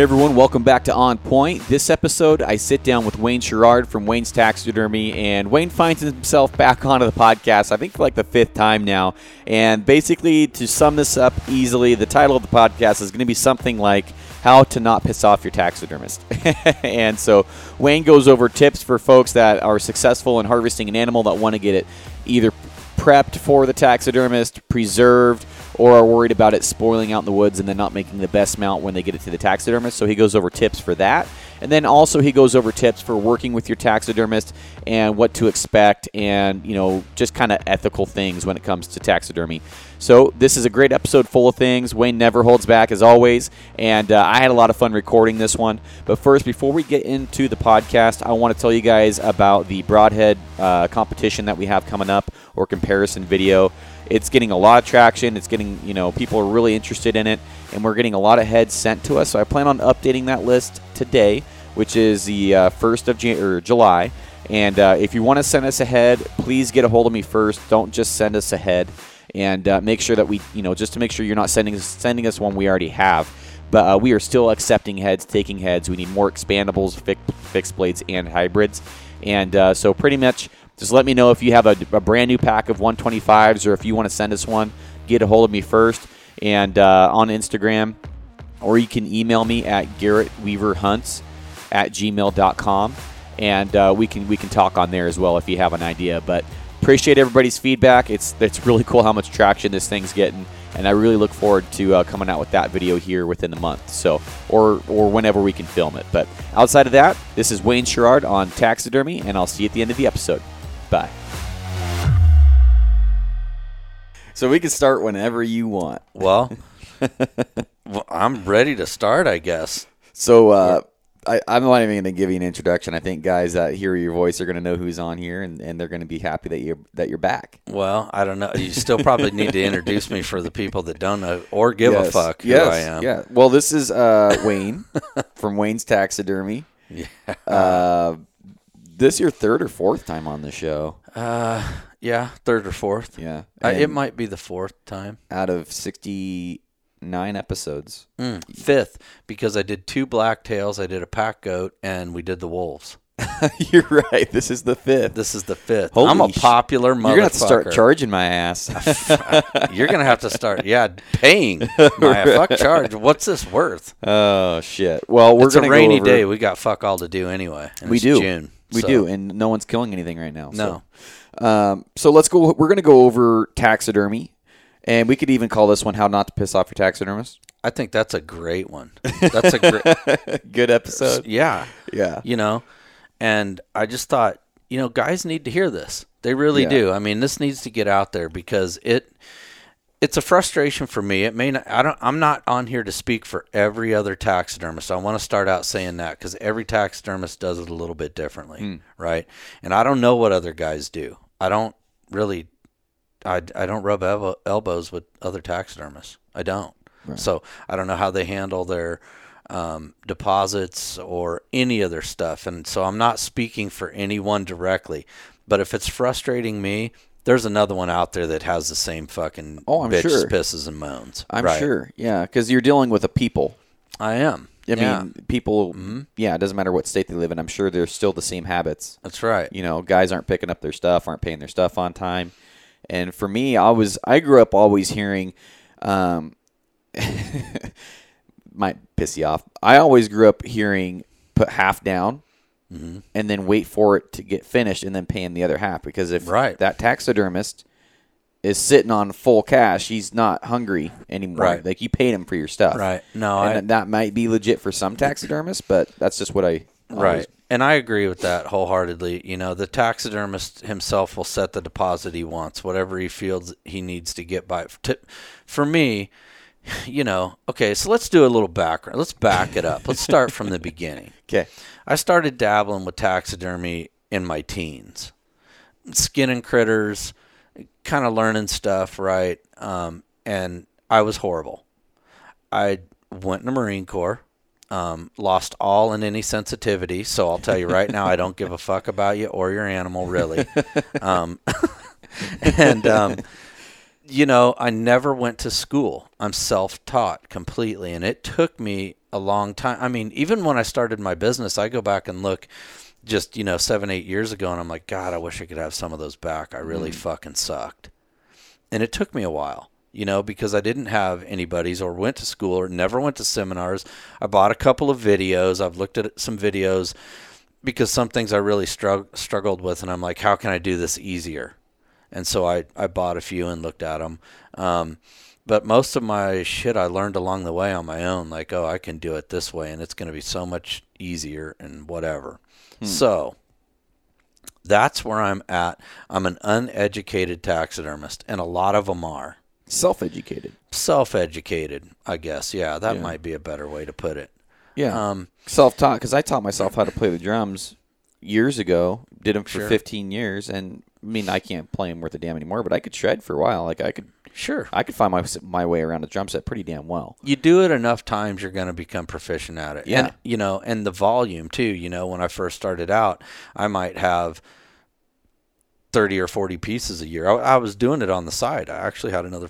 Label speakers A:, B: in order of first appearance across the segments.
A: Hey everyone, welcome back to On Point. This episode, I sit down with Wayne Sherrard from Wayne's Taxidermy, and Wayne finds himself back onto the podcast, I think for like the fifth time now. And basically, to sum this up easily, the title of the podcast is going to be something like How to Not Piss Off Your Taxidermist. and so Wayne goes over tips for folks that are successful in harvesting an animal that want to get it either prepped for the taxidermist, preserved, or are worried about it spoiling out in the woods and then not making the best mount when they get it to the taxidermist. So he goes over tips for that. And then also he goes over tips for working with your taxidermist and what to expect and, you know, just kind of ethical things when it comes to taxidermy. So this is a great episode full of things. Wayne never holds back as always, and uh, I had a lot of fun recording this one. But first, before we get into the podcast, I want to tell you guys about the broadhead uh, competition that we have coming up or comparison video. It's getting a lot of traction. It's getting, you know, people are really interested in it, and we're getting a lot of heads sent to us. So I plan on updating that list today, which is the uh, 1st of Jan- July. And uh, if you want to send us ahead, please get a hold of me first. Don't just send us ahead and uh, make sure that we, you know, just to make sure you're not sending sending us one we already have. But uh, we are still accepting heads, taking heads. We need more expandables, fixed, fixed blades, and hybrids. And uh, so, pretty much, just let me know if you have a, a, brand new pack of 125s or if you want to send us one. Get a hold of me first and uh, on Instagram, or you can email me at garrettweaverhunts at gmail.com, and uh, we can we can talk on there as well if you have an idea. But appreciate everybody's feedback. It's it's really cool how much traction this thing's getting, and I really look forward to uh, coming out with that video here within the month. So, or or whenever we can film it. But outside of that, this is Wayne Sherrard on taxidermy, and I'll see you at the end of the episode. Bye. So we can start whenever you want.
B: Well, well I'm ready to start, I guess.
A: So uh, I, I'm not even going to give you an introduction. I think guys that hear your voice are going to know who's on here, and, and they're going to be happy that you're that you're back.
B: Well, I don't know. You still probably need to introduce me for the people that don't know or give
A: yes.
B: a fuck who. I am.
A: Yeah. Well, this is uh, Wayne from Wayne's Taxidermy.
B: Yeah.
A: Uh, this your third or fourth time on the show?
B: Uh, yeah, third or fourth.
A: Yeah.
B: Uh, it might be the fourth time
A: out of sixty nine episodes.
B: Mm, fifth, because I did two black tails, I did a pack goat, and we did the wolves.
A: You're right. This is the fifth.
B: This is the fifth.
A: Holy
B: I'm a popular motherfucker.
A: You're gonna have to start charging my ass.
B: You're gonna have to start, yeah, paying my fuck charge. What's this worth?
A: Oh shit. Well, we're
B: it's
A: gonna
B: a rainy
A: over...
B: day. We got fuck all to do anyway.
A: we do.
B: June.
A: We
B: so.
A: do, and no one's killing anything right now.
B: No.
A: So, um, so let's go. We're gonna go over taxidermy. And we could even call this one "How Not to Piss Off Your Taxidermist."
B: I think that's a great one. That's a great,
A: good episode.
B: Yeah,
A: yeah.
B: You know, and I just thought, you know, guys need to hear this. They really
A: Yeah.
B: do. I mean, this needs to get out there because it it's a frustration for me. It may not. I don't. I'm not on here to speak for every other taxidermist. I want to start out saying that because every taxidermist does it a little bit differently, hmm. right? And I don't know what other guys do. I don't really. I, I don't rub elbow, elbows with other taxidermists. I don't. So I don't know how they handle their um, deposits or any other stuff. And so I'm not speaking for anyone directly. But if it's frustrating me, there's another one out there that has the same fucking
A: Oh, I'm
B: bitches,
A: sure.
B: pisses, and moans.
A: I'm
B: Right.
A: sure. Yeah, because you're dealing with a people.
B: I am.
A: I
B: yeah,
A: mean, people. Yeah, it doesn't matter what state they live in. I'm sure they're still the same habits.
B: that's right.
A: You know, guys aren't picking up their stuff, aren't paying their stuff on time. And for me, I was I grew up always hearing, um, might piss you off. I always grew up hearing put half down, and then wait for it to get finished, and then pay paying the other half. Because if
B: Right.
A: that taxidermist is sitting on full cash, he's not hungry anymore.
B: Right.
A: Like you paid him for your stuff.
B: Right. No,
A: and
B: I-
A: that might be legit for some taxidermists, but that's just what I
B: Right. And I agree with that wholeheartedly. You know, the taxidermist himself will set the deposit he wants, whatever he feels he needs to get by. For me, you know, okay, so let's do a little background. Let's back it up. Let's start from the beginning.
A: Okay.
B: I started dabbling with taxidermy in my teens, skinning critters, kind of learning stuff, right? Um, and I was horrible. I went in the Marine Corps, um, lost all and any sensitivity. So I'll tell you right now, I don't give a fuck about you or your animal, really. Um, and um, you know, I never went to school. I'm self taught completely. And it took me a long time. I mean, even when I started my business, I go back and look just, you know, seven, eight years ago, and I'm like, God, I wish I could have some of those back. I really mm. fucking sucked. And it took me a while, you know, because I didn't have anybody's or went to school or never went to seminars. I bought a couple of videos. I've looked at some videos because some things I really strugg- struggled with, and I'm like, how can I do this easier? and so I, I bought a few and looked at them. Um, but most of my shit I learned along the way on my own, like, oh, I can do it this way, and it's going to be so much easier and whatever. Hmm. So that's where I'm at. I'm an uneducated taxidermist, and a lot of them are.
A: Self educated.
B: Self educated, I guess. Yeah, that yeah. might be a better way to put it.
A: Yeah. Um, Self taught, because I taught myself how to play the drums years ago, did them for sure. 15 years, and I mean, I can't play them worth a damn anymore, but I could shred for a while. Like I could,
B: sure,
A: I could find my my way around a drum set pretty damn well.
B: You do it enough times, you're going to become proficient at it.
A: Yeah,
B: and, you know, and the volume too. You know, when I first started out, I might have. 30 or 40 pieces a year. I, I was doing it on the side. I actually had another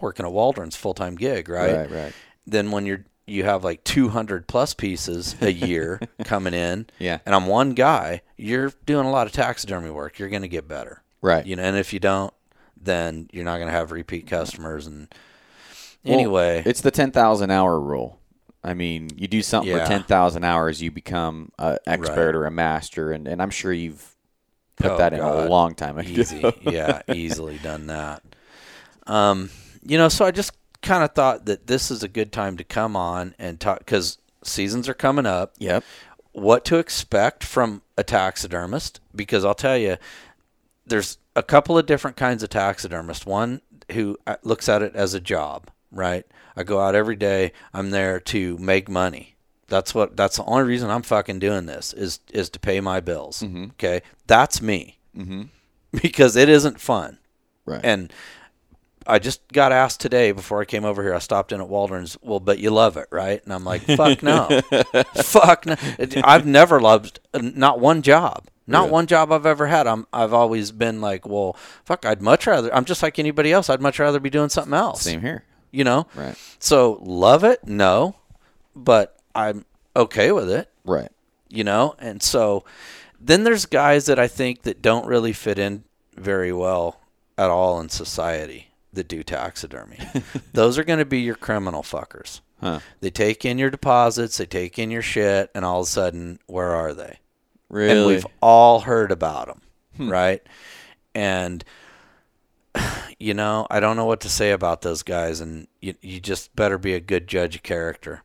B: working at Waldron's full time gig, right?
A: Right, right.
B: Then when you're you have like 200 plus pieces a year coming in.
A: Yeah.
B: And I'm one guy. You're doing a lot of taxidermy work. You're going to get better.
A: Right.
B: You know, and if you don't, then you're not going to have repeat customers. And well, anyway,
A: it's the 10,000 hour rule. I mean, you do something yeah. for 10,000 hours, you become an expert right. or a master. And, and I'm sure you've put oh, that in God. a long time ago.
B: Easy. yeah, easily done that. Um, you know, so I just kind of thought that this is a good time to come on and talk because seasons are coming up.
A: Yep.
B: What to expect from a taxidermist? Because I'll tell you, there's a couple of different kinds of taxidermist. One who uh, looks at it as a job, right? I go out every day. I'm there to make money. That's what. That's the only reason I'm fucking doing this is is to pay my bills. Mm-hmm. Okay, that's me. Mm-hmm. Because it isn't fun.
A: Right.
B: And I just got asked today before I came over here. I stopped in at Waldron's. Well, but you love it, right? And I'm like, fuck no, fuck no. I've never loved not one job, not yeah. one job I've ever had. I'm I've always been like, well, fuck. I'd much rather. I'm just like anybody else. I'd much rather be doing something else.
A: Same here.
B: You know.
A: Right.
B: So love it? No, but I'm okay with it.
A: Right.
B: You know, and so then there's guys that I think that don't really fit in very well at all in society that do taxidermy. Those are going to be your criminal fuckers.
A: Huh.
B: They take in your deposits, they take in your shit, and all of a sudden, where are they?
A: Really?
B: And we've all heard about them, hmm. right? And you know, I don't know what to say about those guys, and you you just better be a good judge of character.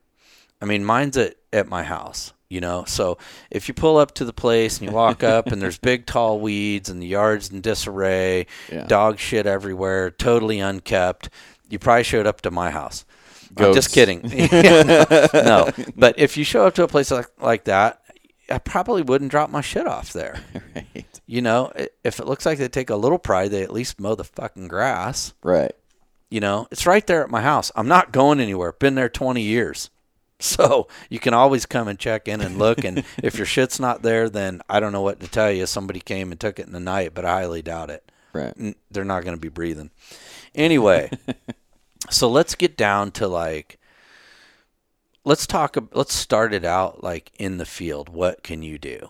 B: I mean, mine's at at my house you know? So if you pull up to the place and you walk up and there's big tall weeds and the yard's in disarray yeah. dog shit everywhere totally unkept you probably showed up to my house. Goats. i'm just kidding. No, but if you show up to a place like, like that i probably wouldn't drop my shit off there. Right. you know if it looks like they take a little pride they at least mow the fucking grass.
A: Right.
B: You know it's right there at my house. I'm not going anywhere. Been there 20 years So you can always come and check in and look. And if your shit's not there, then I don't know what to tell you. Somebody came and took it in the night, but I highly doubt it.
A: Right.
B: They're not going to be breathing. Anyway, so let's get down to like, let's talk, let's start it out like in the field. What can you do?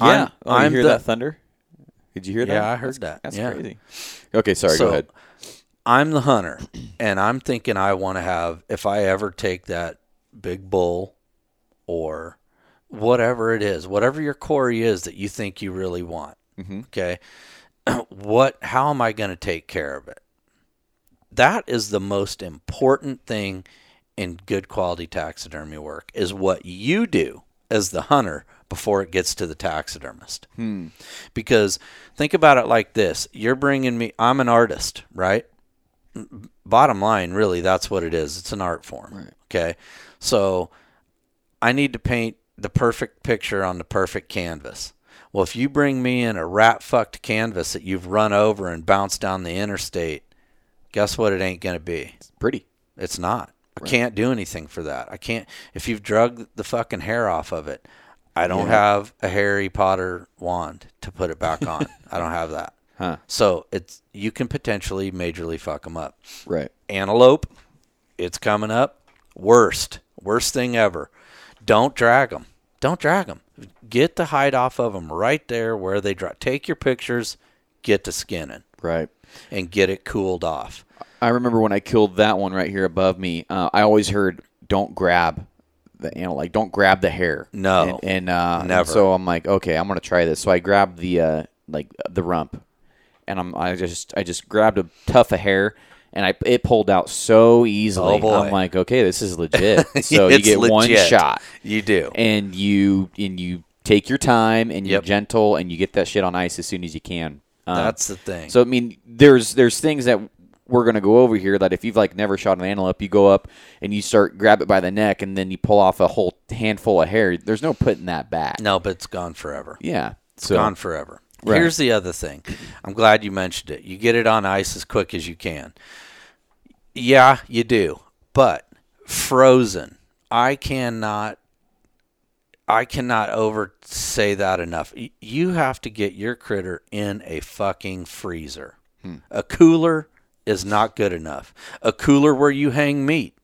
A: Yeah. I'm, oh, I'm hear the, that thunder? Did you hear that?
B: Yeah, I heard
A: that's,
B: that.
A: That's
B: yeah.
A: crazy. Okay, sorry, so, go ahead.
B: I'm the hunter, and I'm thinking I want to have, if I ever take that big bull or whatever it is, whatever your quarry is that you think you really want. Mm-hmm. Okay. what, how am I going to take care of it? That is the most important thing in good quality taxidermy work is what you do as the hunter before it gets to the taxidermist.
A: Hmm.
B: Because think about it like this you're bringing me, I'm an artist, right? Bottom line, really, that's what it is. It's an art form.
A: Right.
B: Okay. So I need to paint the perfect picture on the perfect canvas. Well, if you bring me in a rat fucked canvas that you've run over and bounced down the interstate, guess what? It ain't going to be.
A: It's pretty.
B: It's not. I can't do anything for that. I can't. If you've drug the fucking hair off of it, I don't yeah. have a Harry Potter wand to put it back on. I don't have that.
A: Huh.
B: So it's you can potentially majorly fuck them up.
A: Right.
B: Antelope, it's coming up. Worst, worst thing ever. Don't drag them. Don't drag them. Get the hide off of them right there where they drop. Take your pictures. Get to skinning
A: Right.
B: and get it cooled off.
A: I remember when I killed that one right here above me. Uh, I always heard, "Don't grab the you know like don't grab the hair."
B: No.
A: and, and uh, and
B: Never.
A: so I'm like, okay, I'm gonna try this. So I grabbed the uh, like the rump, and I'm I just I just grabbed a tuft of hair. And I it pulled out so easily.
B: Oh.
A: I'm like, okay, this is legit. So you get one shot,
B: You do.
A: and you and you take your time, and you're
B: Yep.
A: gentle, and you get that shit on ice as soon as you can. Um,
B: That's the thing.
A: so I mean, there's there's things that we're gonna go over here that if you've like never shot an antelope, you go up and you start grab it by the neck and then you pull off a whole handful of hair. There's no putting that back.
B: no, but it's gone forever.
A: Yeah,
B: It's
A: so
B: gone forever.
A: Right.
B: Here's the other thing. I'm glad you mentioned it. You get it on ice as quick as you can. Yeah, you do. But frozen, I cannot I cannot over say that enough. You have to get your critter in a fucking freezer. Hmm. A cooler is not good enough. A cooler where you hang meat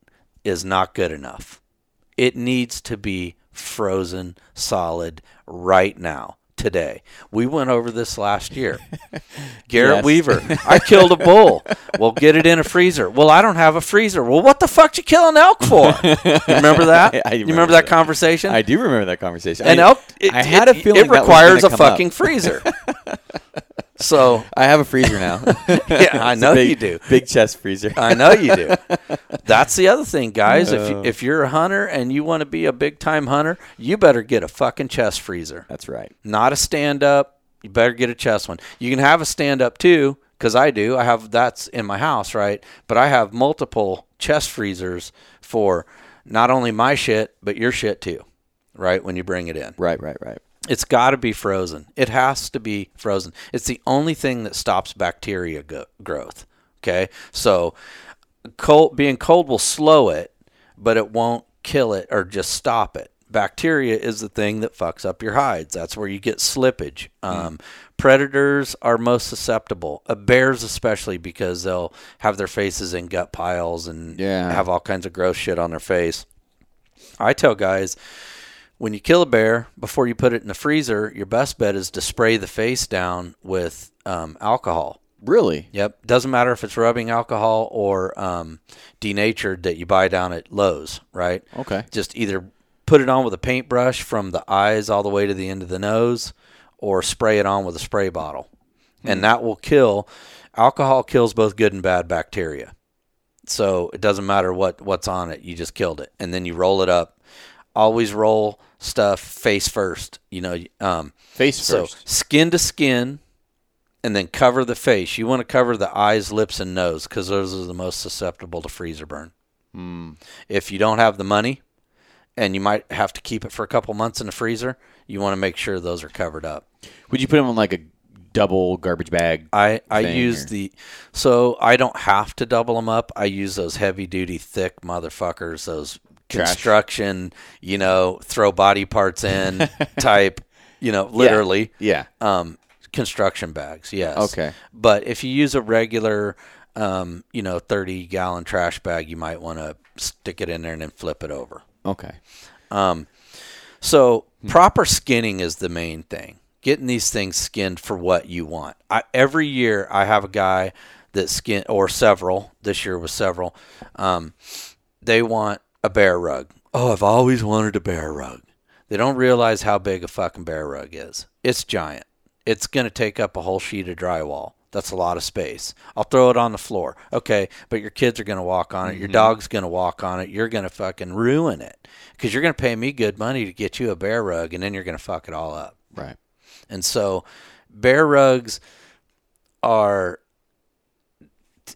B: is not good enough. It needs to be frozen solid right now, today. We went over this last year. Garrett
A: Yes.
B: Weaver, I killed a bull. Well, get it in a freezer. Well, I don't have a freezer. Well, what the fuck you kill an elk for? You remember that?
A: I
B: you
A: remember
B: remember that
A: that.
B: conversea
A: I do remember that conversation.
B: An
A: I,
B: elk, it,
A: I had
B: it,
A: a feeling
B: it requires a
A: come up.
B: fucking freezer. so
A: I have a freezer now.
B: yeah, I know
A: big-
B: you do.
A: Big chest freezer.
B: I know you do. That's the other thing, guys. If you,
A: Oh.
B: if you're a hunter and you want to be a big time hunter, you better get a fucking chest freezer,
A: That's right.
B: not a stand up. You better get a chest one. You can have a stand up too, because I do. I have that's in my house, right? But I have multiple chest freezers for not only my shit but your shit too, right? When you bring it in.
A: Right, right, right.
B: It's got to be frozen. It has to be frozen. It's the only thing that stops bacteria go- growth. Okay, so cold being cold will slow it, but it won't kill it or just stop it. Bacteria is the thing that fucks up your hides. That's where you get slippage. Um, predators are most susceptible. Uh, bears, especially, because they'll have their faces in gut piles and
A: Yeah.
B: have all kinds of gross shit on their face. I tell guys when you kill a bear, before you put it in the freezer, your best bet is to spray the face down with um, alcohol.
A: Really?
B: Yep. Doesn't matter if it's rubbing alcohol or um, denatured that you buy down at Lowe's, right?
A: Okay.
B: Just either put it on with a paintbrush from the eyes all the way to the end of the nose or spray it on with a spray bottle. And that will kill. Alcohol kills both good and bad bacteria. So it doesn't matter what, what's on it. You just killed it. And then you roll it up. Always roll stuff face first. You know, um,
A: Face
B: so
A: first.
B: skin to skin, and then cover the face. You want to cover the eyes, lips, and nose because those are the most susceptible to freezer burn.
A: Hmm.
B: If you don't have the money, and you might have to keep it for a couple months in the freezer, you want to make sure those are covered up.
A: Would you put them in like a double garbage bag?
B: I, I use
A: or-
B: the so I don't have to double them up. I use those heavy duty thick motherfuckers, those
A: Trash.
B: construction, you know, throw body parts in type, you know, literally.
A: Yeah.
B: um, construction bags. Yes.
A: Okay.
B: But if you use a regular, um, you know, thirty gallon trash bag, you might want to stick it in there and then flip it over.
A: Okay.
B: So proper skinning is the main thing. Getting these things skinned for what you want. I, every year I have a guy that skin or several. This year was several. Um, they want a bear rug. Oh, I've always wanted a bear rug. They don't realize how big a fucking bear rug is. It's giant. It's going to take up a whole sheet of drywall. That's a lot of space. I'll throw it on the floor. Okay, but your kids are going to walk on it. Your mm-hmm. dog's going to walk on it. You're going to fucking ruin it because you're going to pay me good money to get you a bear rug and then you're going to fuck it all up.
A: Right.
B: And so bear rugs are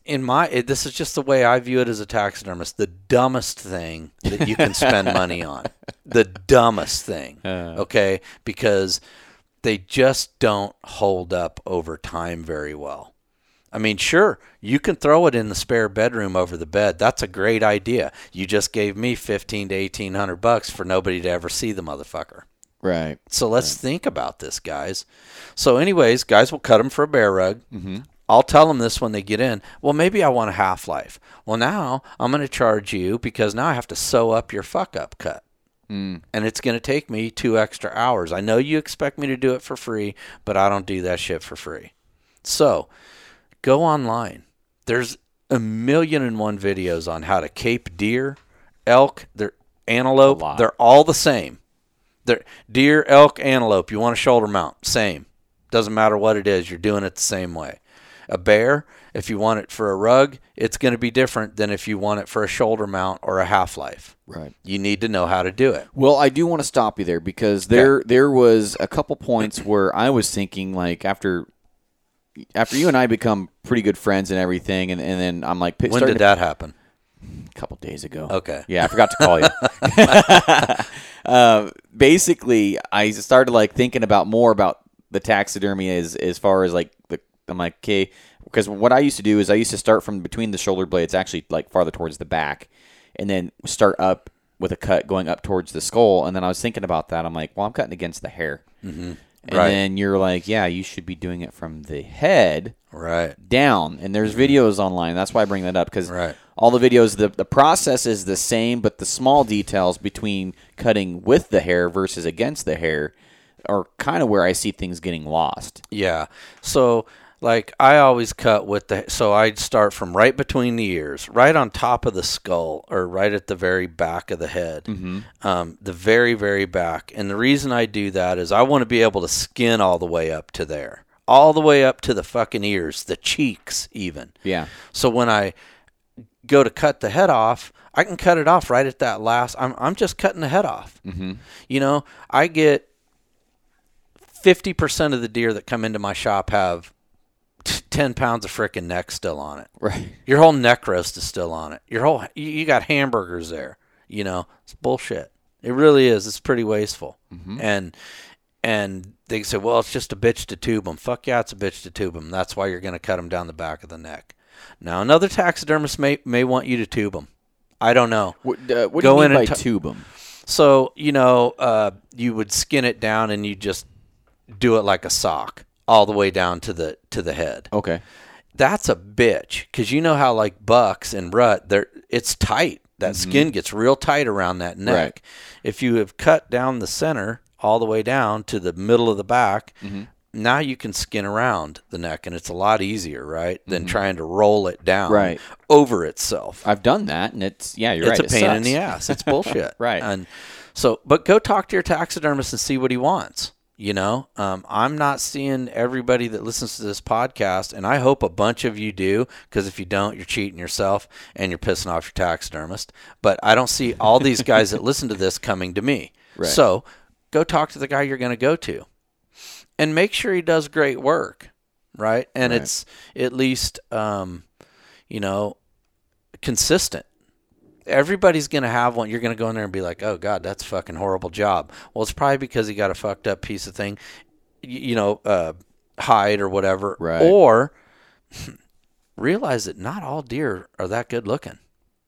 B: in my it- this is just the way I view it as a taxidermist, the dumbest thing that you can spend money on. The dumbest thing.
A: Uh.
B: Okay? Because they just don't hold up over time very well. I mean, sure, you can throw it in the spare bedroom over the bed. That's a great idea. You just gave me 15 to 1800 bucks for nobody to ever see the motherfucker.
A: Right.
B: So let's think about this, guys. So, anyways, guys will cut them for a bear rug. Mm-hmm. I'll tell them this when they get in. Well, maybe I want a half life. Well, now I'm going to charge you because now I have to sew up your fuck up cut. Mm. And it's going to take me two extra hours. I know you expect me to do it for free, but I don't do that shit for free. So go online. There's a million and one videos on how to cape deer, elk, they're antelope. They're all the same. They're deer, elk, antelope. You want a shoulder mount, same. Doesn't matter what it is, you're doing it the same way. A bear, if you want it for a rug, it's going to be different than if you want it for a shoulder mount or a half life.
A: Right.
B: You need to know how to do it.
A: Well, I do want to stop you there because there there was a couple points where I was thinking like after after you and I become pretty good friends and everything, and, and then I'm like,
B: when did that happen?
A: A couple days ago.
B: Okay.
A: Yeah, I forgot to call you. uh, basically, I started like thinking about more about the taxidermy as as far as like I'm like okay because what I used to do is I used to start from between the shoulder blades, actually like farther towards the back, and then start up with a cut going up towards the skull. And then I was thinking about that. I'm like, well, I'm cutting against the hair. Mm-hmm. And right. then you're like, yeah, you should be doing it from the head
B: right
A: down. And there's videos online. That's why I bring that up because
B: right.
A: all the videos, the the process is the same, but the small details between cutting with the hair versus against the hair are kind of where I see things getting lost.
B: Yeah. So like I always cut with the so I'd start from right between the ears, right on top of the skull, or right at the very back of the head, mm-hmm. um, the very very back. And the reason I do that is I want to be able to skin all the way up to there, all the way up to the fucking ears, the cheeks even.
A: Yeah.
B: So when I go to cut the head off, I can cut it off right at that last. I'm I'm just cutting the head off. Mm-hmm. You know, I get fifty percent of the deer that come into my shop have 10 pounds of freaking neck still on it.
A: Right.
B: Your whole neck roast is still on it. Your whole, you, you got hamburgers there. You know, it's bullshit. It really is. It's pretty wasteful. Mm-hmm. And, and they say, well, it's just a bitch to tube them. Fuck yeah, it's a bitch to tube them. That's why you're going to cut them down the back of the neck. Now, another taxidermist may, may want you to tube them. I don't know.
A: What, uh, what Go do you mean by t- tube them?
B: So, you know, uh, you would skin it down and you just do it like a sock all the way down to the to the head.
A: Okay.
B: That's a bitch because you know how like bucks and rut, they're it's tight. That mm-hmm. skin gets real tight around that neck. Right. If you have cut down the center all the way down to the middle of the back, mm-hmm. now you can skin around the neck, and it's a lot easier, right, than mm-hmm. trying to roll it down
A: right.
B: over itself.
A: I've done that, and it's yeah, you're
B: it's
A: right.
B: It's a pain in the ass. It's bullshit.
A: right.
B: And so, but go talk to your taxidermist and see what he wants. You know, um, I'm not seeing everybody that listens to this podcast, and I hope a bunch of you do, because if you don't, you're cheating yourself and you're pissing off your taxidermist. But I don't see all these guys that listen to this coming to me. Right. So go talk to the guy you're going to go to and make sure he does great work, right? And right. it's at least, um, you know, consistent everybody's going to have one. You're going to go in there and be like, oh, God, that's a fucking horrible job. Well, it's probably because he got a fucked up piece of thing, you know, uh, hide or whatever.
A: Right.
B: Or realize that not all deer are that good looking.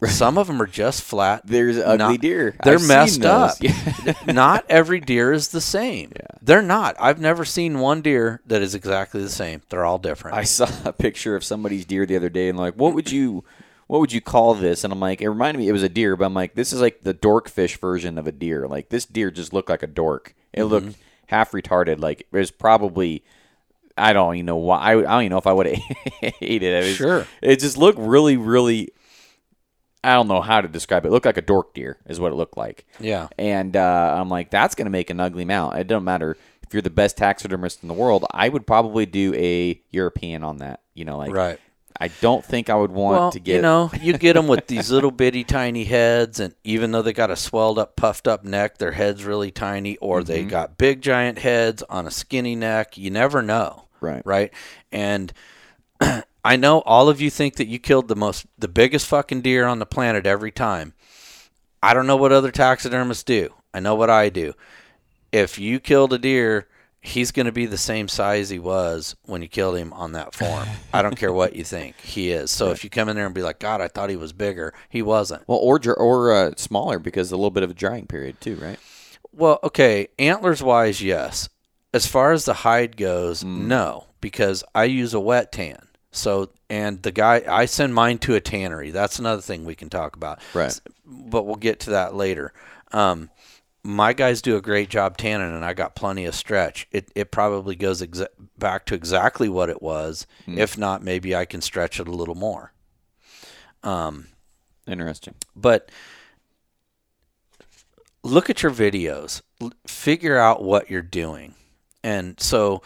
B: Right. Some of them are just flat.
A: There's ugly not, deer.
B: They're I've messed up. not every deer is the same.
A: Yeah.
B: They're not. I've never seen one deer that is exactly the same. They're all different.
A: I saw a picture of somebody's deer the other day and like, what would you what would you call this? And I'm like, it reminded me it was a deer, but I'm like, this is like the dorkfish version of a deer. Like this deer just looked like a dork. It mm-hmm. looked half retarded. Like it was probably I don't even know why. I, I don't even know if I would have hated it.
B: it sure.
A: It just looked really, really. I don't know how to describe it. It looked like a dork deer, is what it looked like.
B: Yeah.
A: And uh, I'm like, that's going to make an ugly mount. It doesn't matter if you're the best taxidermist in the world. I would probably do a European on that. You know, like
B: right.
A: I don't think I would want
B: well,
A: to get.
B: You know, you get them with these little bitty tiny heads, and even though they got a swelled up, puffed up neck, their head's really tiny, or mm-hmm. they got big giant heads on a skinny neck. You never know.
A: Right.
B: Right. And I know all of you think that you killed the most, the biggest fucking deer on the planet every time. I don't know what other taxidermists do. I know what I do. If you killed a deer he's going to be the same size he was when you killed him on that form. I don't care what you think, he is. So right. if you come in there and be like, God, I thought he was bigger, he wasn't.
A: Well, or or uh, smaller because a little bit of a drying period too, right?
B: Well, okay, antlers wise, yes. As far as the hide goes,
A: Mm.
B: no, because I use a wet tan. So, and the guy, I send mine to a tannery. That's another thing we can talk about.
A: Right.
B: But we'll get to that later. Um, my guys do a great job tanning, and I got plenty of stretch. It, it probably goes exa- back to exactly what it was.
A: Hmm.
B: If not, maybe I can stretch it a little more.
A: Interesting.
B: but look at your videos L- figure out what you're doing and so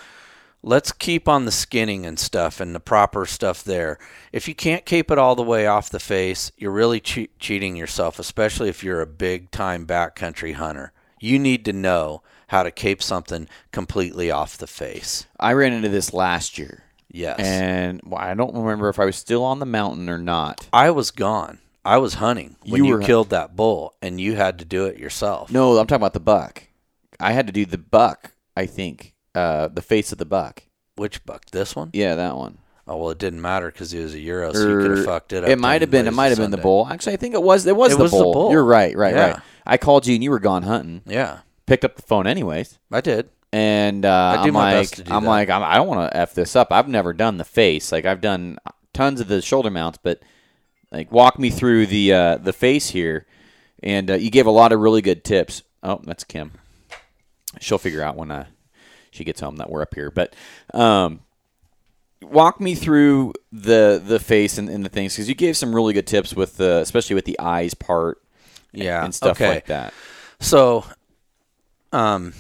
B: let's keep on the skinning and stuff and the proper stuff there. If you can't cape it all the way off the face you're really che- cheating yourself especially if you're a big time backcountry hunter. You need to know how to cape something completely off the face.
A: I ran into this last year,
B: yes.
A: And well, I don't remember if I was still on the mountain or not.
B: i was gone. I was hunting when
A: You
B: you, killed that bull and you had to do it yourself.
A: No, I'm talking about the buck. I had to do the buck. I think uh, the face of the buck.
B: which buck this one
A: Yeah, that one.
B: Oh well, it didn't matter because he was a euro, so you could
A: Or-
B: have fucked it up.
A: It might have been. It might have been the bull. Actually, I think it was. It was,
B: It
A: the,
B: was the
A: bull.
B: bull.
A: You're right. Right.
B: Yeah.
A: Right. I called you and you were gone hunting.
B: Yeah,
A: Picked up the phone anyways,
B: I did.
A: and uh,
B: I my
A: like,
B: best to do
A: I'm like, I'm, I don't want to f this up. I've never done the face. Like I've done tons of the shoulder mounts, but like walk me through the uh, the face here. And uh, you gave a lot of really good tips. Oh, that's Kim. She'll figure out when uh, she gets home that we're up here. But um, walk me through the the face and, and the things because you gave some really good tips with the especially with the eyes part
B: Yeah,
A: and stuff
B: okay.
A: like that.
B: So, um,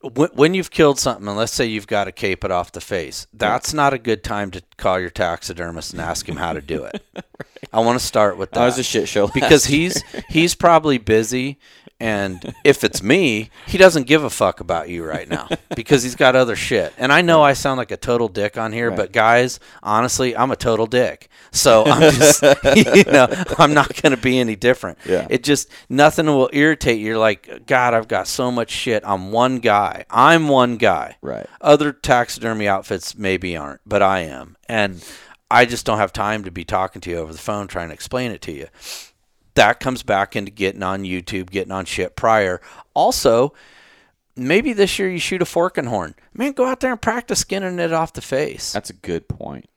B: when, when you've killed something, and let's say you've got to cape it off the face, that's not a good time to call your taxidermist and ask him how to do it. I want to start with that.
A: That was a shit show
B: because he's he's probably busy and if it's me he doesn't give a fuck about you right now because he's got other shit and i know i sound like a total dick on here but guys honestly i'm a total dick so i'm just you know i'm not going to be any different
A: Yeah.
B: it just nothing will irritate you you're like god i've got so much shit i'm one guy i'm one guy
A: Right.
B: other taxidermy outfits maybe aren't, but I am. And I just don't have time to be talking to you over the phone trying to explain it to you. That comes back into getting on YouTube, getting on shit prior. Also, maybe this year you shoot a fork and horn. Man, go out there and practice skinning it off the face.
A: That's a good point.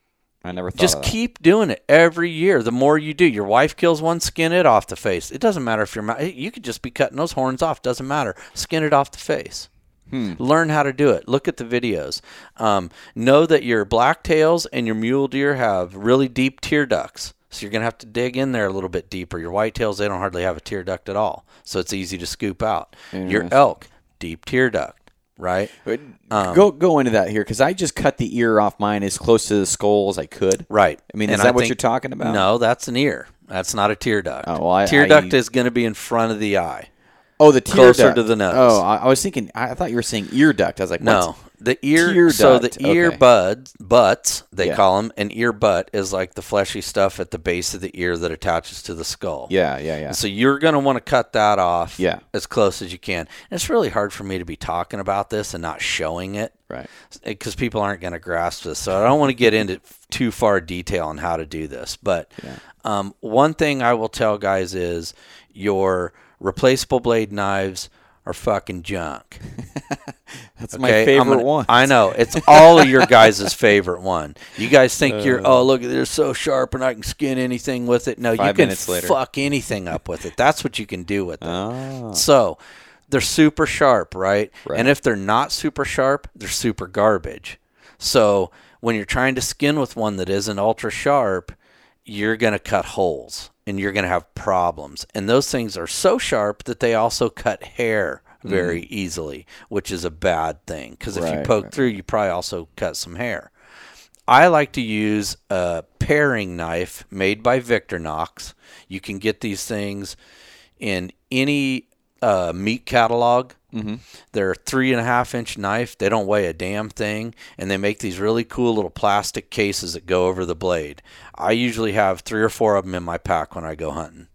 A: I never thought
B: Just keep doing it every year. The more you do, your wife kills one, skin it off the face. It doesn't matter if you're, you could just be cutting those horns off. Doesn't matter. Skin it off the face. Learn how to do it. Look at the videos. Um, know that your blacktails and your mule deer have really deep tear ducts. So you're going to have to dig in there a little bit deeper. Your whitetails, they don't hardly have a tear duct at all. So it's easy to scoop out. Your elk, deep tear duct, right? Um,
A: go go into that here because I just cut the ear off mine as close to the skull as I could.
B: Right.
A: I mean,
B: And
A: is that what
B: think-
A: you're talking about?
B: No, that's an ear. That's not a tear duct.
A: Oh, well, I-
B: tear
A: I-
B: duct is going to be in front of the eye.
A: Oh, the tear
B: Closer
A: duct.
B: to the nose.
A: Oh, I, I was thinking. I thought you were saying ear duct. I was like,
B: No, the ear.
A: Tear
B: so the
A: duct,
B: ear
A: okay.
B: buds, butts they
A: Yeah.
B: call them, an ear butt is like the fleshy stuff at the base of the ear that attaches to the skull.
A: Yeah, yeah, yeah.
B: So you're going to want to cut that off
A: Yeah.
B: as close as you can. And it's really hard for me to be talking about this and not showing it
A: Right.
B: because people aren't going to grasp this. So I don't want to get into too far detail on how to do this. But um, one thing I will tell guys is your replaceable blade knives are fucking junk.
A: That's my
B: Okay, I'm
A: favorite
B: gonna-
A: one.
B: I know it's all of your guys' favorite one. You guys think
A: Uh.
B: you're oh look they're so sharp and I can skin anything with it. No, you can fuck anything up with it. That's what you can do with it.
A: Oh.
B: So they're super sharp, right?
A: Right.
B: And if they're not super sharp, they're super garbage. So when you're trying to skin with one that isn't ultra sharp, you're going to cut holes and you're going to have problems. And those things are so sharp that they also cut hair very easily, which is a bad thing because if you
A: Mm.
B: Poke
A: right.
B: through, you probably also cut some hair. I like to use a paring knife made by Victorinox. You can get these things in any uh, meat catalog. Mm-hmm. They're a three and a half inch knife. They don't weigh a damn thing, and they make these really cool little plastic cases that go over the blade. I usually have three or four of them in my pack when I go hunting.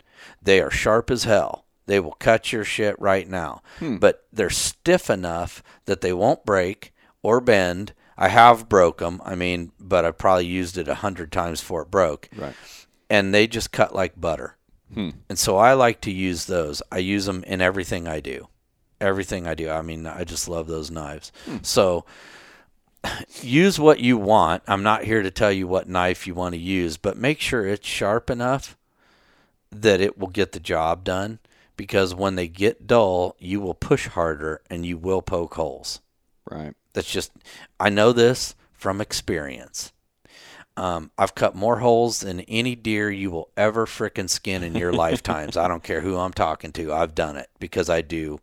B: They are sharp as hell. They will cut your shit right now, hmm. but they're stiff enough that they won't break or bend. I have broke them. I mean, but I probably used it a hundred times before it broke
A: Right.
B: and they just cut like butter. Hmm. And so I like to use those. I use them in everything I do. everything I do. I mean, I just love those knives. Hmm. So use what you want. I'm not here to tell you what knife you want to use, but make sure it's sharp enough that it will get the job done because when they get dull, you will push harder and you will poke holes.
A: Right.
B: That's just, I know this from experience. Um, I've cut more holes than any deer you will ever frickin' skin in your lifetimes. I don't care who I'm talking to. I've done it because I do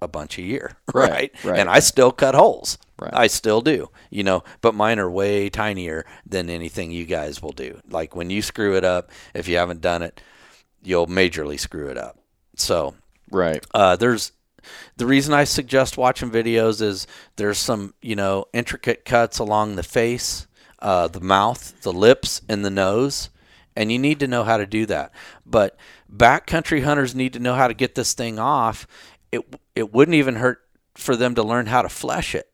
B: a bunch a year,
A: Right,
B: right?
A: right.
B: And I still cut holes.
A: Right.
B: I still do, you know, but mine are way tinier than anything you guys will do. Like when you screw it up, if you haven't done it, you'll majorly screw it up. So
A: Right.
B: uh, there's the reason I suggest watching videos is there's some you know intricate cuts along the face, uh, the mouth, the lips, and the nose, and you need to know how to do that. But backcountry hunters need to know how to get this thing off. It it wouldn't even hurt for them to learn how to flesh it.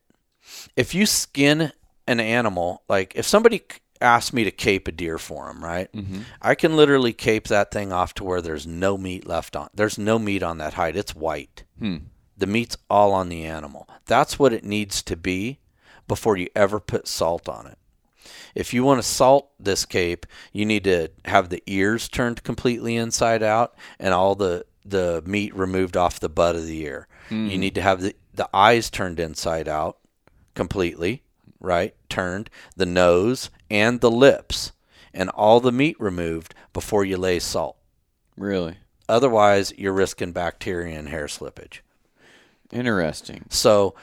B: If you skin an animal, like if somebody asked me to cape a deer for him, right? Mm-hmm. I can literally cape that thing off to where there's no meat left on. There's no meat on that hide. It's white. Hmm. The meat's all on the animal. That's what it needs to be before you ever put salt on it. If you want to salt this cape, you need to have the ears turned completely inside out and all the the meat removed off the butt of the ear. You hmm. need to have the the eyes turned inside out completely, right? Turned, the nose and the lips and all the meat removed before you lay salt.
A: Really
B: Otherwise, you're risking bacteria and hair slippage.
A: interesting.
B: So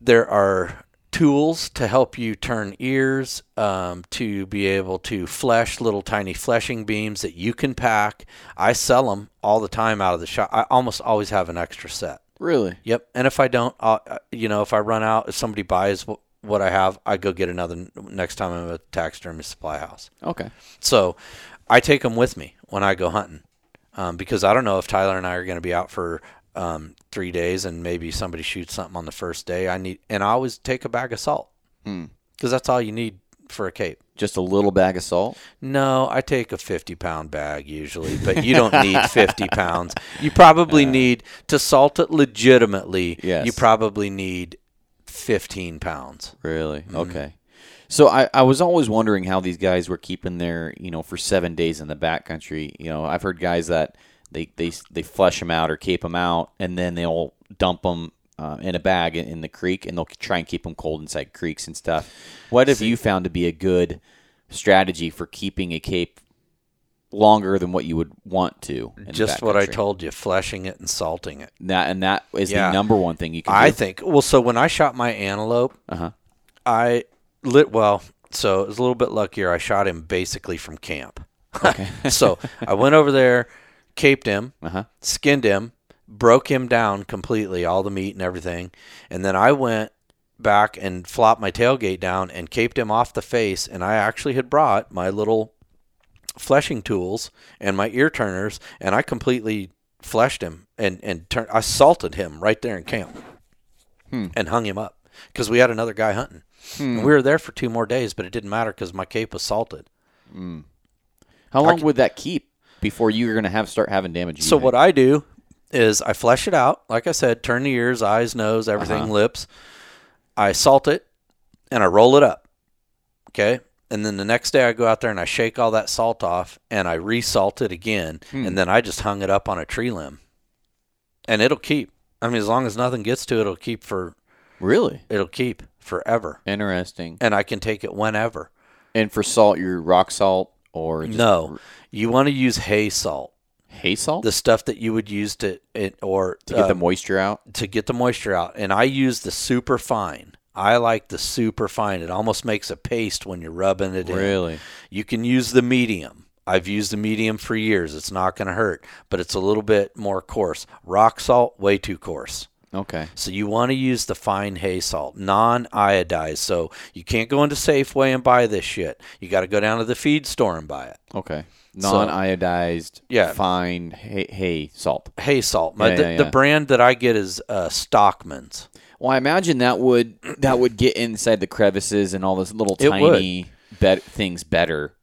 B: there are tools to help you turn ears, um, to be able to flesh little tiny fleshing beams that you can pack. I sell them all the time out of the shop. I almost always have an extra set.
A: Really.
B: Yep. And if I don't, I'll, uh, you know, if I run out, if somebody buys what, what I have, I go get another next time I'm at a taxidermy supply house.
A: Okay.
B: So I take them with me when I go hunting um, because I don't know if Tyler and I are going to be out for um, three days and maybe somebody shoots something on the first day. I need, and I always take a bag of salt because that's all you need for a cape.
A: Just a little bag of salt.
B: No, I take a 50 pound bag usually, but you don't need 50 pounds. You probably need to salt it legitimately.
A: Yes.
B: You probably need 15 pounds.
A: Really? Okay. So I, I was always wondering how these guys were keeping their, you know, for seven days in the backcountry. You know, I've heard guys that they, they, they flush them out or cape them out, and then they'll dump them uh, in a bag in, in the creek, and they'll try and keep them cold inside creeks and stuff. What have you found to be a good strategy for keeping a cape longer than what you would want to?
B: Just what I told you, fleshing it and salting it.
A: That and that is
B: Yeah.
A: the number one thing you can
B: I
A: do.
B: think. Well, so when I shot my antelope,
A: Uh-huh.
B: I lit well. So it was a little bit luckier. I shot him basically from camp.
A: Okay.
B: so I went over there, caped him,
A: Uh-huh.
B: skinned him, broke him down completely, all the meat and everything, and then I went back and flopped my tailgate down and caped him off the face. And I actually had brought my little fleshing tools and my ear turners, and I completely fleshed him and and turn, I salted him right there in camp hmm. and hung him up because we had another guy hunting. And hmm. we were there for two more days, but it didn't matter because my cape was salted. Hmm.
A: How long would that keep before you're going to have start having damage?
B: So what I do is I flesh it out, like I said, turn the ears, eyes, nose, everything,
A: Uh-huh.
B: lips. I salt it and I roll it up. Okay? And then the next day I go out there and I shake all that salt off and I resalt it again
A: Hmm.
B: and then I just hung it up on a tree limb. And it'll keep. I mean as long as nothing gets to it, it'll keep for
A: Really
B: it'll keep forever.
A: interesting.
B: And I can take it whenever.
A: And for salt, your rock salt or just
B: No. You want to use hay salt.
A: hay salt
B: The stuff that you would use to it or
A: to get the
B: um,
A: moisture out.
B: to get the moisture out. And I use the super fine. I like the super fine. It almost makes a paste when you're rubbing it in.
A: Really?
B: You can use the medium. I've used the medium for years. It's not going to hurt, but it's a little bit more coarse. Rock salt, way too coarse.
A: Okay.
B: So you want to use the fine hay salt, non-iodized. So you can't go into Safeway and buy this shit. You got to go down to the feed store and buy it.
A: Okay. Non-iodized,
B: Yeah.
A: fine hay, hay salt.
B: Hay salt.
A: Yeah,
B: the,
A: yeah,
B: the brand that I get is uh, Stockman's.
A: Well, I imagine that would that would get inside the crevices and all those little
B: It would.
A: tiny bet things better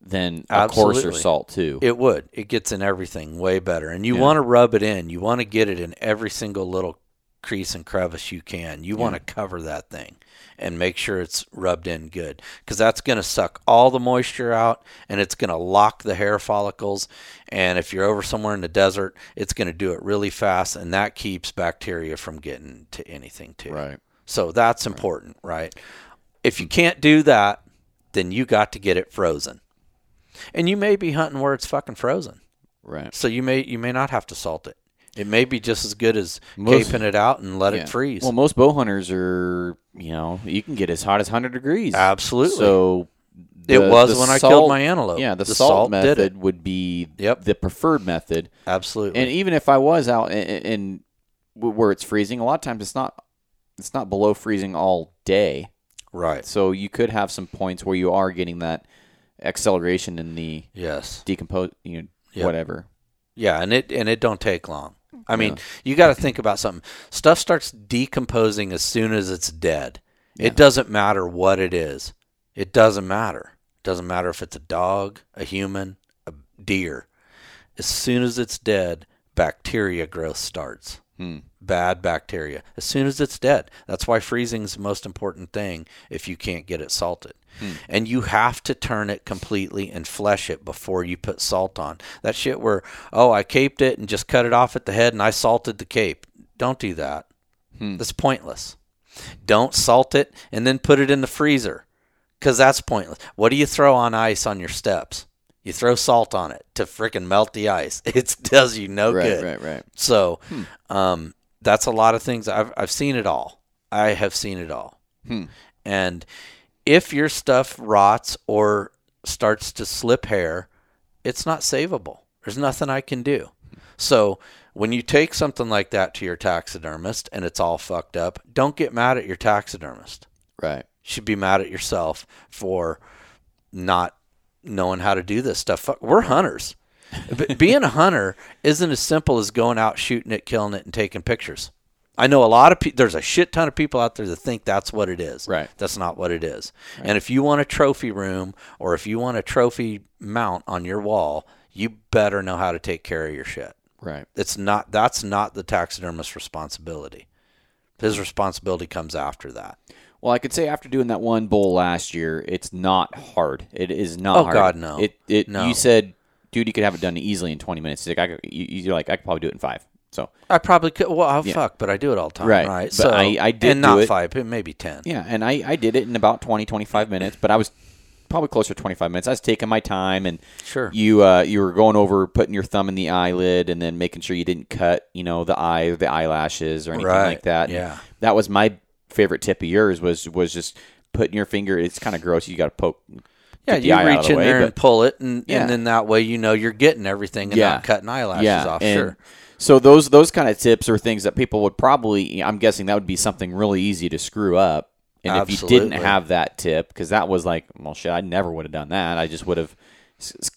A: than a coarser
B: Absolutely.
A: salt too.
B: It would. It gets in everything way better. And you want to rub it in. You want to get it in every single little crease and crevice you can. You want to cover that thing and make sure it's rubbed in good because that's going to suck all the moisture out and it's going to lock the hair follicles. And if you're over somewhere in the desert, it's going to do it really fast and that keeps bacteria from getting to anything too.
A: Right.
B: So that's important, right? If you can't do that, then you got to get it frozen. And you may be hunting where it's fucking frozen.
A: Right.
B: So you may you may not have to salt it. It may be just as good as
A: Most-
B: caping it out and let
A: Yeah.
B: it freeze.
A: Well, most bow hunters are, you know, you can get as hot as 100 degrees.
B: Absolutely.
A: So
B: it was
A: the
B: when I killed my antelope.
A: Yeah, the,
B: The
A: salt,
B: salt
A: method would be
B: Yep.
A: the preferred method.
B: Absolutely.
A: And even if I was out in, in where it's freezing, a lot of times it's not it's not below freezing all day.
B: right.
A: So you could have some points where you are getting that acceleration in the
B: Yes.
A: decompose, you know,
B: Yep.
A: whatever.
B: Yeah, and it and it don't take long. I mean, you got to think about something. Stuff starts decomposing as soon as it's dead. It doesn't matter what it is. It doesn't matter. It doesn't matter if it's a dog, a human, a deer. As soon as it's dead, bacteria growth starts. Bad bacteria. As soon as it's dead. That's why freezing is the most important thing if you can't get it salted. Hmm. And you have to turn it completely and flesh it before you put salt on. That shit where, oh, I caped it and just cut it off at the head and I salted the cape. Don't do that. Hmm. That's pointless. Don't salt it and then put it in the freezer because that's pointless. What do you throw on ice on your steps? You throw salt on it to frickin' melt the ice. It does you no
A: Right,
B: good.
A: right, right. right.
B: So, um, that's a lot of things. I've I've seen it all. I have seen it all. And if your stuff rots or starts to slip hair, it's not savable. There's nothing I can do. So when you take something like that to your taxidermist and it's all fucked up, don't get mad at your taxidermist.
A: Right.
B: You should be mad at yourself for not knowing how to do this stuff. We're hunters. But being a hunter isn't as simple as going out shooting it, killing it, and taking pictures. I know a lot of people. There's a shit ton of people out there that think that's what it is.
A: Right.
B: That's not what it is. And if you want a trophy room or if you want a trophy mount on your wall, you better know how to take care of your shit.
A: Right.
B: It's not. That's not the taxidermist's responsibility. His responsibility comes after that.
A: Well, I could say after doing that one bowl last year, it's not hard. It is not.
B: Oh,
A: hard.
B: God, no.
A: It it
B: No.
A: you said, dude, you could have it done easily in 20 minutes. Like I, you're like I could probably do it in five. So
B: I probably could. Well, oh,
A: Yeah.
B: fuck, but I do it all the time,
A: Right.
B: right?
A: But
B: so
A: I- I did
B: and not
A: it.
B: five, maybe ten.
A: yeah, and I I did it in about 20 25 minutes, but I was probably closer to 25 minutes. I was taking my time and
B: Sure.
A: you uh you were going over putting your thumb in the eyelid and then making sure you didn't cut you know the eye or the eyelashes or anything
B: Right,
A: like that. And
B: yeah.
A: that was my favorite tip of yours was was just putting your finger. It's kind of gross. You got to poke.
B: Yeah, you
A: eye out of
B: reach in
A: way,
B: there and pull it, and,
A: Yeah.
B: and then that way you know you're getting everything and
A: Yeah.
B: not cutting eyelashes off.
A: and
B: Sure.
A: So those those kind of tips are things that people would probably. I'm guessing that would be something really easy to screw up. And if you didn't have that tip, because that was like, well, shit, I never would have done that. I just would have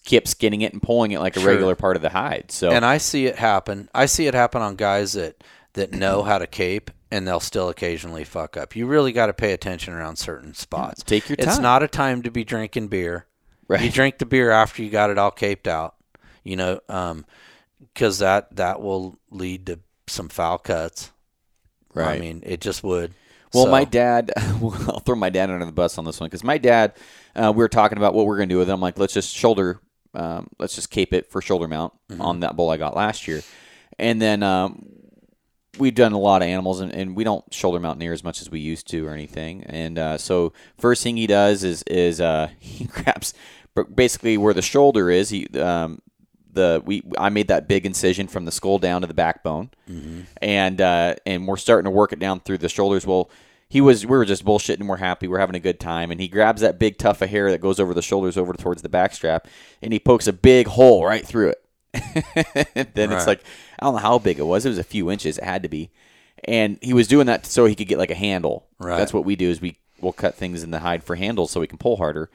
A: kept skinning it and pulling it like a
B: Sure.
A: regular part of the hide. So
B: And I see it happen. I see it happen on guys that that know how to cape, and they'll still occasionally fuck up. You really got to pay attention around certain spots.
A: take your time.
B: It's not a time to be drinking beer.
A: Right.
B: You drink the beer after you got it all caped out. You know, um, because that that will lead to some foul cuts.
A: Right.
B: I mean, it just would.
A: Well,
B: So-
A: my dad, I'll throw my dad under the bus on this one because my dad, uh, we were talking about what we're going to do with it. I'm Like, let's just shoulder, um, let's just cape it for shoulder mount
B: Mm-hmm.
A: on that bull I got last year. And then um, we've done a lot of animals and, and we don't shoulder mount near as much as we used to or anything. And uh, so, first thing he does is, is uh, he grabs basically where the shoulder is. He, um, the we I made that big incision from the skull down to the backbone, and uh, and we're starting to work it down through the shoulders. Well, he was we were just bullshitting. We're happy. We're having a good time, and he grabs that big tuft of hair that goes over the shoulders over towards the backstrap, and he pokes a big hole right through it. Then it's like I don't know how big it was. It was a few inches. It had to be, and he was doing that so he could get like a handle.
B: Right.
A: That's what we do is we we'll cut things in the hide for handles so we can pull harder,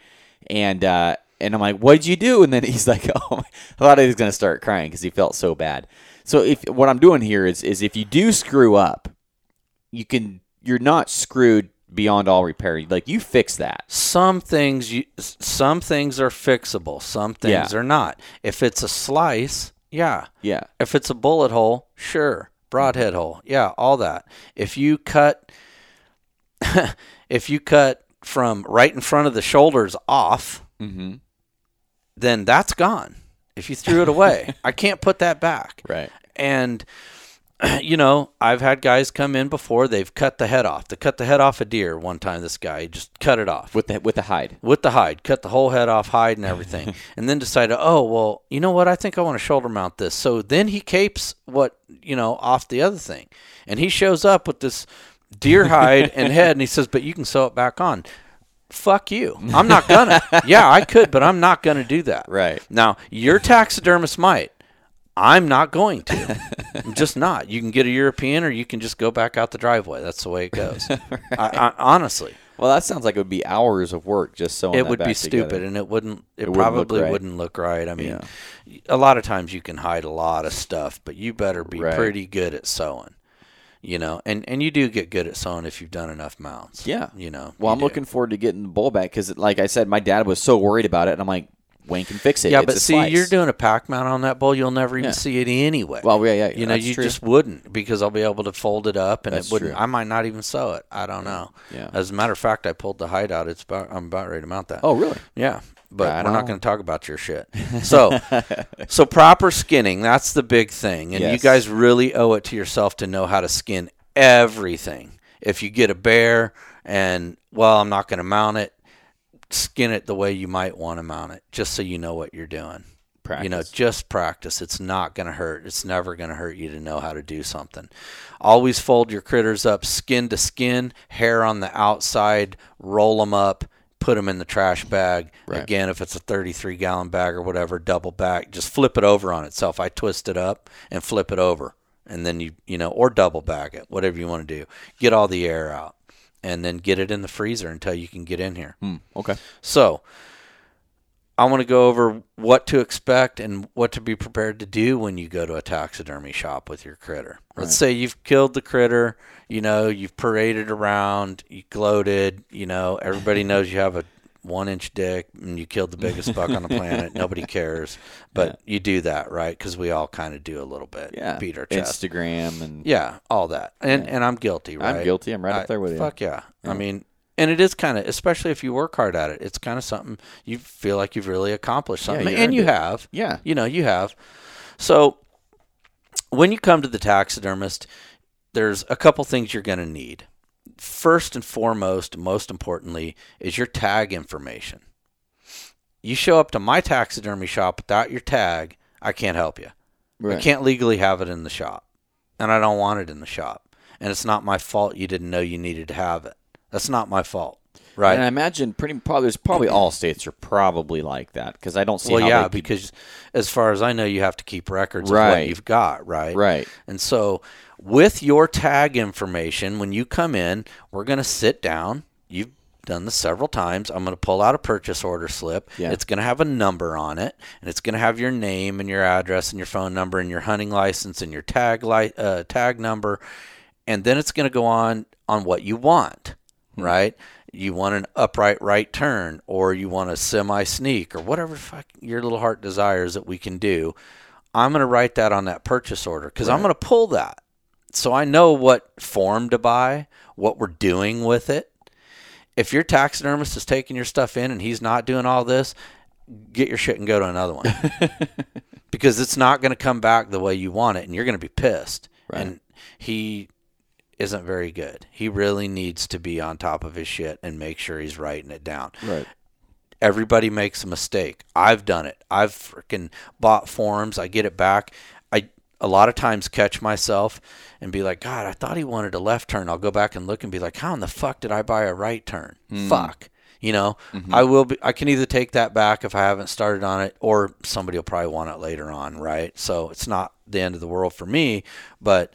A: and. uh and I'm like, "What'd you do?" And then he's like, "Oh, I thought he was gonna start crying because he felt so bad." So if what I'm doing here is is if you do screw up, you can you're not screwed beyond all repair. Like you fix that.
B: Some things you, some things are fixable. Some things
A: Yeah.
B: are not. If it's a slice, yeah.
A: Yeah.
B: If it's a bullet hole, sure. Broadhead hole, yeah, all that. If you cut, if you cut from right in front of the shoulders off,
A: Mm-hmm.
B: then that's gone. If you threw it away, I can't put that back.
A: Right.
B: And you know, I've had guys come in before. They've cut the head off. They cut the head off a deer one time. This guy just cut it off
A: With the with the hide.
B: with the hide, cut the whole head off, hide and everything, and then decided, oh well, you know what? I think I want to shoulder mount this. So then he capes what you know off the other thing, and he shows up with this deer hide and head, and he says, but you can sew it back on. Fuck you. I'm not gonna. yeah, I could, but I'm not gonna do that.
A: Right.
B: Now, your taxidermist might. I'm not going to. I'm just not. You can get a European, or you can just go back out the driveway. That's the way it goes. I, I, honestly,
A: Well, that sounds like it would be hours of work just sewing.
B: it would be
A: back
B: stupid, and it wouldn't. It,
A: wouldn't look
B: probably
A: right.
B: wouldn't look right. I mean,
A: Yeah.
B: a lot of times you can hide a lot of stuff, but you better be
A: Right.
B: pretty good at sewing. You know, and and you do get good at sewing if you've done enough mounts.
A: Yeah.
B: You know.
A: Well,
B: you
A: I'm
B: do.
A: looking forward to getting the bull back because, like I said, my dad was so worried about it, and I'm like, Wayne can fix it.
B: Yeah,
A: It's
B: but see,
A: slice.
B: you're doing a pack mount on that bull. You'll never even
A: Yeah.
B: see it anyway.
A: Well, yeah, yeah,
B: You know, you
A: true.
B: just wouldn't because I'll be able to fold it up, and
A: That's
B: it wouldn't.
A: true.
B: I might not even sew it. I don't know.
A: Yeah.
B: As a matter of fact, I pulled the hide out. It's about. I'm about ready to mount that.
A: Oh, really?
B: Yeah, but
A: Right
B: we're not going to talk about your shit. So, so proper skinning, that's the big thing. And you guys really owe it to yourself to know how to skin everything. If you get a bear and, well, I'm not going to mount it, skin it the way you might want to mount it, just so you know what you're doing. You know, just practice. It's not going to hurt. It's never going to hurt you to know how to do something. Always fold your critters up skin to skin, hair on the outside, roll them up, put them in the trash bag.
A: Right.
B: Again, if it's a 33 gallon bag or whatever, double back, just flip it over on itself. I twist it up and flip it over. And then you, you know, or double bag it, whatever you want to do. Get all the air out and then get it in the freezer until you can get in here.
A: Hmm, okay.
B: So, I want to go over what to expect and what to be prepared to do when you go to a taxidermy shop with your critter. Let's say you've killed the critter, you know, you've paraded around, you gloated, you know, everybody knows you have a one inch dick and you killed the biggest buck on the planet. Nobody cares. But you do that, right? Because we all kind of do a little bit.
A: Yeah.
B: Beat our chest.
A: Instagram and
B: Yeah, all that. And and I'm guilty, right?
A: I'm guilty. I'm right up there with you.
B: Fuck yeah. I mean, and it is kind of, especially if you work hard at it, it's kind of something you feel like you've really accomplished something.
A: you
B: and you
A: it.
B: have.
A: Yeah.
B: You know, you have. So when you come to the taxidermist, there's a couple things you're going to need. First and foremost, most importantly, is your tag information. You show up to my taxidermy shop without your tag, I can't help you.
A: Right.
B: I can't legally have it in the shop, and I don't want it in the shop. And it's not my fault you didn't know you needed to have it. That's not my fault, right?
A: And I imagine pretty probably there's probably all states are probably like that because I don't see.
B: well, yeah, because as far as I know, you have to keep records of what you've got, right?
A: right.
B: And so, with your tag information, when you come in, we're going to sit down. You've done this several times. I'm going to pull out a purchase order slip.
A: Yeah.
B: It's going to have a number on it, and it's going to have your name and your address and your phone number and your hunting license and your tag li- uh, tag number, and then it's going to go on on what you want,
A: Hmm.
B: right? You want an upright right turn, or you want a semi sneak, or whatever your little heart desires that we can do. I'm going to write that on that purchase order because I'm going to pull that. So I know what form to buy, what we're doing with it. If your taxidermist is taking your stuff in and he's not doing all this, get your shit and go to another one. because it's not going to come back the way you want it and you're going to be pissed.
A: Right.
B: And he isn't very good. He really needs to be on top of his shit and make sure he's writing it down
A: Right.
B: everybody makes a mistake. I've done it. I've freaking bought forms. I get it back. A lot of times catch myself and be like, God, I thought he wanted a left turn. I'll go back and look and be like, How in the fuck did I buy a right turn? Hmm. Fuck. You know, mm-hmm. I will be. I can either take that back if I haven't started on it, or somebody will probably want it later on, right? So it's not the end of the world for me, but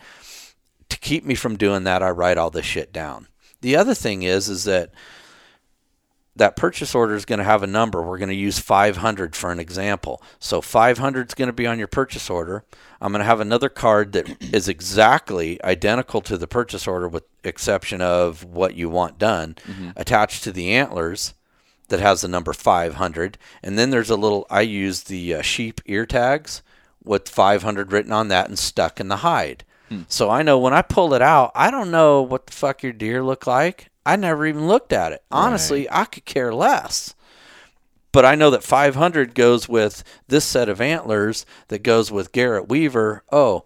B: to keep me from doing that, I write all this shit down. The other thing is, is that that purchase order is going to have a number. We're going to use 500 for an example. So 500 is going to be on your purchase order. I'm going to have another card that is exactly identical to the purchase order with exception of what you want done
A: Mm-hmm.
B: attached to the antlers that has the number 500. And then there's a little I use the uh, sheep ear tags with 500 written on that and stuck in the hide. So I know when I pull it out, I don't know what the fuck your deer look like. I never even looked at it. Honestly, I could care less. But I know that 500 goes with this set of antlers that goes with Garrett Weaver. Oh,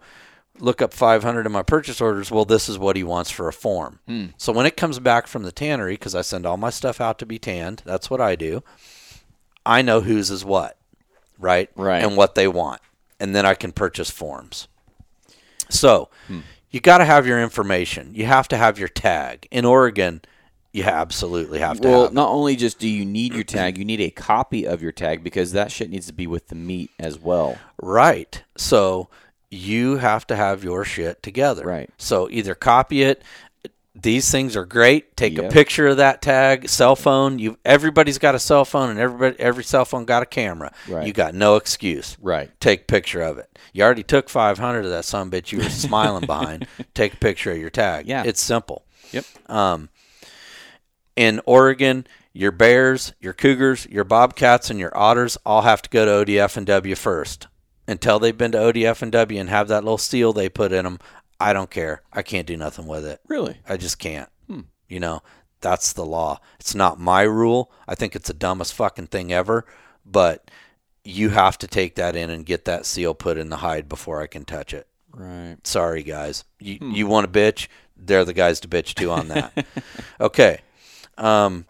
B: look up 500 in my purchase orders. Well, this is what he wants for a form. Hmm. So when it comes back from the tannery, because I send all my stuff out to be tanned, that's what I do. I know whose is what, right?
A: Right.
B: And what they want. And then I can purchase forms. So hmm. you got to have your information. You have to have your tag. In Oregon, you absolutely have to
A: Well,
B: have
A: not only just do you need your tag, you need a copy of your tag because that shit needs to be with the meat as well.
B: Right. So you have to have your shit together.
A: Right.
B: So either copy it. These things are great. Take
A: Yep.
B: a picture of that tag, cell phone. You everybody's got a cell phone and everybody every cell phone got a camera.
A: Right.
B: You got no excuse.
A: Right.
B: Take a picture of it. You already took 500 of that some bitch you were smiling behind. Take a picture of your tag.
A: Yeah.
B: It's simple.
A: Yep.
B: Um, in Oregon, your bears, your cougars, your bobcats, and your otters all have to go to ODF and W first. Until they've been to ODF and W and have that little seal they put in them, I don't care. I can't do nothing with it.
A: Really?
B: I just can't. Hmm. You know, that's the law. It's not my rule. I think it's the dumbest fucking thing ever, but you have to take that in and get that seal put in the hide before I can touch it.
A: Right.
B: Sorry, guys. You hmm. you want to bitch? They're the guys to bitch to on that. okay. Um,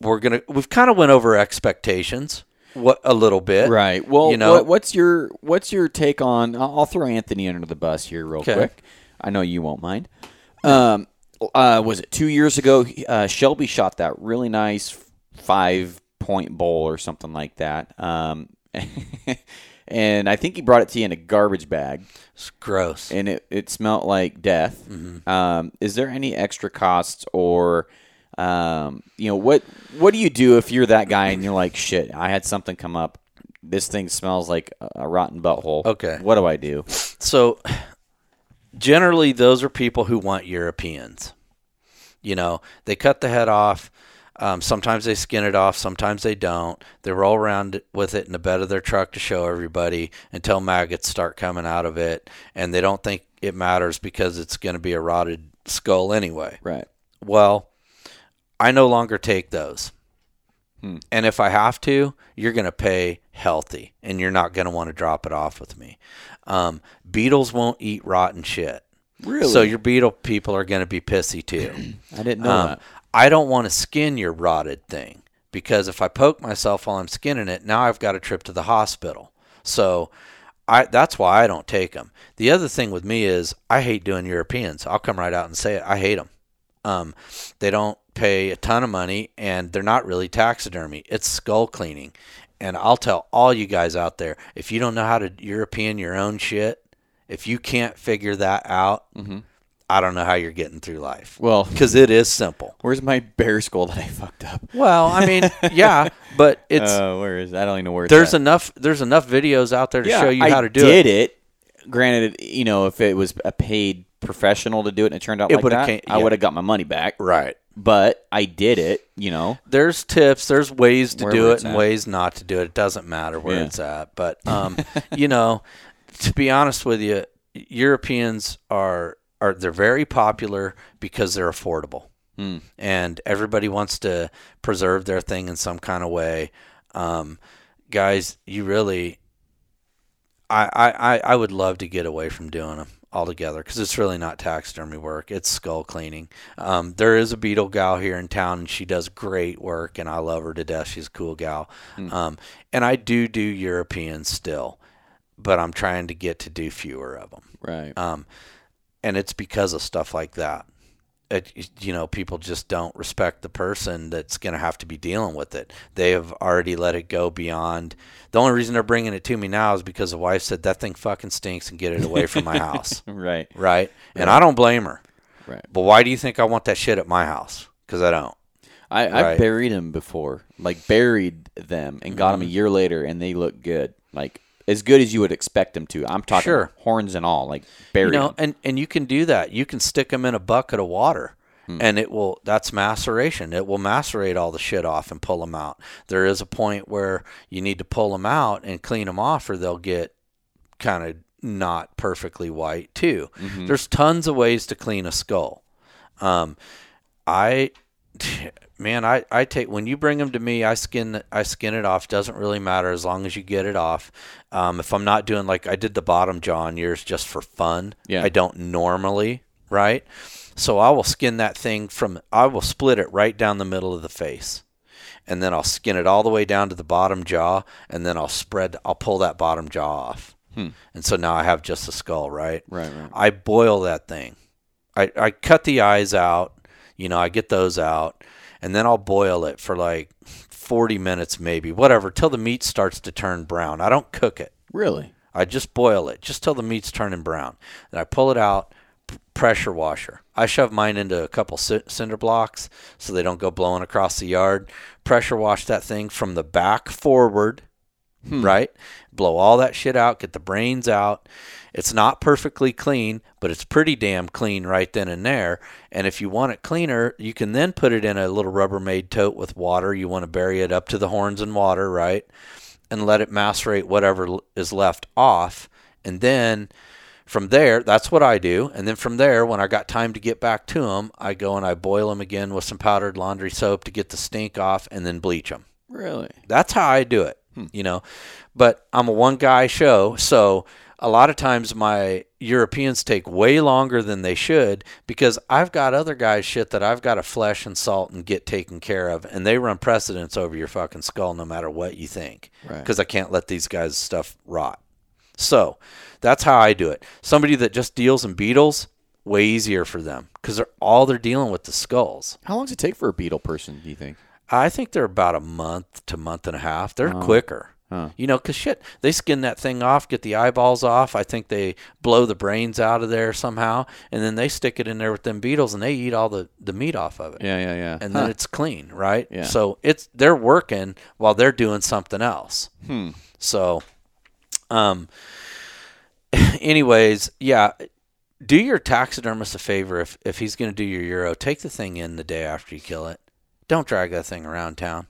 B: we're gonna. We've kind of went over expectations. What a little bit.
A: Right. Well,
B: you know,
A: what, what's your what's your take on? I'll throw Anthony under the bus here real
B: Okay.
A: quick. I know you won't mind. Um, uh, was it two years ago? Uh, Shelby shot that really nice five point bowl or something like that. Um, and I think he brought it to you in a garbage bag,
B: it's gross.
A: and it, it smelled like death. Um, is there any extra costs or? Um, you know what? What do you do if you're that guy and you're like, shit? I had something come up. This thing smells like a- rotten butthole.
B: Okay.
A: What do I do?
B: So generally those are people who want Europeans. You know, they cut the head off. Um, sometimes they skin it off. Sometimes they don't. They roll around with it in the bed of their truck to show everybody until maggots start coming out of it, and they don't think it matters because it's going to be a rotted skull anyway.
A: Right.
B: Well, I no longer take those. And if I have to, you're going to pay healthy and you're not going to want to drop it off with me. Um, beetles won't eat rotten shit.
A: Really?
B: So your beetle people are going to be pissy too.
A: I didn't know
B: Um,
A: that.
B: I don't want to skin your rotted thing because if I poke myself while I'm skinning it, now I've got a trip to the hospital. So I that's why I don't take them. The other thing with me is I hate doing Europeans. I'll come right out and say it. I hate them. Um, they don't pay a ton of money and they're not really taxidermy. It's skull cleaning. And I'll tell all you guys out there, if you don't know how to European your own shit, if you can't figure that out, I don't know how you're getting through life.
A: Well,
B: Because it is simple.
A: where's my bear skull that I fucked up?
B: Well, I mean, yeah, but it's
A: uh, where is? I don't even know where. It's
B: there's
A: at.
B: enough there's enough videos out there to
A: yeah,
B: show you
A: I
B: how to do it.
A: did
B: it.
A: Granted, you know, if it was a paid professional to do it and it turned out
B: It
A: like that,
B: came-
A: I would have got my money back.
B: Right.
A: But I did it. You know.
B: There's tips, there's ways to
A: Wherever
B: do it and
A: at.
B: ways not to do it. It doesn't matter where
A: Yeah.
B: it's at. But um, you know, to be honest with you, Europeans are are they're very popular because they're affordable.
A: Hmm.
B: and everybody wants to preserve their thing in some kind of way. Um, guys, you really, I, I, I- I would love to get away from doing them altogether because it's really not taxidermy work. It's skull cleaning. Um, there is a beetle gal here in town, and she does great work, and I love her to death. She's a cool gal. Um, and I do do Europeans still, but I'm trying to get to do fewer of them
A: Right.
B: um, and it's because of stuff like that. It, you know, people just don't respect the person that's going to have to be dealing with it. They have already let it go beyond. The only reason they're bringing it to me now is because the wife said that thing fucking stinks and get it away from my house,
A: right.
B: right? And I don't blame her.
A: Right.
B: But why do you think I want that shit at my house? Because I don't.
A: I,
B: Right.
A: I've buried them before, like buried them and got them a mm-hmm. year later, and they look good, like as good as you would expect them to. I'm talking
B: Sure.
A: horns and all, like buried.
B: you know and and you can do that. You can stick them in a bucket of water and it will that's maceration. It will macerate all the shit off and pull them out. There is a point where you need to pull them out and clean them off or they'll get kind of not perfectly white too. There's tons of ways to clean a skull. Um i man i i take when you bring them to me i skin i skin it off. Doesn't really matter as long as you get it off. Um, if i'm not doing like i did the bottom jaw on yours just for fun.
A: Yeah.
B: i don't normally right? So i will skin that thing from i will split it right down the middle of the face. And then i'll skin it all the way down to the bottom jaw and then i'll spread i'll pull that bottom jaw off. And so now i have just a skull right?
A: Right, right.
B: I boil that thing. I, I cut the eyes out, you know, I get those out, and then I'll boil it for like 40 minutes, maybe, whatever, till the meat starts to turn brown. I don't cook it.
A: really,
B: I just boil it, just till the meat's turning brown. Then I pull it out, p- pressure washer. I shove mine into a couple ci- cinder blocks so they don't go blowing across the yard. Pressure wash that thing from the back forward, hmm. right? Blow all that shit out, get the brains out. It's not perfectly clean, but it's pretty damn clean right then and there. And if you want it cleaner, you can then put it in a little Rubbermaid tote with water. You want to bury it up to the horns in water, right? and let it macerate whatever is left off. And then from there, that's what I do. And then from there, when I got time to get back to them, I go and I boil them again with some powdered laundry soap to get the stink off and then bleach them.
A: really.
B: That's how I do it, hmm. you know. But I'm a one guy show, so a lot of times my Europeans take way longer than they should because I've got other guys shit that I've got to flesh and salt and get taken care of, and they run precedence over your fucking skull no matter what you think
A: Right.
B: because I can't let these guys' stuff rot. So that's how I do it. Somebody that just deals in beetles, way easier for them because they're all they're dealing with the skulls.
A: How long does it take for a beetle person? Do you think?
B: I think they're about a month to month and a half. They're oh. quicker.
A: Huh.
B: You know, 'cause shit, they skin that thing off, get the eyeballs off. I think they blow the brains out of there somehow, and then they stick it in there with them beetles, and they eat all the, the meat off of it,
A: Yeah, yeah, yeah.
B: and
A: Huh.
B: then it's clean, right?
A: Yeah.
B: So it's they're working while they're doing something else.
A: Hmm.
B: So, um, anyways, yeah, do your taxidermist a favor if if he's going to do your euro, take the thing in the day after you kill it. Don't drag that thing around town.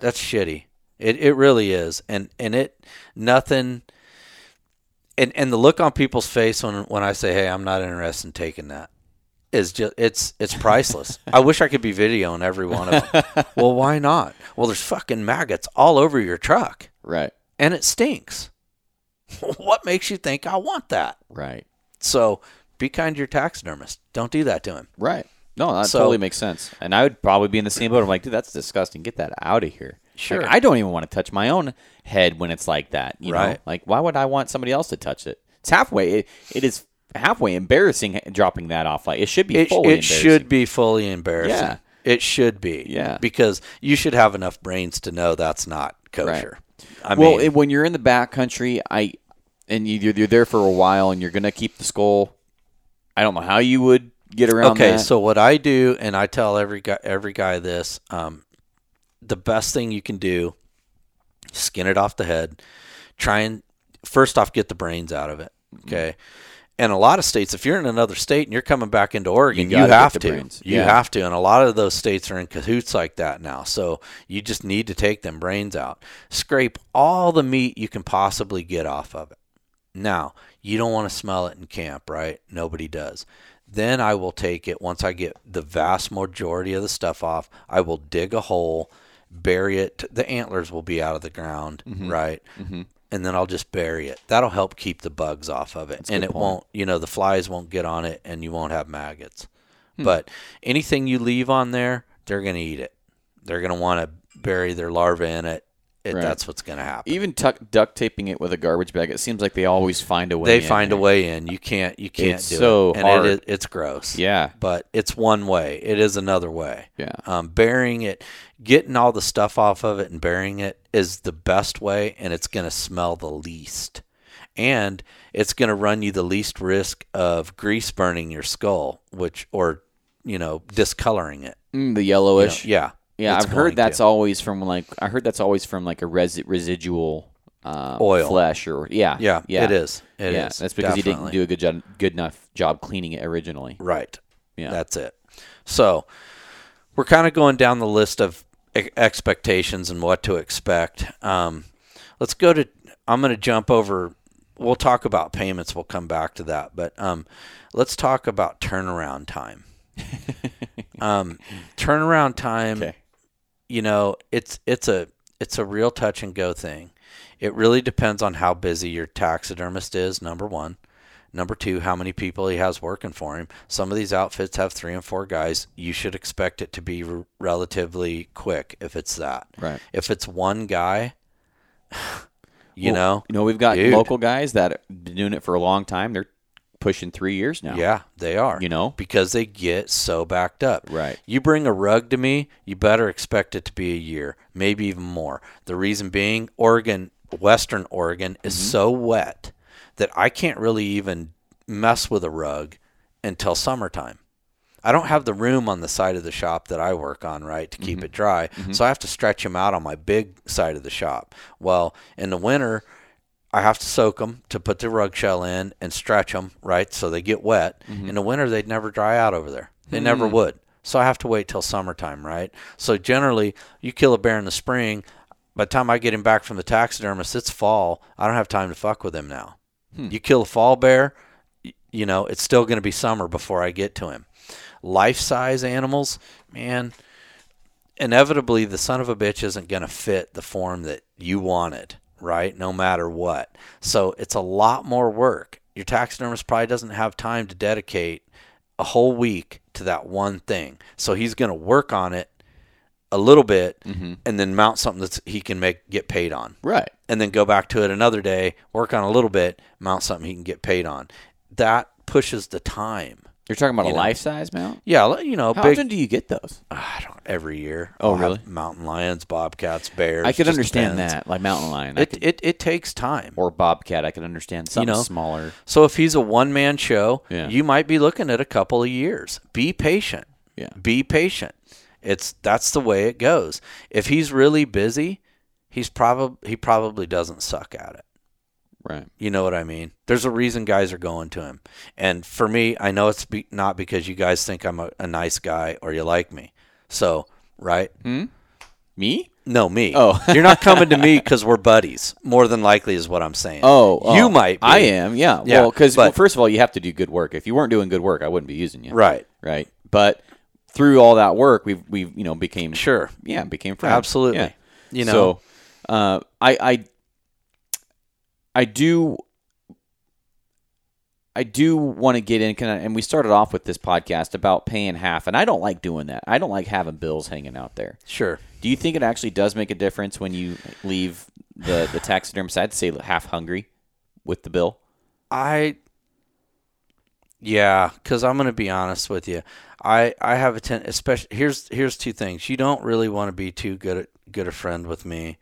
B: That's shitty. It it really is, and and it nothing. And and the look on people's face when when I say, "Hey, I'm not interested in taking that," is just it's it's priceless. I wish I could be videoing every one of them. well, why not? Well, there's fucking maggots all over your truck,
A: right,
B: and it stinks. what makes you think I want that?
A: right,
B: So be kind to your taxidermist. Don't do that to him.
A: right. No, that
B: So-
A: totally makes sense. And I would probably be in the same boat. I'm like, dude, that's disgusting. Get that out of here.
B: Sure.
A: Like, I don't even want to touch my own head when it's like that. You know,
B: Right.
A: like why would I want somebody else to touch it? It's halfway. It, it is halfway embarrassing dropping that off. Like it should be
B: It,
A: fully
B: it should be fully embarrassing.
A: Yeah.
B: It should be.
A: Yeah.
B: Because you should have enough brains to know that's not kosher. I
A: well,
B: mean,
A: when you're in the back country, I and you, you're, you're there for a while, and you're gonna keep the skull. I don't know how you would get around.
B: okay,
A: that.
B: so what I do, and I tell every guy, every guy this, um, the best thing you can do, skin it off the head. Try and first off get the brains out of it.
A: Mm-hmm.
B: Okay. And a lot of states, if you're in another state and you're coming back into Oregon,
A: You
B: you, have to.
A: brains.
B: You
A: Yeah.
B: have to. And a lot of those states are in cahoots like that now. So you just need to take them brains out. Scrape all the meat you can possibly get off of it. Now, you don't want to smell it in camp, right? Nobody does. Then I will take it once I get the vast majority of the stuff off. I will dig a hole, bury it. The antlers will be out of the ground, right? Mm-hmm. And then I'll just bury it. That'll help keep the bugs off of it,
A: a
B: and it
A: point.
B: won't. You know, the flies won't get on it, and you won't have maggots. But anything you leave on there, they're gonna eat it. They're gonna want to bury their larvae in it. It
A: Right.
B: That's what's gonna happen.
A: even tuck, duct taping it with a garbage bag, it seems like they always find a way.
B: they
A: in
B: find a way in. You can't. You can't
A: It's
B: do
A: so
B: it. And
A: hard.
B: it it's gross.
A: Yeah,
B: But it's one way. It is another way.
A: yeah.
B: Um, burying it, getting all the stuff off of it and burying it is the best way, and it's going to smell the least. And it's going to run you the least risk of grease burning your skull, which, or, you know, discoloring it.
A: Mm, the
B: you know,
A: yellowish.
B: yeah.
A: Yeah, I've heard that's
B: to.
A: always from like I heard that's always from like a res- residual uh,
B: Oil.
A: flesh or yeah,
B: Yeah,
A: yeah,
B: it is. It is.
A: yeah, that's because you didn't do a good job, good enough job cleaning it originally.
B: Right.
A: Yeah.
B: That's it. So we're kind of going down the list of e- expectations and what to expect. Um, let's go to. I'm going to jump over. We'll talk about payments. We'll come back to that, but um, let's talk about turnaround time. um, turnaround time.
A: Okay.
B: You know, it's it's a it's a real touch and go thing. It really depends on how busy your taxidermist is. Number one. Number two, how many people he has working for him. Some of these outfits have three and four guys. You should expect it to be r- relatively quick if it's that.
A: Right.
B: If it's one guy, you
A: Well,
B: know,
A: you know we've got
B: dude.
A: local guys that have been doing it for a long time. They're pushing three years now.
B: yeah, they are.
A: You know?
B: because they get so backed up.
A: Right.
B: You bring a rug to me, you better expect it to be a year, maybe even more. The reason being, Oregon, Western Oregon, is
A: Mm-hmm.
B: so wet that I can't really even mess with a rug until summertime. I don't have the room on the side of the shop that I work on, right, to
A: Mm-hmm.
B: keep it dry. So I have to stretch them out on my big side of the shop. Well, in the winter, I have to soak them to put the rug shell in and stretch them, right, so they get wet.
A: Mm-hmm.
B: In the winter, they'd never dry out over there. They
A: Hmm.
B: never would. So I have to wait till summertime, right? So generally, you kill a bear in the spring. By the time I get him back from the taxidermist, it's fall. I don't have time to fuck with him now.
A: Hmm.
B: You kill a fall bear, you know, it's still going to be summer before I get to him. Life size animals, man, inevitably the son of a bitch isn't going to fit the form that you wanted, right? No matter what. So it's a lot more work. Your taxidermist probably doesn't have time to dedicate a whole week to that one thing. So he's going to work on it a little bit mm-hmm. and then mount something that he can make get paid on.
A: Right.
B: And then go back to it another day, work on a little bit, mount something he can get paid on. That pushes the time.
A: You're talking about
B: You
A: a
B: know.
A: life size mount?
B: Yeah, you know,
A: How
B: big
A: often do you get those?
B: I don't every year.
A: Oh,
B: I'll
A: really?
B: Mountain lions, bobcats, bears.
A: I could understand
B: depends.
A: that, like mountain lion.
B: It,
A: could-
B: it it takes time.
A: or bobcat, I could understand something
B: know,
A: smaller.
B: So if he's a one man show,
A: Yeah.
B: you might be looking at a couple of years. Be patient.
A: Yeah.
B: Be patient. It's that's the way it goes. If he's really busy, he's probably he probably doesn't suck at it.
A: Right.
B: You know what I mean? There's a reason guys are going to him. And for me, I know it's be, not because you guys think I'm a, a nice guy or you like me. So, right?
A: Me?
B: No, me.
A: Oh.
B: you're not coming to me because we're buddies. More than likely is what I'm saying.
A: Oh,
B: you
A: oh,
B: might. Be.
A: I am. Yeah.
B: Yeah,
A: well, because
B: but-
A: first of all, you have to do good work. If you weren't doing good work, I wouldn't be using you.
B: Right.
A: Right. But through all that work, we've we've you know became
B: Sure.
A: yeah became friends.
B: Absolutely.
A: Yeah.
B: You know.
A: So, uh, I I I do. I do want to get in, and we started off with this podcast about paying half, and I don't like doing that. I don't like having bills hanging out there.
B: Sure.
A: Do you think it actually does make a difference when you leave the the taxidermist? I'd say half hungry with the bill.
B: I. Yeah, because I'm going to be honest with you. I I have a ten. Especially here's here's two things. You don't really want to be too good at, good a friend with me,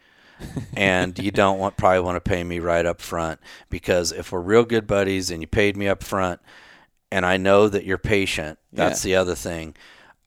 B: and you don't want probably want to pay me right up front because if we're real good buddies and you paid me up front, and I know that you're patient. That's the other thing.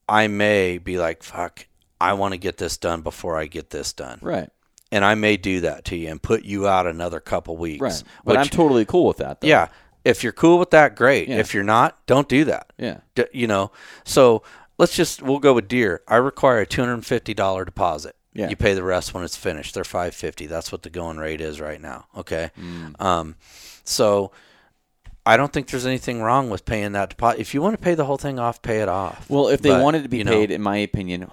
B: I may be like, fuck. I want to get this done before I get this done,
A: Right.
B: and I may do that to you and put you out another couple weeks.
A: Right. But
B: which-
A: I'm totally cool with that. Though.
B: yeah. If you're cool with that, great.
A: Yeah.
B: If you're not, don't do that.
A: Yeah.
B: D- you know, so let's just we'll go with deer. I require a two hundred and fifty dollar deposit.
A: Yeah.
B: You pay the rest when it's finished. They're five fifty. That's what the going rate is right now. Okay.
A: Mm.
B: Um, so I don't think there's anything wrong with paying that deposit. If you want to pay the whole thing off, pay it off.
A: Well, if they
B: But,
A: wanted to be
B: you know-
A: paid, in my opinion,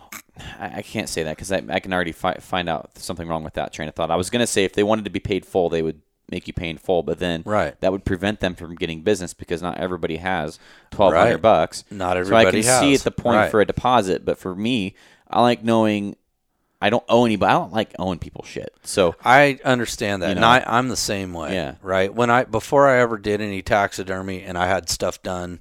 A: I, I can't say that because I, I can already fi- find out something wrong with that train of thought. I was going to say if they wanted to be paid full, they would make you pay in full, but then
B: Right.
A: that would prevent them from getting business because not everybody has twelve hundred
B: Right.
A: bucks.
B: Not everybody
A: so I can see at the point
B: Right.
A: for a deposit, but for me, I like knowing I don't owe anybody. I don't like owing people shit. So
B: I understand that,
A: You
B: and. I, I'm the same way.
A: Yeah.
B: Right. When I before I ever did any taxidermy and I had stuff done,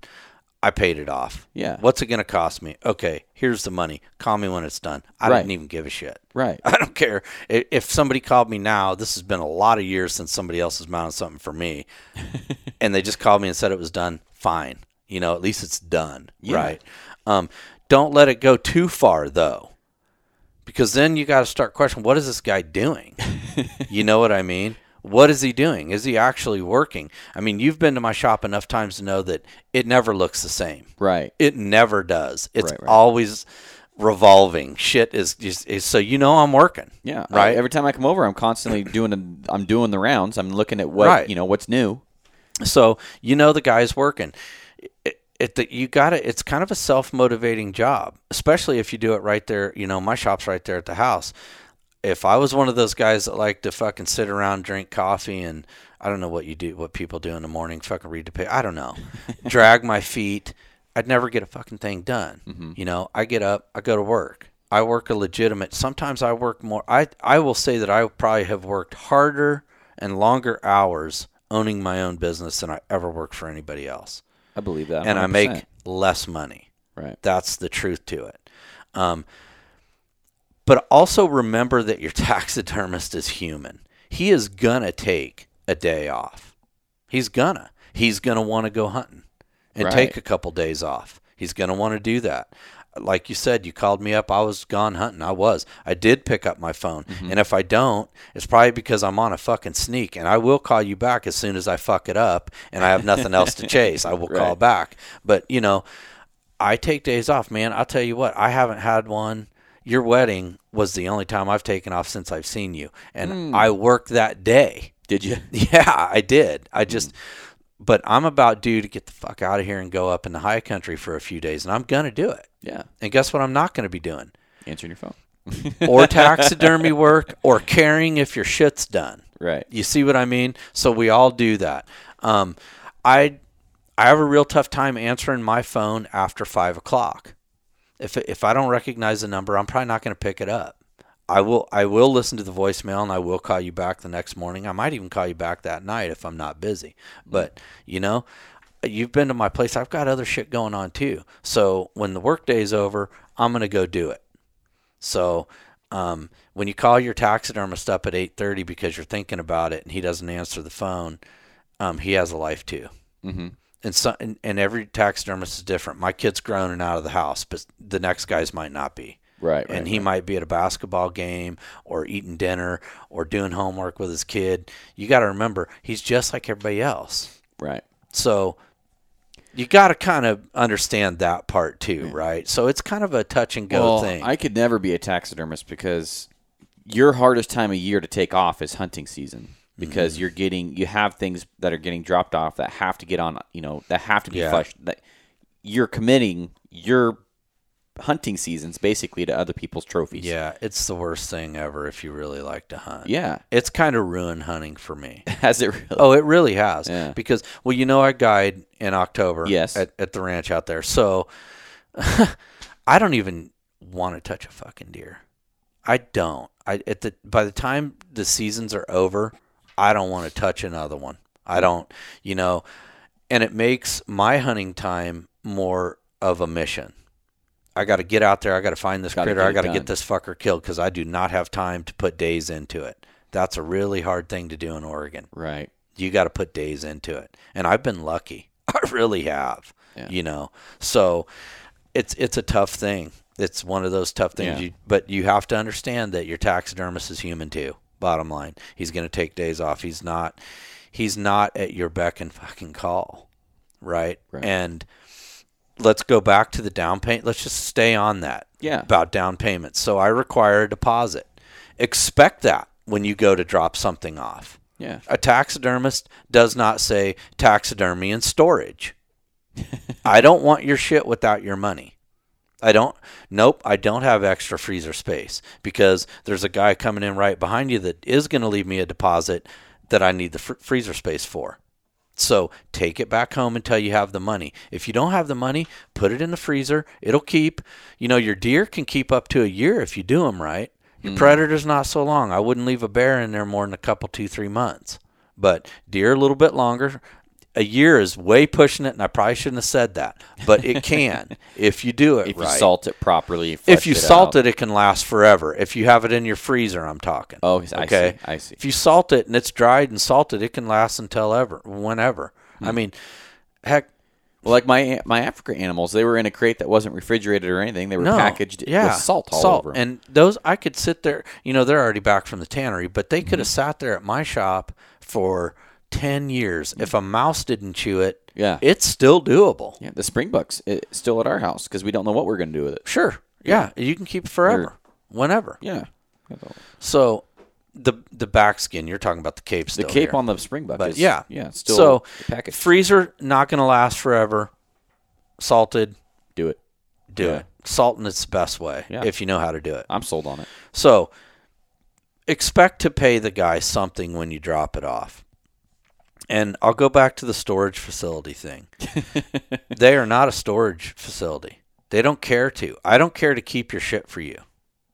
B: I paid it off.
A: Yeah.
B: What's it going to cost me? Okay, here's the money. Call me when it's done. I
A: Right.
B: didn't even give a shit.
A: right,
B: I don't care if somebody called me now. This has been a lot of years since somebody else has mounted something for me, and they just called me and said it was done. Fine, you know, at least it's done,
A: Yeah.
B: right? Um, don't let it go too far though. Because then you got to start questioning what is this guy doing? you know what I mean? What is he doing? Is he actually working? I mean, you've been to my shop enough times to know that it never looks the same.
A: Right.
B: It never does. It's
A: Right, right.
B: always revolving. Shit is just is, so you know I'm working.
A: Yeah. I-
B: Right.
A: every time I come over, I'm constantly doing. A, I'm doing the rounds. I'm looking at what
B: Right.
A: you know what's new.
B: So you know the guy's working. It, it, that you got to It's kind of a self motivating job, especially if you do it right there. You know, my shop's right there at the house. If I was one of those guys that like to fucking sit around, drink coffee, and I don't know what you do, what people do in the morning, fucking read the paper. I don't know, drag my feet. I'd never get a fucking thing done. Mm-hmm. You know, I get up, I go to work. I work a legitimate. Sometimes I work more. I I will say that I probably have worked harder and longer hours owning my own business than I ever worked for anybody else,
A: I believe that.
B: and I make less money.
A: right.
B: That's the truth to it. Um, but also remember that your taxidermist is human. He is gonna take a day off. He's gonna. He's gonna want to go hunting and
A: Right.
B: take a couple days off. He's gonna want to do that. Like you said, you called me up. I was gone hunting. I was. I did pick up my phone, mm-hmm. and if I don't, it's probably because I'm on a fucking sneak. And I will call you back as soon as I fuck it up, and I have nothing else to chase. I will call back. But you know, I take days off, man. I'll tell you what, I haven't had one. Your wedding was the only time I've taken off since I've seen you, and hmm. I worked that day.
A: Did you?
B: Yeah, I did. I hmm. just, but I'm about due to get the fuck out of here and go up in the high country for a few days, and I'm gonna do it.
A: Yeah.
B: And guess what? I'm not gonna be doing
A: Answering your phone.
B: or taxidermy work or caring if your shit's done.
A: Right.
B: You see what I mean? So we all do that. Um, I I have a real tough time answering my phone after five o'clock. If if I don't recognize the number, I'm probably not going to pick it up. I will I will listen to the voicemail and I will call you back the next morning. I might even call you back that night if I'm not busy. But you know, you've been to my place. I've got other shit going on too. So when the workday's over, I'm going to go do it. So um, when you call your taxidermist up at 8:30 because you're thinking about it and he doesn't answer the phone, um, he has a life too.
A: Mm-hmm.
B: And, so, and, and every taxidermist is different. My kid's grown and out of the house, but the next guy's might not be.
A: Right.
B: and
A: right,
B: he
A: right.
B: might be at a basketball game or eating dinner or doing homework with his kid. You got to remember, he's just like everybody else.
A: Right.
B: So you got to kind of understand that part too, right? So it's kind of a touch and go
A: well,
B: thing.
A: I could never be a taxidermist because your hardest time of year to take off is hunting season
B: Mm-hmm.
A: because you're getting you have things that are getting dropped off that have to get on you know that have to be
B: Yeah.
A: fleshed that you're committing your hunting seasons basically to other people's trophies.
B: yeah, it's the worst thing ever if you really like to hunt.
A: Yeah.
B: It's kind of ruined hunting for me.
A: Has it really?
B: Oh, it really has.
A: Yeah.
B: Because, well, you know, I guide in October
A: Yes.
B: at, at the ranch out there. So I don't even want to touch a fucking deer. I don't. I at the by the time the seasons are over, I don't want to touch another one. I don't, you know, and it makes my hunting time more of a mission. I got to get out there. I got to find this
A: Gotta
B: critter. I got to get this fucker killed because I do not have time to put days into it. That's a really hard thing to do in Oregon
A: Right.
B: you got to put days into it and i've been lucky i really have
A: Yeah.
B: you know so it's it's a tough thing it's one of those tough things
A: Yeah.
B: you, but you have to understand that your taxidermist is human too bottom line he's going to take days off he's not he's not at your beck and fucking call right,
A: Right.
B: and let's go back to the down payment let's just stay on that
A: Yeah.
B: about down payments so i require a deposit expect that when you go to drop something off
A: Yeah.
B: a taxidermist does not say taxidermy and storage. I don't want your shit without your money. I don't. Nope, I don't have extra freezer space because there's a guy coming in right behind you that is going to leave me a deposit that I need the fr- freezer space for. So take it back home until you have the money. If you don't have the money, put it in the freezer. It'll keep. You know, your deer can keep up to a year if you do them right. Your hmm. predator's not so long. I wouldn't leave a bear in there more than a couple, two, three months. But deer a little bit longer. A year is way pushing it, and I probably shouldn't have said that. But it can if you do it
A: If
B: right.
A: you salt it properly.
B: if you
A: it
B: salt
A: out.
B: it, it can last forever. If you have it in your freezer, I'm talking.
A: Oh, I see,
B: okay.
A: I see.
B: If you salt it and it's dried and salted, it can last until ever, whenever. I
A: Hmm.
B: mean, heck,
A: Well, like my my Africa animals, they were in a crate that wasn't refrigerated or anything. They were
B: No,
A: packaged
B: yeah,
A: with salt all
B: salt.
A: over 'em.
B: And those, I could sit there. You know, they're already back from the tannery, but they
A: Mm-hmm.
B: could have sat there at my shop for ten years. If a mouse didn't chew it,
A: Yeah.
B: it's still doable.
A: yeah, the Springbucks it's still at our house because we don't know what we're going to do with it.
B: Sure, yeah, you can keep it forever, whenever.
A: Yeah,
B: So, the the back skin, you're talking about the cape. Still.
A: The cape
B: here.
A: on the Springbuck.
B: But
A: is,
B: yeah,
A: yeah, still
B: so
A: packaged.
B: freezer not going to last forever. Salted,
A: do it.
B: do
A: Yeah.
B: it. Salting it's the best way
A: Yeah.
B: if you know how to do it.
A: I'm sold on it.
B: So expect to pay the guy something when you drop it off. And I'll go back to the storage facility thing. they are not a storage facility. They don't care to. I don't care to keep your shit for you.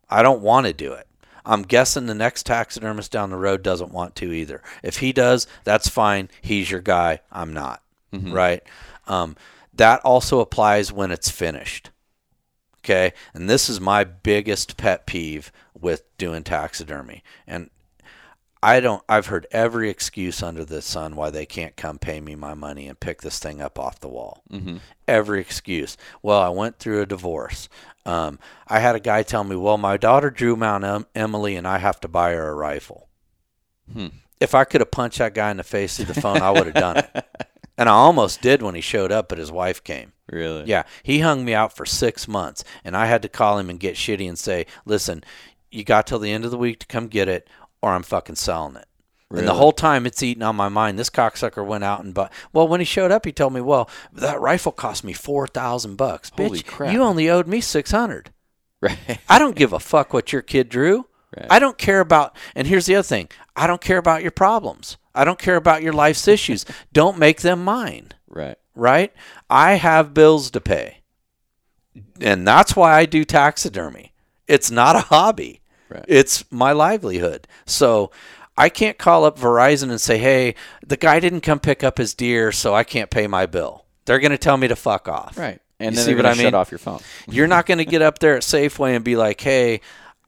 B: I don't want to do it. I'm guessing the next taxidermist down the road doesn't want to either. If he does, that's fine. He's your guy. I'm not. Right? Um, that also applies when it's finished. Okay. And this is my biggest pet peeve with doing taxidermy. And I don't, I've heard every excuse under the sun why they can't come pay me my money and pick this thing up off the wall. Mm-hmm. Every excuse. Well, I went through a divorce. Um, I had a guy tell me, well, my daughter drew Mount em- Emily and I have to buy her a rifle. If I could have punched that guy in the face through the phone, I would have done it. And I almost did when he showed up, but his wife came.
A: Really?
B: Yeah, he hung me out for six months, and I had to call him and get shitty and say, "Listen, you got till the end of the week to come get it, or I'm fucking selling it." And the whole time it's eating on my mind. This cocksucker went out and bought. Well, when he showed up, he told me, "Well, that rifle cost me four thousand bucks,
A: Holy
B: bitch.
A: crap.
B: You only owed me six hundred.
A: Right.
B: I don't give a fuck what your kid drew.
A: Right.
B: I don't care about. And here's the other thing: I don't care about your problems. I don't care about your life's issues. Don't make them mine."
A: right.
B: right? I have bills to pay. And that's why I do taxidermy. It's not a hobby.
A: Right.
B: It's my livelihood. So I can't call up Verizon and say, "Hey, the guy didn't come pick up his deer, so I can't pay my bill." They're going to tell me to fuck off.
A: Right. And
B: You
A: then
B: see what I mean?
A: Shut off your phone.
B: You're not going to get up there at Safeway and be like, "Hey,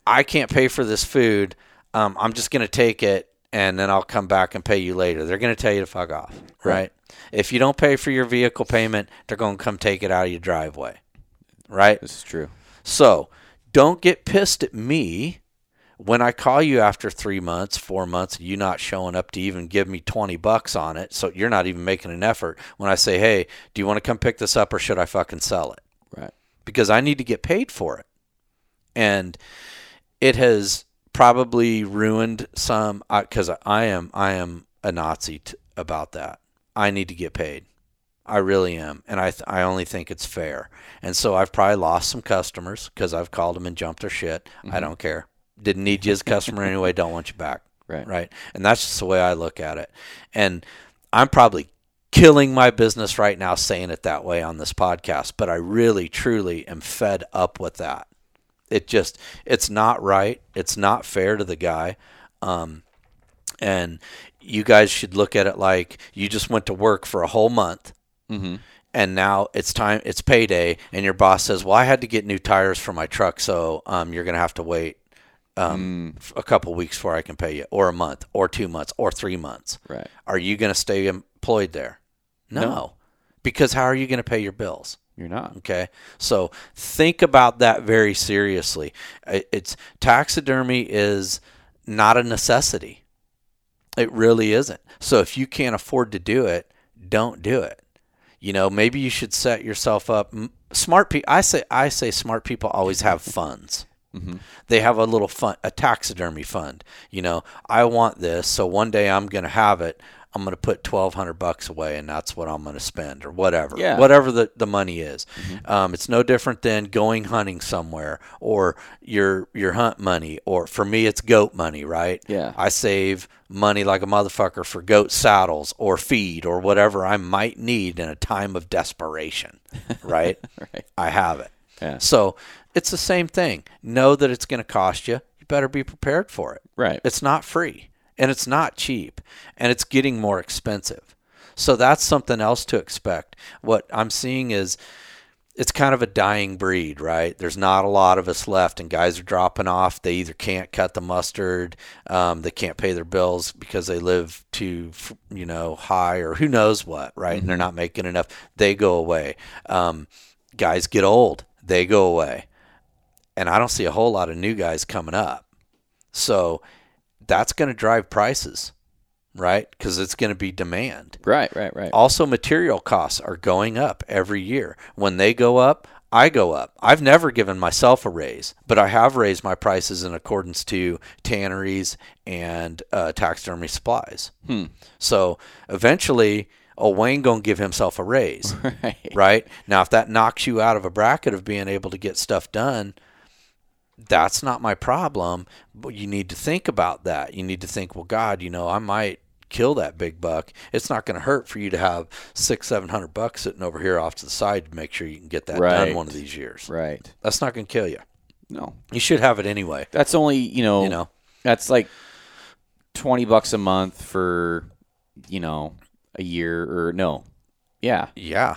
B: I can't pay for this food. Um, I'm just going to take it, and then I'll come back and pay you later." They're going to tell you to fuck off, right? If you don't pay for your vehicle payment, they're going to come take it out of your driveway, right?
A: This is true.
B: So don't get pissed at me when I call you after three months, four months, you not showing up to even give me 20 bucks on it. So you're not even making an effort when I say, hey, do you want to come pick this up or should I fucking sell it?
A: Right.
B: Because I need to get paid for it. And it has probably ruined some uh, because I am I am a Nazi t- about that. I need to get paid. I really am, and I th- I only think it's fair. And so I've probably lost some customers because I've called them and jumped their shit. I mm-hmm. don't care. Didn't need you as a customer anyway. Don't want you back.
A: Right.
B: Right. And that's just the way I look at it. And I'm probably killing my business right now saying it that way on this podcast, but I really truly am fed up with that. It just it's not right. It's not fair to the guy. Um, and you guys should look at it like you just went to work for a whole month
A: Mm-hmm.
B: and now it's time it's payday and your boss says well i had to get new tires for my truck so um, you're going to have to wait um, a couple weeks before i can pay you or a month or two months or three months
A: Right.
B: are you going to stay employed there no,
A: No.
B: because how are you going to pay your bills
A: You're not.
B: Okay, so think about that very seriously. It's taxidermy is not a necessity. It really isn't. So if you can't afford to do it, don't do it. You know, maybe you should set yourself up. Smart people, I say, I say, smart people always have funds. They have a little fund, a taxidermy fund. You know, I want this, so one day I'm going to have it. I'm going to put twelve hundred bucks away, and that's what I'm going to spend, or whatever,
A: Yeah.
B: whatever the, the money is. Um, it's no different than going hunting somewhere, or your your hunt money, or for me, it's goat money, right?
A: Yeah.
B: I save money like a motherfucker for goat saddles or feed or whatever I might need in a time of desperation, right?
A: Right.
B: I have it.
A: Yeah.
B: So it's the same thing. Know that it's going to cost you. You better be prepared for it.
A: Right.
B: It's not free and it's not cheap and it's getting more expensive. So that's something else to expect. What I'm seeing is it's kind of a dying breed, right? There's not a lot of us left, and guys are dropping off. They either can't cut the mustard, um, they can't pay their bills because they live too, you know, high or who knows what, right? Mm-hmm. And they're not making enough. They go away. Um, guys get old, they go away, and I don't see a whole lot of new guys coming up. So that's going to drive prices right? Because it's going to be demand.
A: Right, right, right.
B: Also, material costs are going up every year. When they go up, I go up. I've never given myself a raise, but I have raised my prices in accordance to tanneries and uh, taxidermy supplies.
A: Hmm.
B: So eventually, oh, Wayne gonna give himself a raise, right. right? Now, if that knocks you out of a bracket of being able to get stuff done, that's not my problem. But you need to think about that. You need to think, well, God, you know, I might kill that big buck. It's not going to hurt for you to have six, seven hundred bucks sitting over here off to the side to make sure you can get that right. done one of these years.
A: Right.
B: That's not going to kill you.
A: No.
B: You should have it anyway.
A: That's only you know.
B: You know.
A: That's like twenty bucks a month for you know a year or no. Yeah.
B: Yeah.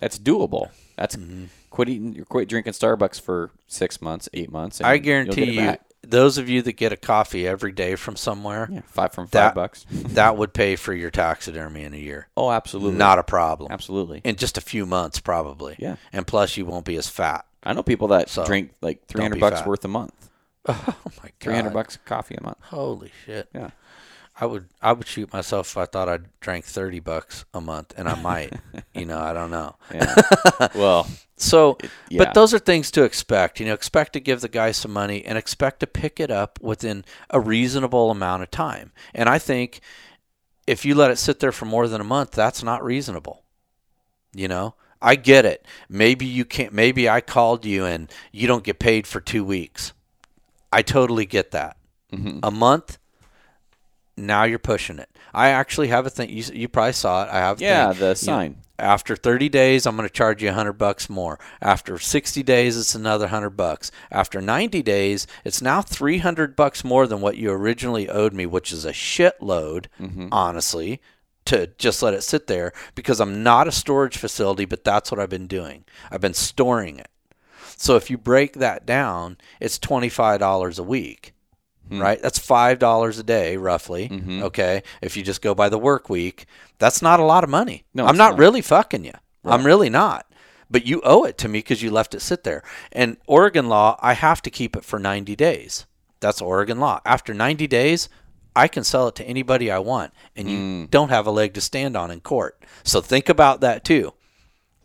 A: That's doable. That's mm-hmm. Quit eating. You're quit drinking Starbucks for six months, eight months.
B: I guarantee you, those of you that get a coffee every day from somewhere,
A: yeah, five from five
B: that,
A: bucks,
B: that would pay for your taxidermy in a year.
A: Oh, absolutely,
B: not a problem.
A: Absolutely,
B: in just a few months, probably.
A: Yeah,
B: and plus you won't be as fat.
A: I know people that so, drink like three hundred bucks fat. worth a month.
B: Oh my god,
A: three hundred bucks of coffee a month.
B: Holy shit!
A: Yeah.
B: I would I would shoot myself if I thought I drank thirty bucks a month, and I might. you know, I don't know.
A: Yeah. well,
B: so, it, yeah. but those are things to expect. You know, expect to give the guy some money and expect to pick it up within a reasonable amount of time. And I think if you let it sit there for more than a month, that's not reasonable. You know, I get it. Maybe you can't. Maybe I called you and you don't get paid for two weeks. I totally get that.
A: Mm-hmm.
B: A month now you're pushing it. I actually have a thing. You, you probably saw it. I have.
A: Yeah, thing. the sign. You
B: after 30 days, I'm going to charge you 100 bucks more. After 60 days, it's another 100 bucks. After 90 days, it's now 300 bucks more than what you originally owed me, which is a shitload,
A: mm-hmm.
B: honestly, to just let it sit there because I'm not a storage facility, but that's what I've been doing. I've been storing it. So if you break that down, it's $25 a week. Hmm. Right, that's five dollars a day, roughly.
A: Mm-hmm.
B: Okay, if you just go by the work week, that's not a lot of money.
A: No,
B: I'm not,
A: not,
B: really fucking you.
A: Right.
B: I'm really not. But you owe it to me because you left it sit there. And Oregon law, I have to keep it for 90 days. That's Oregon law. After 90 days, I can sell it to anybody I want, and you
A: mm.
B: don't have a leg to stand on in court. So think about that too.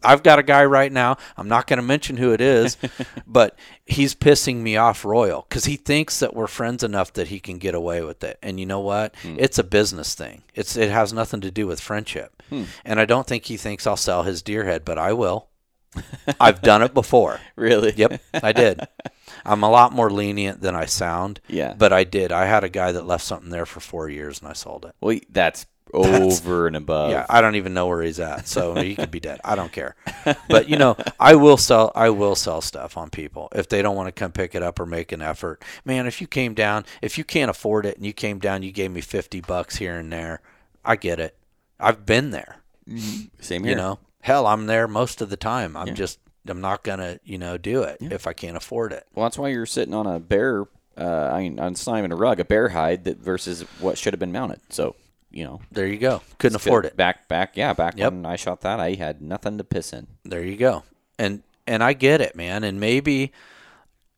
B: I've got a guy right now. I'm not going to mention who it is, but he's pissing me off royal because he thinks that we're friends enough that he can get away with it. And you know what?
A: Hmm.
B: It's a business thing. It's it has nothing to do with friendship.
A: Hmm.
B: And I don't think he thinks I'll sell his deer head, but I will. I've done it before.
A: Really?
B: Yep, I did. I'm a lot more lenient than I sound.
A: Yeah.
B: But I did. I had a guy that left something there for four years and I sold it.
A: Well, that's over and above.
B: Yeah, I don't even know where he's at, so he could be dead. I don't care. But you know, I will sell. I will sell stuff on people if they don't want to come pick it up or make an effort. Man, if you came down, if you can't afford it and you came down, you gave me fifty bucks here and there. I get it. I've been there.
A: Mm-hmm. Same here.
B: You know, hell, I'm there most of the time. I'm
A: Yeah.
B: just. I'm not gonna, you know, do it
A: Yeah.
B: if I can't afford it.
A: Well, that's why you're sitting on a bear. Uh, I mean, on not even a rug, a bear hide that versus what should have been mounted. So you know,
B: There you go. Couldn't afford it.
A: Back, back, yeah, back
B: Yep.
A: when I shot that, I had nothing to piss in.
B: There you go. And and I get it, man. And maybe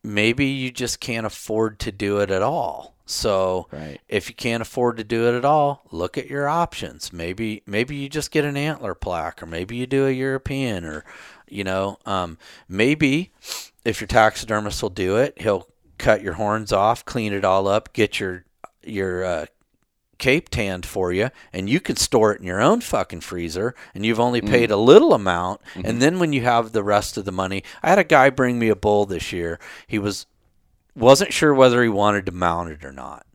B: maybe you just can't afford to do it at all. So
A: Right.
B: if you can't afford to do it at all, look at your options. Maybe maybe you just get an antler plaque, or maybe you do a European, or you know, um, maybe if your taxidermist will do it, he'll cut your horns off, clean it all up, get your your uh, cape tanned for you and you can store it in your own fucking freezer and you've only mm-hmm. paid a little amount and mm-hmm. then when you have the rest of the money i had a guy bring me a bull this year. He was wasn't sure whether he wanted to mount it or not.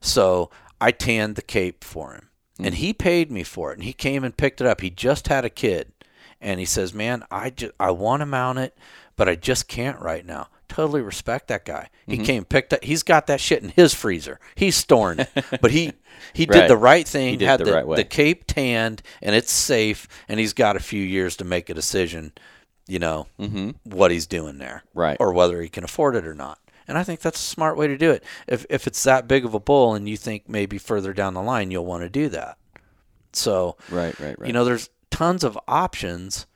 B: So i tanned the cape for him mm. and he paid me for it and he came and picked it up. He just had a kid and he says man i just i want to mount it but i just can't right now totally respect that guy he came picked up he's got that shit in his freezer he's storing it but he he did the right thing
A: He did
B: had
A: the
B: the,
A: right way.
B: the cape tanned and it's safe and he's got a few years to make a decision you know,
A: Mm-hmm.
B: what he's doing there,
A: Right.
B: or whether he can afford it or not. And I think that's a smart way to do it. If if it's that big of a bull, and you think maybe further down the line you'll want to do that, so
A: Right, right, right.
B: you know, there's tons of options.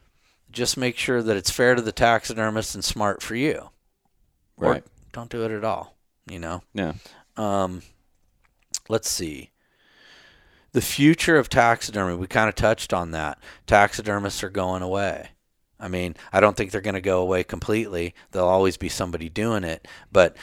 B: Just make sure that it's fair to the taxidermist and smart for you.
A: Right.
B: Or don't do it at all. You know.
A: Yeah.
B: Um, let's see. The future of taxidermy, we kind of touched on that. Taxidermists are going away. I mean, I don't think they're going to go away completely. There'll always be somebody doing it, but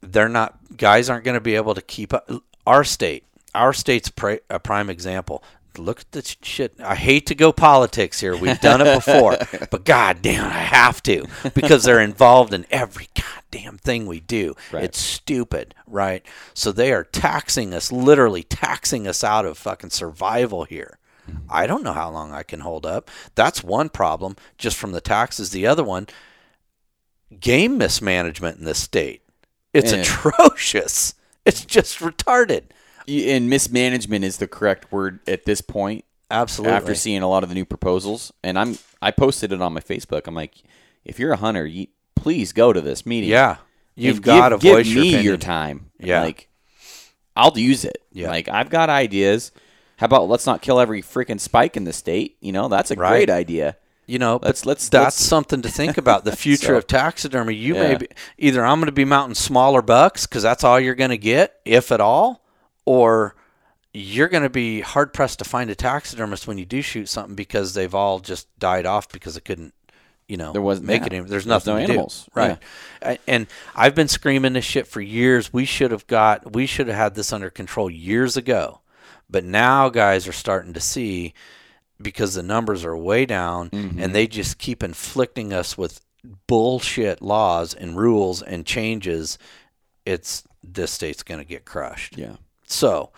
B: they're not, guys aren't going to be able to keep up. Our state, our state's pri- a prime example. Look at this shit. I hate to go politics here. We've done it before, but god damn, I have to because they're involved in every goddamn thing we do.
A: Right.
B: It's stupid, right? So they are taxing us, literally taxing us out of fucking survival here. Mm-hmm. I don't know how long I can hold up. That's one problem just from the taxes. The other one, game mismanagement in this state. It's
A: Yeah.
B: atrocious. It's just retarded.
A: And mismanagement is the correct word at this point.
B: Absolutely.
A: After seeing a lot of the new proposals, and I'm I posted it on my Facebook. I'm like, if you're a hunter, you, please go to this meeting.
B: yeah, you've got to voice
A: give
B: your
A: me
B: opinion.
A: your time.
B: Yeah.
A: like I'll use it.
B: Yeah.
A: like I've got ideas. How about let's not kill every freaking spike in the state? You know, that's a
B: Right.
A: great idea.
B: You know,
A: Let's-
B: but
A: let's-
B: that's
A: let's-
B: something to think about. The future
A: So-
B: of taxidermy. You may be either I'm going to be mounting smaller bucks because that's all you're going to get, if at all, or you're going to be hard pressed to find a taxidermist when you do shoot something because they've all just died off because it couldn't, you know,
A: There wasn't-
B: make
A: yeah.
B: it. There's
A: There's
B: nothing
A: no
B: to
A: animals.
B: do. right? I- And I've been screaming this shit for years. We should have got. We should have had this under control years ago. But now guys are starting to see because the numbers are way down
A: Mm-hmm.
B: and they just keep inflicting us with bullshit laws and rules and changes it's this state's going to get crushed
A: Yeah.
B: So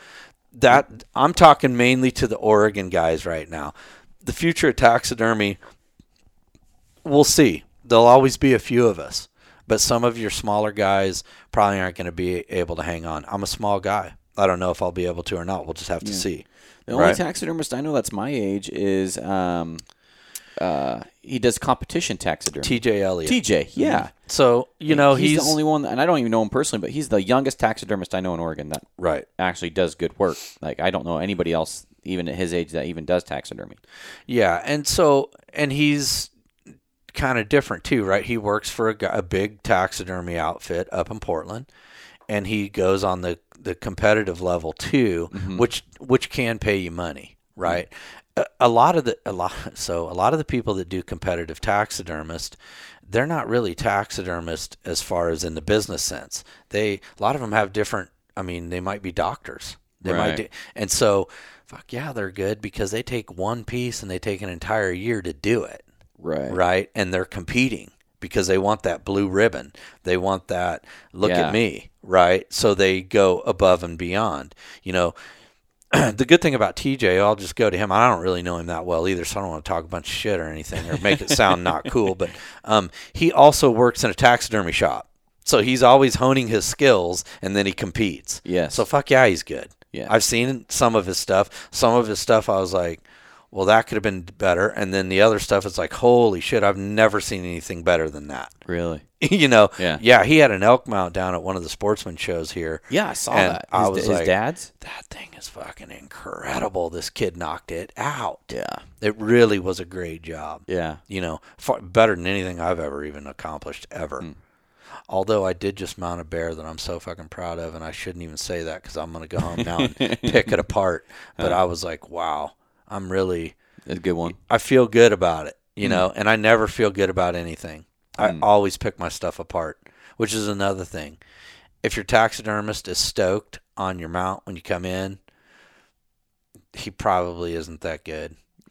B: that i'm talking mainly to the oregon guys right now. The future of taxidermy we'll see. There'll always be a few of us but some of your smaller guys probably aren't going to be able to hang on. I'm a small guy. I don't know if i'll be able to or not. We'll just have to see.
A: The only
B: Right.
A: taxidermist I know that's my age is um, uh, he does competition taxidermy.
B: tj elliott
A: TJ, yeah. Mm-hmm.
B: so you know
A: he's,
B: he's,
A: the only one, and I don't even know him personally, but he's the youngest taxidermist I know in Oregon that
B: right
A: actually does good work. Like I don't know anybody else, even at his age, that even does taxidermy.
B: Yeah, and so and he's kind of different too, right? He works for a, a big taxidermy outfit up in Portland, and he goes on the the competitive level too, mm-hmm. which which can pay you money, mm-hmm. right? A, lot of the a lot so a lot of the people that do competitive taxidermist, they're not really taxidermist as far as in the business sense. They a lot of them have different. I mean, they might be doctors. They might do, and so fuck yeah, they're good because they take one piece and they take an entire year to do it
A: Right.
B: right? And they're competing because they want that blue ribbon. They want that look
A: Yeah.
B: at me, right? So they go above and beyond. You know, the good thing about TJ, I'll just go to him. I don't really know him that well either, so I don't want to talk a bunch of shit or anything or make it sound not cool. But um, he also works in a taxidermy shop. So he's always honing his skills and then he competes.
A: Yeah.
B: So fuck yeah, he's good.
A: Yeah.
B: I've seen some of his stuff. Some of his stuff I was like, well, that could have been better. And then the other stuff it's like, holy shit, I've never seen anything better than that.
A: Really?
B: you know?
A: Yeah.
B: Yeah, he had an elk mount down at one of the sportsman shows here.
A: Yeah, I saw that.
B: I
A: His,
B: was
A: his
B: like,
A: dad's.
B: That thing is fucking incredible. This kid knocked it out.
A: Yeah.
B: It really was a great job.
A: Yeah.
B: You know, far, better than anything I've ever even accomplished ever.
A: Hmm.
B: Although I did just mount a bear that I'm so fucking proud of, and I shouldn't even say that because I'm gonna go home now and pick it apart. But I was like, wow, I'm really,
A: a good one.
B: I feel good about it, you know. And I never feel good about anything. I hmm. always pick my stuff apart, which is another thing. If your taxidermist is stoked on your mount when you come in, he probably isn't that good.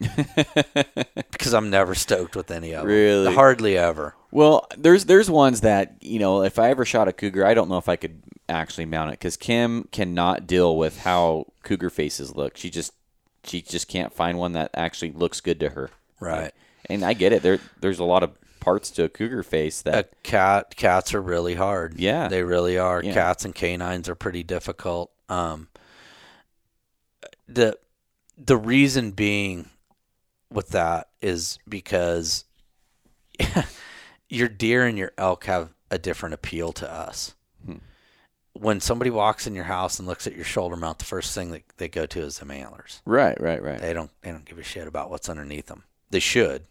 B: because I'm never stoked with any of them.
A: Really?
B: Hardly ever.
A: Well, there's there's ones that you know if I ever shot a cougar, I don't know if I could actually mount it because Kim cannot deal with how cougar faces look. She just she just can't find one that actually looks good to her.
B: Right.
A: And I get it. There there's a lot of parts to a cougar face
B: A
A: that
B: cat cats are really hard.
A: Yeah.
B: They really are.
A: Yeah.
B: Cats and canines are pretty difficult. Um the the reason being with that is because your deer and your elk have a different appeal to us.
A: Hmm.
B: When somebody walks in your house and looks at your shoulder mount, the first thing that they go to is the antlers.
A: Right, right, right.
B: They don't they don't give a shit about what's underneath them. They should,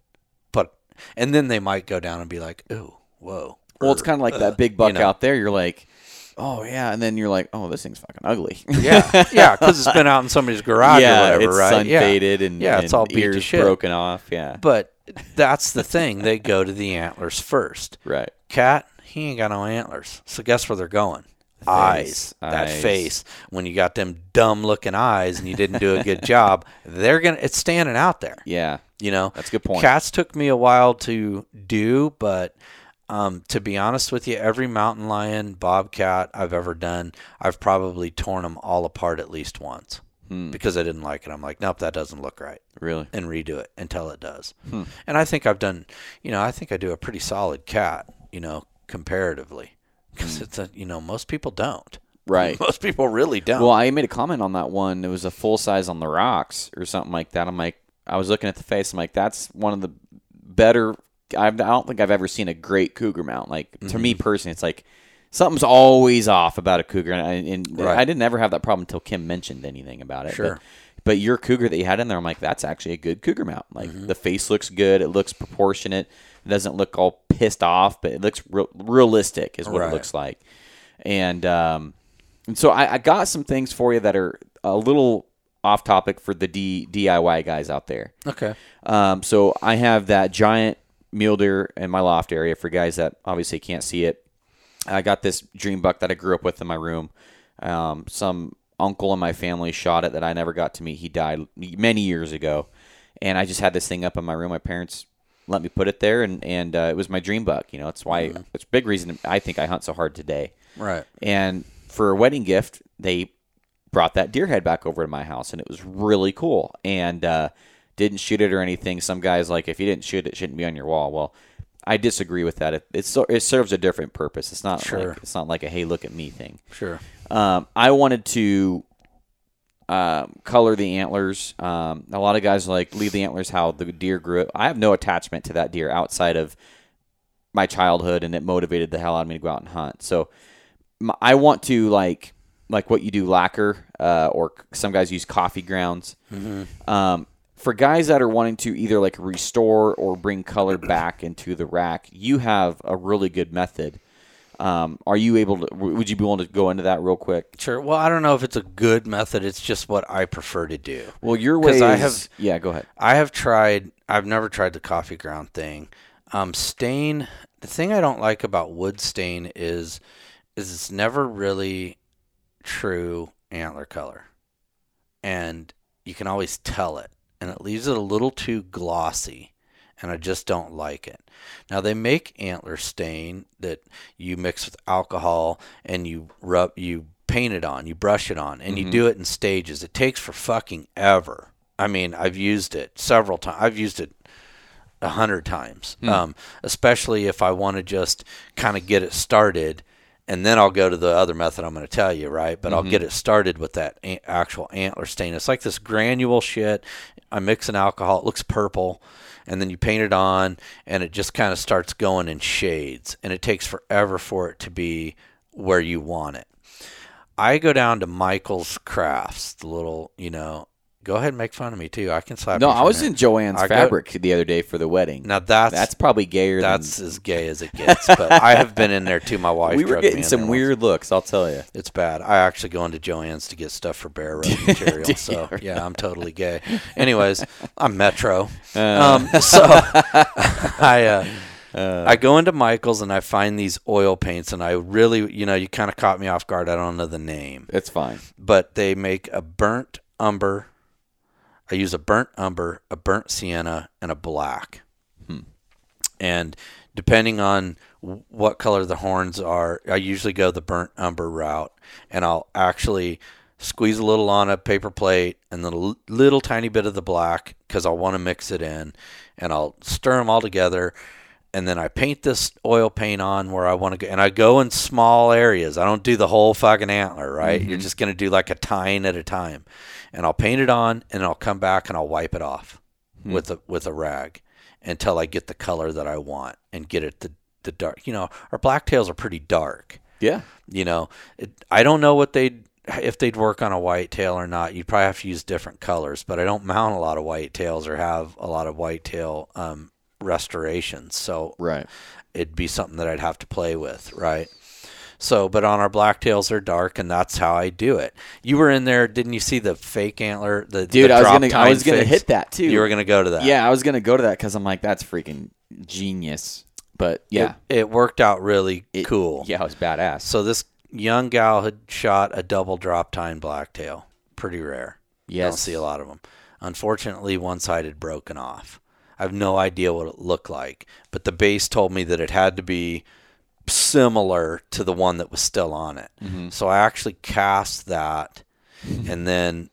B: and then they might go down and be like, "Ooh, whoa."
A: Well, it's kind of like
B: uh,
A: that big buck
B: you know.
A: out there. You're like, oh yeah, and then you're like, oh, this thing's fucking ugly.
B: yeah, yeah, because it's been out in somebody's garage
A: yeah,
B: or whatever,
A: it's
B: right?
A: sun
B: yeah.
A: faded and
B: Yeah, it's
A: and
B: all
A: ears
B: shit.
A: broken off. Yeah,
B: But that's the thing; they go to the antlers first.
A: right.
B: Cat, he ain't got no antlers, so guess where they're going? Eyes, that
A: Eyes.
B: face. When you got them dumb looking eyes and you didn't do a good job, they're gonna. It's standing out there.
A: Yeah,
B: You know,
A: that's a good point.
B: Cats took me a while to do, but um, to be honest with you, every mountain lion, bobcat I've ever done, I've probably torn them all apart at least once
A: Hmm.
B: because I didn't like it. I'm like, nope, that doesn't look right,
A: Really?
B: and redo it until it does.
A: Hmm.
B: And I think I've done, you know, I think I do a pretty solid cat, you know, comparatively, because it's a, you know, most people don't.
A: Right.
B: Most people really don't.
A: Well, I made a comment on that one. It was a full size on the rocks or something like that. I'm like, I was looking at the face. I'm like, that's one of the better. I've, I don't think I've ever seen a great cougar mount. Like to
B: Mm-hmm.
A: me personally, it's like something's always off about a cougar, and, I, and
B: Right.
A: I didn't ever have that problem until Kim mentioned anything about it.
B: Sure.
A: But, but your cougar that you had in there, I'm like, that's actually a good cougar mount. Like
B: Mm-hmm.
A: the face looks good. It looks proportionate. It doesn't look all pissed off, but it looks real, realistic, is what
B: Right.
A: it looks like. And um, and so I, I got some things for you that are a little off topic for the D, DIY guys out there.
B: okay.
A: Um, so I have that giant mule deer in my loft area for guys that obviously can't see it. I got this dream buck that I grew up with in my room. Um, some uncle in my family shot it that I never got to meet. He died many years ago, and I just had this thing up in my room. My parents let me put it there, and and uh, it was my dream buck. You know, it's why it's a big reason I think I hunt so hard today.
B: Right.
A: And for a wedding gift, they brought that deer head back over to my house, and it was really cool. And uh, didn't shoot it or anything. Some guys like if you didn't shoot it, it shouldn't be on your wall. Well, I disagree with that. It it, so, it serves a different purpose. It's not
B: Sure.
A: like, it's not like a hey look at me thing.
B: Sure.
A: Um, I wanted to um, color the antlers. Um, a lot of guys like leave the antlers how the deer grew up. I have no attachment to that deer outside of my childhood, and it motivated the hell out of me to go out and hunt. So I want to like like what you do lacquer, uh, or some guys use coffee grounds. Um, for guys that are wanting to either like restore or bring color back into the rack, you have a really good method. Um, are you able to? Would you be willing to go into that real quick?
B: Sure. Well, I don't know if it's a good method. It's just what I prefer to do.
A: Well, your way
B: I have-
A: yeah. Go ahead.
B: I have tried. I've never tried the coffee ground thing. Um, stain. The thing I don't like about wood stain is, is it's never really true antler color, and you can always tell it, and it leaves it a little too glossy, and I just don't like it. Now they make antler stain that you mix with alcohol and you rub, you paint it on, you brush it on, and you do it in stages. It takes for fucking ever. I mean, I've used it several times. I've used it a hundred times, um, especially if I want to just kind of get it started, and then I'll go to the other method I'm going to tell you, right? But I'll mm-hmm. get it started with that a- actual antler stain. It's like this granule shit. I mix an alcohol. It looks purple, and then you paint it on, and it just kind of starts going in shades, and it takes forever for it to be where you want it. I go down to Michael's Crafts, the little, you know. Go ahead and make fun of me too. I can slap.
A: No, I was in Jo-Ann's
B: I go-
A: fabric the other day for the wedding.
B: Now that's
A: that's probably gayer.
B: that's
A: than,
B: as gay as it gets. But I have been in there too. My wife.
A: we were getting some
B: there once.
A: weird looks. I'll tell you.
B: It's bad. I actually go into Jo-Ann's to get stuff for bear rug material. so yeah, I'm totally gay. Anyways, I'm Metro. um, so I uh, I go into Michael's and I find these oil paints, and I really, you know, you kind of caught me off guard. I don't know the name,
A: It's fine.
B: but they make a burnt umber. I use a burnt umber, a burnt sienna, and a black. Hmm. And depending on what color the horns are, I usually go the burnt umber route, and I'll actually squeeze a little on a paper plate and then a little tiny bit of the black because I want to mix it in, and I'll stir them all together. And then I paint this oil paint on where I want to go, and I go in small areas. I don't do the whole fucking antler, right? You're just gonna do like a tine at a time, and I'll paint it on, and I'll come back and I'll wipe it off with a with a rag until I get the color that I want and get it the the dark. You know, our blacktails are pretty dark.
A: Yeah.
B: You know, it, I don't know what they'd if they'd work on a white tail or not. You'd probably have to use different colors, but I don't mount a lot of white tails or have a lot of whitetail um, restorations. So
A: Right.
B: it'd be something that I'd have to play with, right? So, but on our blacktails, they're dark, and that's how I do it. You were in there, didn't you see the fake antler? The
A: Dude,
B: the
A: I was gonna I was gonna
B: figs?
A: hit that too.
B: You were gonna go to that.
A: Yeah, I was gonna go to that because I'm like, that's freaking genius. But yeah,
B: it, it worked out really
A: It-
B: cool.
A: yeah, it was badass.
B: So this young gal had shot a double drop tine blacktail. Pretty rare. You Don't
A: Yes.
B: see a lot of them. Unfortunately, one side had broken off. I have no idea what it looked like, but the base told me that it had to be similar to the one that was still on it.
A: Mm-hmm.
B: So I actually cast that and then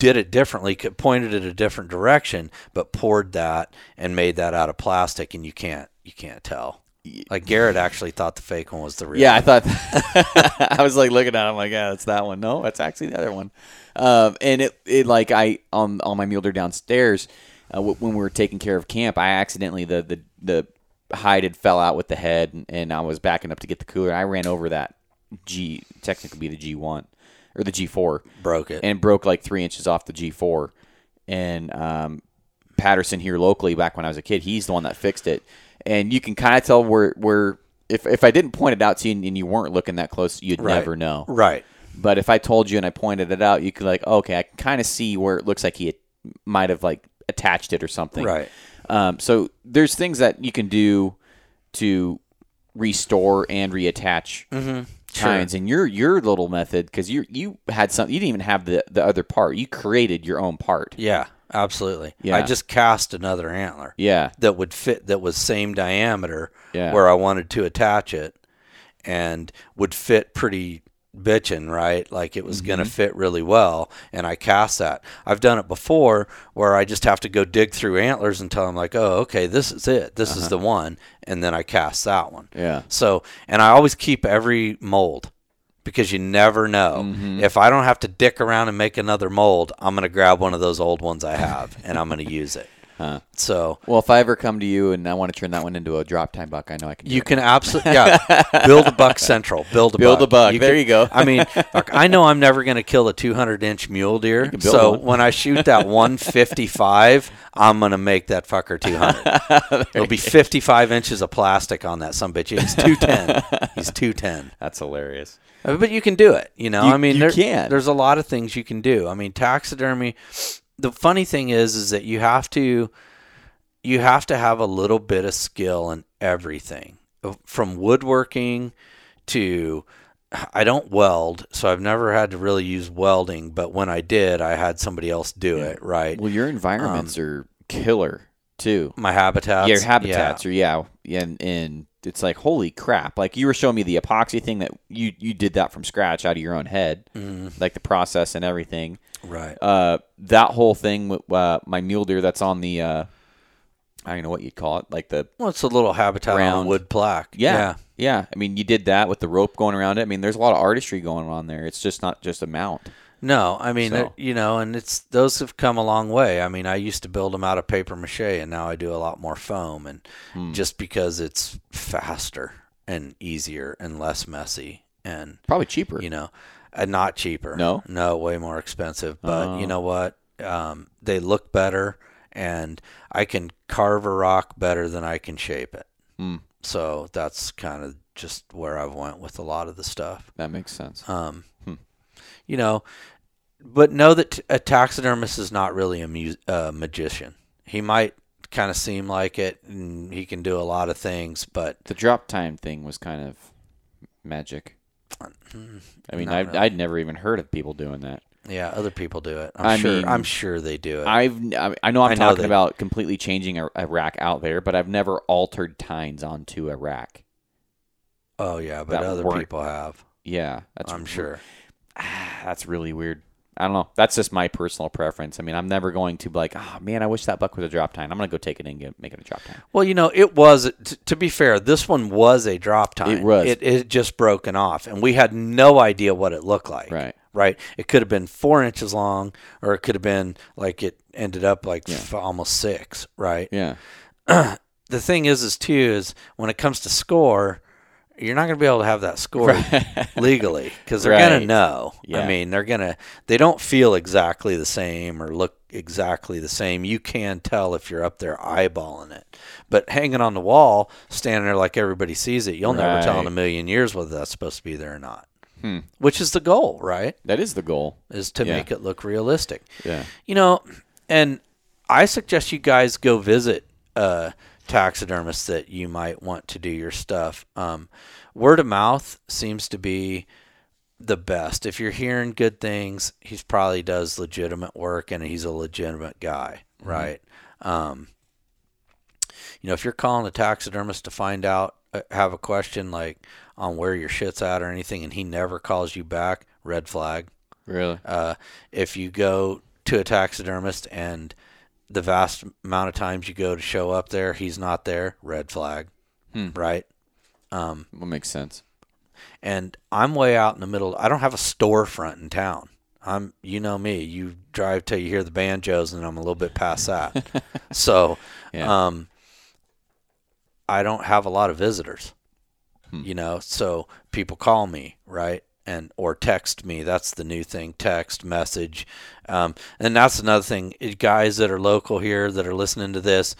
B: did it differently, pointed it a different direction, but poured that and made that out of plastic, and you can't you can't tell. Like Garrett actually thought the fake one was the real.
A: Yeah, I thought I was like looking at it. I'm like, yeah, that's that one. No, that's actually the other one. Um, and it, it like I on on my mule deer downstairs uh, when we were taking care of camp, I accidentally the the the hide had fell out with the head, and, and I was backing up to get the cooler. I ran over that G, technically be the G one or the G four,
B: broke it.
A: and broke like three inches off the G four. And um, Patterson here locally, back when I was a kid, he's the one that fixed it. And you can kind of tell where where if if I didn't point it out to you and you weren't looking that close, you'd
B: Right.
A: never know.
B: right.
A: But if I told you and I pointed it out, you could like, okay, I can kind of see where it looks like he might have like attached it or something.
B: Right.
A: Um, so there's things that you can do to restore and reattach
B: Mm-hmm.
A: tines, and your your little method because you you had some you didn't even have the the other part. You created your own part.
B: Yeah, absolutely.
A: Yeah.
B: I just cast another antler
A: Yeah.
B: that would fit that was same diameter
A: Yeah.
B: where I wanted to attach it and would fit pretty bitchin', right? Like it was going to mm-hmm. fit really well and I cast that. I've done it before where I just have to go dig through antlers until I'm like, "Oh, okay, this is it. This is uh-huh. the one." And then I cast that one.
A: Yeah.
B: So, and I always keep every mold because you never know. Mm-hmm. If I don't have to dick around and make another mold, I'm going to grab one of those old ones I have and I'm going to use it.
A: Huh.
B: So,
A: Well, if I ever come to you and I want to turn that one into a drop tine buck, I know I can.
B: you can absolutely, yeah, build a buck central, build a
A: Build
B: buck.
A: a buck. There you go.
B: I mean, look, I know I'm never going to kill a 200 inch mule deer. So
A: one.
B: when I shoot that 155, I'm going to make that fucker 200. It'll be 55 inches of plastic on that some bitch. He's 210. He's 210.
A: That's hilarious.
B: Uh, But you can do it. You know,
A: You-
B: I mean,
A: you
B: there-
A: can.
B: There's a lot of things you can do. I mean, taxidermy. The funny thing is, is that you have to, you have to have a little bit of skill in everything, Uh, from woodworking to. I don't weld, so I've never had to really use welding. But when I did, I had somebody else do it. Right,
A: Well, your environments are killer too.
B: my habitats.
A: Your habitats are yeah, yeah, and, and it's like holy crap! Like you were showing me the epoxy thing that you you did that from scratch out of your own head, like the process and everything.
B: Right.
A: Uh, that whole thing with uh, my mule deer that's on the uh, I don't know what you'd call it, like the
B: Well, it's a little habitat on
A: round-
B: wood plaque.
A: yeah, yeah. I mean, you did that with the rope going around it. I mean, there's a lot of artistry going on there. It's just not just a mount.
B: No, I mean,
A: So-
B: it- you know, and it's those have come a long way. I mean, I used to build them out of paper mache, and now I do a lot more foam, and
A: Hmm.
B: just because it's faster and easier and less messy, and
A: Probably cheaper.
B: you know, and not cheaper.
A: No?
B: no, way more expensive. But
A: Oh.
B: you know what? Um, they look better, and I can carve a rock better than I can shape it.
A: Hmm.
B: So that's kind of just where I've went with a lot of the stuff.
A: that makes sense.
B: Um. You know, but know that a taxidermist is not really a mu- uh, magician. He might kind of seem like it, and he can do a lot of things, but
A: The drop tine thing was kind of magic. I mean, I've,
B: really.
A: I'd never even heard of people doing that.
B: yeah, other people do it. I'm
A: I
B: sure.
A: mean,
B: I'm sure they do it.
A: I've I know I'm
B: I know
A: talking
B: that-
A: about completely changing a, a rack out there, but I've never altered tines onto a rack.
B: oh yeah, but other people have.
A: Yeah, that's
B: I'm sure.
A: that's really weird. I don't know. That's just my personal preference. I mean, I'm never going to be like, oh man, I wish that buck was a drop tine. I'm gonna go take it and get, make it a drop tine.
B: Well, you know, it was. T- to be fair, this one was a drop tine.
A: It was.
B: It it just broken off, and we had no idea what it looked like.
A: Right.
B: right? It could have been four inches long, or it could have been like it ended up like f- almost six, right?
A: Yeah.
B: The thing is, is too, is when it comes to score, you're not going to be able to have that score legally because they're going to know.
A: Yeah.
B: I mean, they're going to, they don't feel exactly the same or look exactly the same. You can tell if you're up there eyeballing it. But hanging on the wall, standing there like everybody sees it, you'll never tell in a million years whether that's supposed to be there or not.
A: Hmm.
B: Which is the goal, right?
A: That is the goal.
B: Is to
A: Yeah.
B: make it look realistic.
A: Yeah.
B: You know, and I suggest you guys go visit uh, taxidermists that you might want to do your stuff. Um, word of mouth seems to be the best. If you're hearing good things, he probably does legitimate work and he's a legitimate guy, right? Um, you know, if you're calling a taxidermist to find out, uh, have a question like on where your shit's at or anything, and he never calls you back, red flag.
A: Really?
B: Uh, if you go to a taxidermist and the vast amount of times you go to show up there, he's not there, red flag,
A: Hmm.
B: right? Um,
A: That makes sense.
B: and I'm way out in the middle. I don't have a storefront in town. I'm, you know me. You drive till you hear the banjos, and I'm a little bit past that. so,
A: Yeah.
B: um, I don't have a lot of visitors.
A: Hmm.
B: You know, so people call me, right? And or text me. That's the new thing: text, message, um, and that's another thing. Guys that are local here that are listening to this,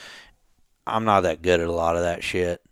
B: I'm not that good at a lot of that shit.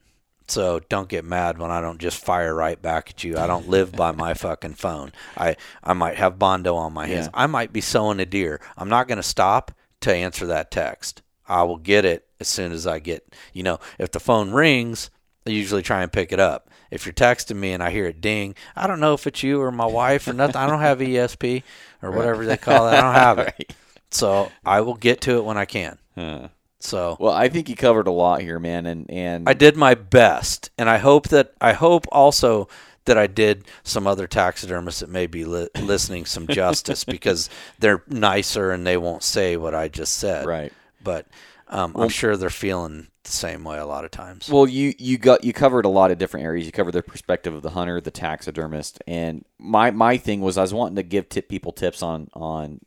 B: So don't get mad when I don't just fire right back at you. I don't live by my fucking phone. I I might have bondo on my hands.
A: Yeah.
B: I might be sewing a deer. I'm not going to stop to answer that text. I will get it as soon as I get. You know, if the phone rings, I usually try and pick it up. If you're texting me and I hear it ding, I don't know if it's you or my wife or nothing. I don't have ESP or whatever they call it. I don't have it. So I will get to it when I can.
A: Huh.
B: So
A: Well, I think you covered a lot here, man, and and
B: I did my best, and I hope that I hope also that I did some other taxidermists that may be li- listening some justice because they're nicer and they won't say what I just said.
A: right.
B: But um, I'm sure they're feeling the same way a lot of times.
A: Well, you you got you covered a lot of different areas. You covered the perspective of the hunter, the taxidermist, and my my thing was I was wanting to give tip people tips on on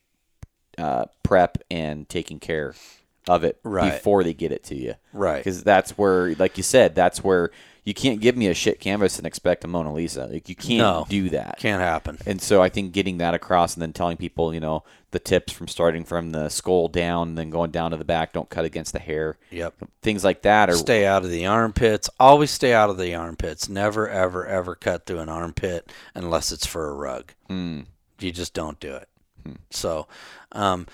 A: uh, prep and taking care of it
B: Right.
A: before they get it to you.
B: Right.
A: Because that's where, like you said, that's where you can't give me a shit canvas and expect a Mona Lisa. Like you can't
B: No.
A: do that.
B: Can't happen.
A: And so I think getting that across and then telling people, you know, the tips from starting from the skull down, then going down to the back, don't cut against the hair.
B: Yep.
A: Things like that. Or
B: Stay out of the armpits. Always stay out of the armpits. Never, ever, ever cut through an armpit unless it's for a rug.
A: Hmm.
B: You just don't do it. So, um,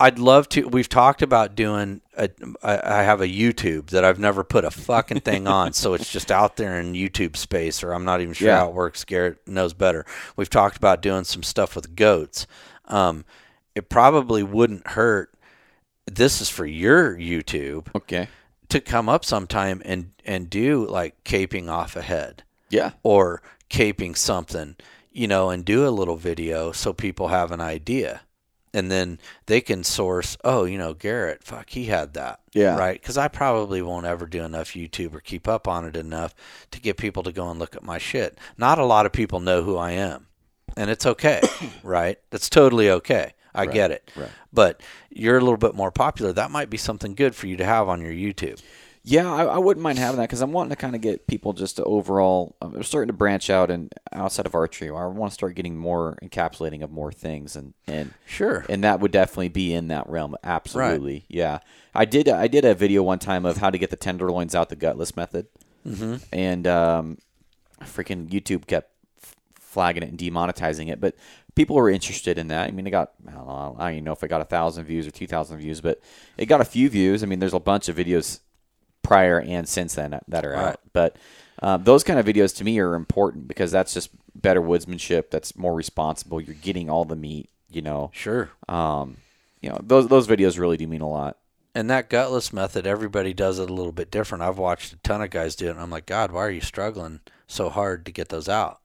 B: I'd love to. We've talked about doing. A, I I have a YouTube that I've never put a fucking thing on, so it's just out there in YouTube space, or I'm not even sure
A: Yeah.
B: how it works. Garrett knows better. We've talked about doing some stuff with goats. Um, it probably wouldn't hurt. This is for your YouTube
A: okay.
B: to come up sometime and and do like caping off a head
A: Yeah.
B: or caping something, you know, and do a little video so people have an idea. And then they can source, oh, you know, Garrett, fuck, he had that.
A: Yeah.
B: Right? Because I probably won't ever do enough YouTube or keep up on it enough to get people to go and look at my shit. Not a lot of people know who I am. And it's okay, right? That's totally okay. I get it.
A: right.
B: But you're a little bit more popular. That might be something good for you to have on your YouTube.
A: Yeah, I, I wouldn't mind having that because I'm wanting to kind of get people just to overall. I'm starting to branch out and outside of archery. I want to start getting more encapsulating of more things, and and
B: Sure.
A: and that would definitely be in that realm. Absolutely, yeah. I did I did a video one time of how to get the tenderloins out the gutless method, mm-hmm. and um, freaking YouTube kept flagging it and demonetizing it, but people were interested in that. I mean, it got I don't know, I don't even know if it got a thousand views or two thousand views, but it got a few views. I mean, there's a bunch of videos prior and since then that- are
B: Right.
A: out, but. Uh, those kind of videos to me are important because that's just better woodsmanship. That's more responsible. You're getting all the meat, you know.
B: Sure.
A: Um, you know, those those videos really do mean a lot.
B: And that gutless method, everybody does it a little bit different. I've watched a ton of guys do it, and I'm like, God, why are you struggling so hard to get those out?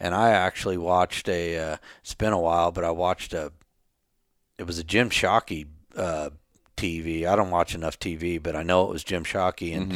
B: And I actually watched a. Uh, it's been a while, but I watched a. It was a Jim Shockey uh, TV. I don't watch enough TV, but I know it was Jim Shockey, and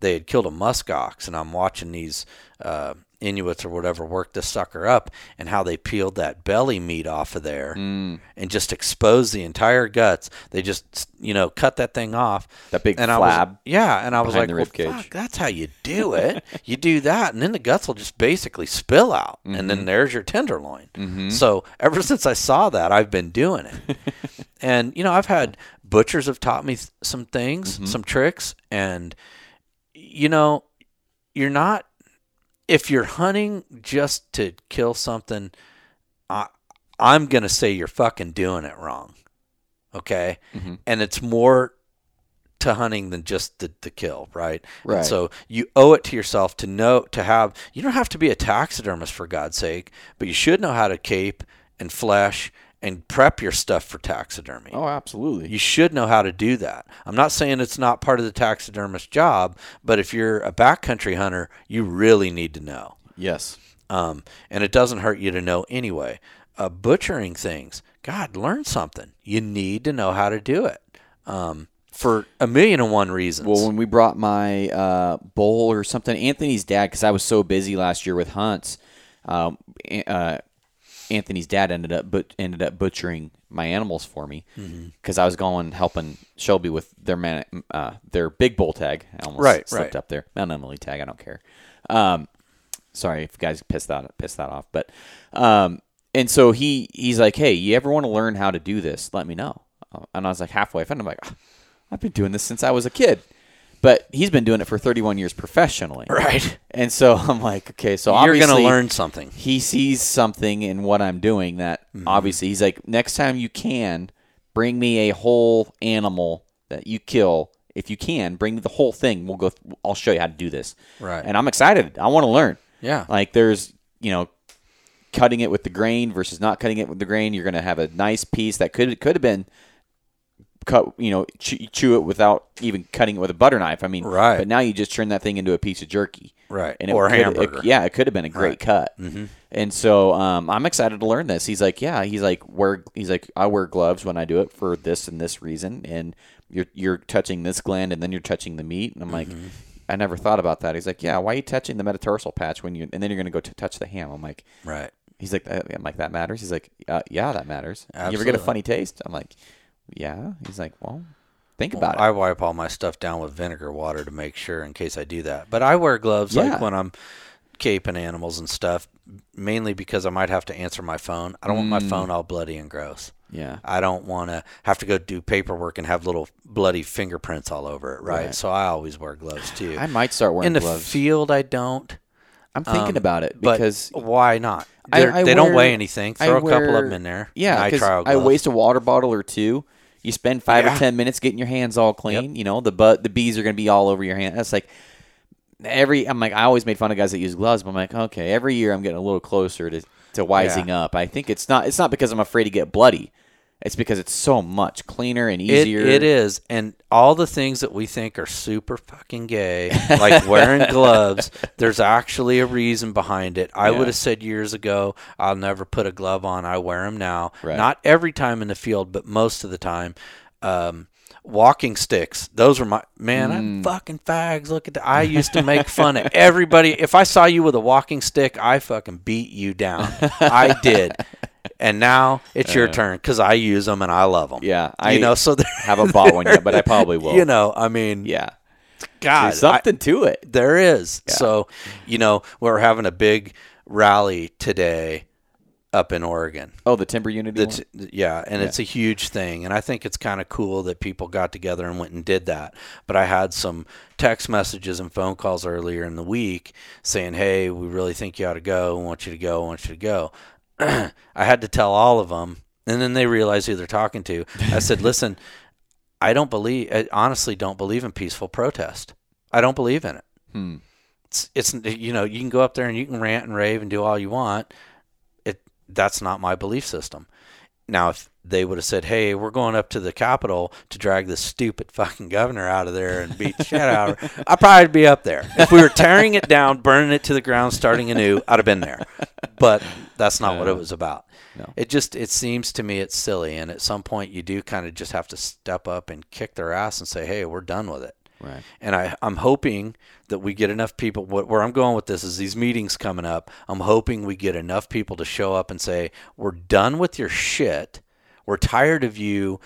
B: they had killed a musk ox. And I'm watching these uh, Inuits or whatever worked this sucker up and how they peeled that belly meat off of there
A: Mm.
B: and just exposed the entire guts. They just, you know, cut that thing off.
A: That big
B: and I was,
A: flab
B: yeah, and I was like, well, fuck, that's how you do it. you do that, and then the guts will just basically spill out, and
A: Mm-hmm.
B: then there's your tenderloin. So ever since I saw that, I've been doing it. and you know, I've had butchers have taught me some things,
A: Mm-hmm.
B: some tricks, and you know, you're not if you're hunting just to kill something. I, I'm gonna say you're fucking doing it wrong. Okay,
A: Mm-hmm.
B: and it's more to hunting than just the, the kill, right?
A: Right.
B: And so you owe it to yourself to know to have. You don't have to be a taxidermist for God's sake, but you should know how to cape and flesh and prep your stuff for taxidermy.
A: Oh, absolutely.
B: You should know how to do that. I'm not saying it's not part of the taxidermist job, but if you're a backcountry hunter, you really need to know.
A: yes.
B: Um, and it doesn't hurt you to know anyway. Uh, butchering things, God, learn something. You need to know how to do it um, for a million and one reasons.
A: Well, when we brought my uh, bowl or something, Anthony's dad, because I was so busy last year with hunts, um, uh, Anthony's dad ended up but ended up butchering my animals for me
B: Mm-hmm.
A: because I was going helping Shelby with their man uh, their big bull tag. I almost
B: Right,
A: slipped
B: right.
A: up there. Mount Emily tag. I don't care. Um, sorry if guys pissed that pissed that off, but um, and so he he's like, hey, you ever want to learn how to do this? Let me know. Uh, And I was like halfway, and I'm like, "Ah, I've been doing this since I was a kid. But he's been doing it for 31 years professionally.
B: Right.
A: And so I'm like, okay, so
B: You're going to learn something.
A: He sees something in what I'm doing that
B: Mm-hmm.
A: obviously he's like, next time you can, bring me a whole animal that you kill. If you can, bring me the whole thing. We'll go. I'll show you how to do this.
B: Right.
A: And I'm excited. I want to learn.
B: Yeah.
A: Like there's, you know, cutting it with the grain versus not cutting it with the grain. You're going to have a nice piece that could could have been cut. You know, chew, chew it without even cutting it with a butter knife. I mean,
B: Right.
A: But now you just turn that thing into a piece of jerky.
B: Right.
A: And it
B: Or a
A: could- it- yeah, it could have been a great cut.
B: Mm-hmm.
A: And so um, I'm excited to learn this. He's like, yeah, he's like, wear, he's like, I wear gloves when I do it for this and this reason, and you're you're touching this gland and then you're touching the meat, and I'm like,
B: Mm-hmm.
A: I never thought about that. He's like, yeah, why are you touching the metatarsal patch when you, and then you're gonna go to touch the ham? I'm like,
B: Right.
A: he's like, uh, I'm like that matters. He's like, uh, yeah, that matters. You ever get a funny taste? I'm like, yeah. He's like, well, think about
B: I
A: it.
B: I wipe all my stuff down with vinegar water to make sure in case I do that. But I wear gloves
A: Yeah.
B: like when I'm caping animals and stuff, mainly because I might have to answer my phone. I don't want my
A: Mm.
B: phone all bloody and gross.
A: Yeah.
B: I don't want to have to go do paperwork and have little bloody fingerprints all over it, right?
A: Right.
B: So I always wear gloves too.
A: I might start wearing
B: in the field, I don't.
A: I'm thinking
B: um,
A: about it because
B: why not?
A: I- I
B: they don't weigh anything.
A: I
B: Throw a couple of them in there.
A: Yeah,
B: nitrile
A: I waste a water bottle or two. You spend five
B: Yeah.
A: or ten minutes getting your hands all clean. You know, the but the bees are going to be all over your hand. That's like every. I'm like I always made fun of guys that use gloves, but I'm like, okay, every year I'm getting a little closer to to wising up. I think it's not it's not because I'm afraid to get bloody. It's because it's so much cleaner and
B: It,
A: easier.
B: it is, and all the things that we think are super fucking gay, like wearing gloves, there's actually a reason behind it. I
A: Yeah.
B: would have said years ago, I'll never put a glove on. I wear them now.
A: Right.
B: Not every time in the field, but most of the time. Um, walking sticks, those were my man.
A: Mm.
B: I'm fucking fags. Look at that. I used to make fun of everybody. If I saw you with a walking stick, I fucking beat you down. I did. And now it's your uh, turn because I use them and I love them.
A: Yeah, I
B: you know, so
A: haven't bought one yet, but I probably will.
B: you know, I mean,
A: yeah,
B: God,
A: there's something to it.
B: I- there is. So, you know, we're having a big rally today up in Oregon.
A: Oh, the timber unity.
B: T- yeah, and it's a huge thing, and I think it's kind of cool that people got together and went and did that. But I had some text messages and phone calls earlier in the week saying, "Hey, we really think you ought to go. We want you to go. We want you to go." I had to tell all of them, and then they realized who they're talking to. I said, "Listen, I don't believe. I honestly don't believe in peaceful protest. I don't believe in it.
A: Hmm.
B: It's, it's you know you can go up there and you can rant and rave and do all you want. It that's not my belief system. Now, if they would have said, "Hey, we're going up to the Capitol to drag this stupid fucking governor out of there and beat the shit out of her," I'd probably be up there. If we were tearing it down, burning it to the ground, starting anew, I'd have been there. But that's not what it was about.
A: No.
B: It just it seems to me it's silly, and at some point you do kind of just have to step up and kick their ass and say, "Hey, we're done with it."
A: Right.
B: And I, I'm hoping that we get enough people. What, where I'm going with this is these meetings coming up. I'm hoping we get enough people to show up and say, "We're done with your shit. We're tired of you."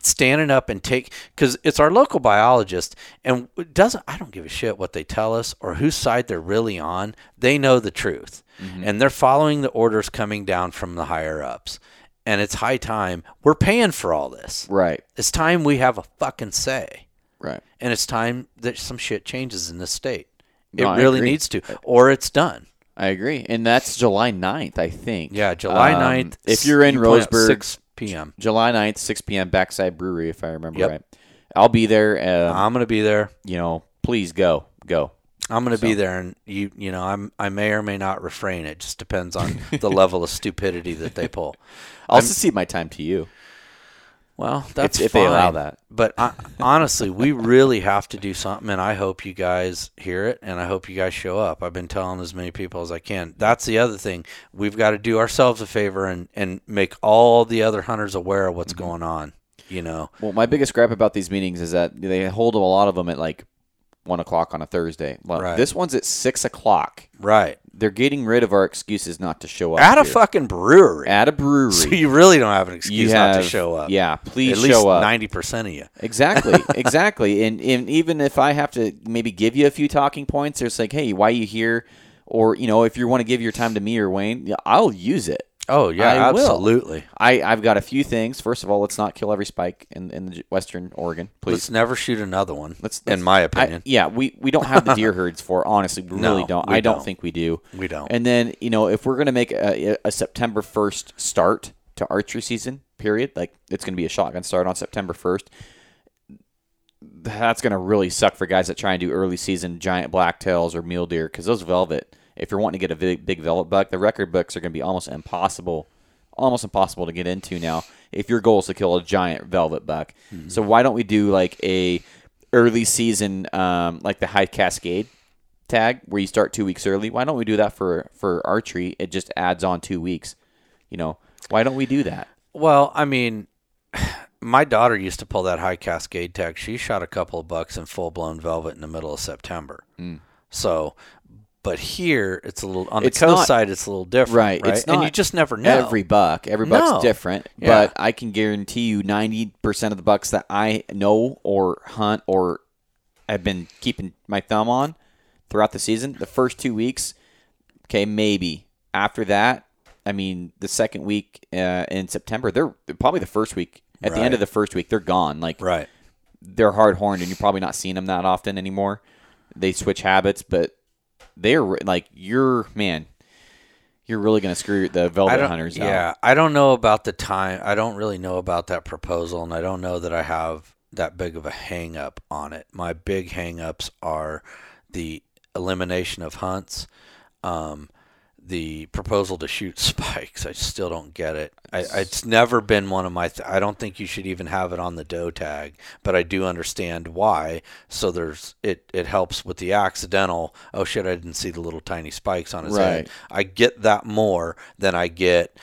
B: standing up and take because it's our local biologist and it doesn't i don't give a shit what they tell us or whose side they're really on they know the truth and they're following the orders coming down from the higher ups and it's high time we're paying for all this
A: Right.
B: it's time we have a fucking say
A: Right.
B: and it's time that some shit changes in this state it
A: No, I
B: really needs to or it's done
A: I agree. And that's July 9th, I think.
B: yeah july
A: Um,
B: 9th
A: If you're in
B: you
A: Roseburg,
B: 6 p.m
A: July 9th, 6 p.m. Backside Brewery, if I remember
B: Yep.
A: right. I'll be there. Um,
B: i'm gonna be there
A: you know, please go. Go.
B: I'm going to be there, and you, you know, I'm, I may or may not refrain. It just depends on the level of stupidity that they pull.
A: I'll also cede my time to you.
B: Well, that's
A: if they allow that.
B: But I, honestly, we really have to do something, and I hope you guys hear it, and I hope you guys show up. I've been telling as many people as I can. That's the other thing. We've got to do ourselves a favor and and make all the other hunters aware of what's
A: Mm-hmm.
B: going on. You know,
A: Well, my biggest gripe about these meetings is that they hold a lot of them at like one o'clock on a Thursday. Well,
B: Right.
A: This one's at six o'clock.
B: right?
A: They're getting rid of our excuses not to show up.
B: At a
A: here.
B: fucking brewery,
A: at a brewery.
B: so you really don't have an excuse not to show up.
A: Yeah, please
B: at least
A: show up.
B: ninety percent of you.
A: Exactly, exactly. And, and even if I have to maybe give you a few talking points, it's like, hey, why are you here? Or you know, if you want to give your time to me or Wayne, I'll use it.
B: Oh yeah,
A: I will.
B: absolutely.
A: I, I've got a few things. First of all, let's not kill every spike in, in the Western Oregon, please.
B: Let's never shoot another one.
A: Let's,
B: in my opinion,
A: I, yeah, we, we don't have the deer herds for. Honestly, we
B: No,
A: really don't.
B: we
A: I don't,
B: don't.
A: think we do.
B: We don't.
A: And then you know, if we're gonna make a, a September first start to archery season, period, like it's gonna be a shotgun start on September first. That's gonna really suck for guys that try and do early season giant blacktails or mule deer because those velvet. If you're wanting to get a big, big velvet buck, the record books are gonna be almost impossible almost impossible to get into now if your goal is to kill a giant velvet buck. So why don't we do like a early season um, like the high cascade tag where you start two weeks early? Why don't we do that for for archery? It just adds on two weeks. You know, why don't we do that?
B: Well, I mean, my daughter used to pull that high cascade tag. She shot a couple of bucks in full blown velvet in the middle of September. So, but here it's a little on the
A: It's
B: coast
A: not-
B: side. It's a little different,
A: Right,
B: right?
A: it's
B: and you just never know.
A: Every buck, every buck's
B: No.
A: different,
B: Yeah.
A: but I can guarantee you, ninety percent of the bucks that I know or hunt or have been keeping my thumb on throughout the season, the first two weeks, okay, maybe. After that, I mean, the second week uh, in September, they're probably the first week. At the end of the first week, they're gone. Like
B: right.
A: they're hard horned, and you're probably not seeing them that often anymore. They switch habits, but they're like you're man. You're really gonna screw the velvet hunters out.
B: yeah, I don't know about the time. I don't really know about that proposal, and I don't know that I have that big of a hang up on it. My big hang ups are the elimination of hunts, um, the proposal to shoot spikes. I still don't get it. I, it's never been one of my. Th- I don't think you should even have it on the doe tag, but I do understand why. So there's it. It helps with the accidental. Oh shit! I didn't see the little tiny spikes on his
A: Right.
B: head. I get that more than I get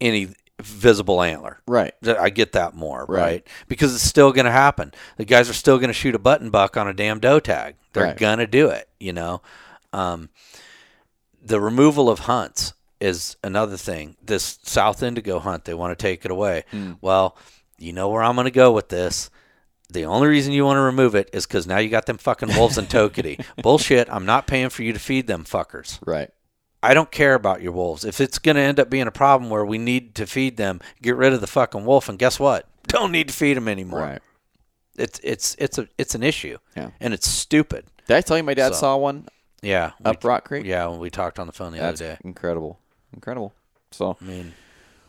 B: any visible antler.
A: Right.
B: I get that more,
A: Right.
B: right? Because it's still going to happen. The guys are still going to shoot a button buck on a damn doe tag. They're
A: Right.
B: going to do it, you know. Um, the removal of hunts is another thing. This South Indigo hunt, they want to take it away.
A: Hmm.
B: Well, you know where I'm going to go with this. The only reason you want to remove it is because now you got them fucking wolves in Toketee. Bullshit. I'm not paying for you to feed them fuckers.
A: Right.
B: I don't care about your wolves. If it's going to end up being a problem where we need to feed them, get rid of the fucking wolf, and guess what? Don't need to feed them anymore.
A: Right.
B: It's it's it's a it's an issue,
A: Yeah.
B: and it's stupid.
A: Did I tell you my dad
B: So-
A: saw one
B: Yeah,
A: up Rock Creek?
B: yeah. When we talked on the phone the
A: That's
B: other day,
A: incredible. Incredible. So,
B: I mean,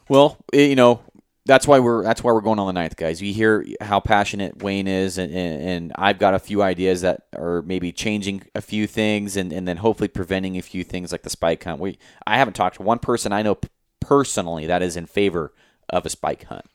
A: well, eh, you know, that's why we're that's why we're going on the ninth, guys. You hear how passionate Wayne is, and, and, and I've got a few ideas that are maybe changing a few things, and, and then hopefully preventing a few things like the spike hunt. We I haven't talked to one person I know personally that is in favor of a spike hunt.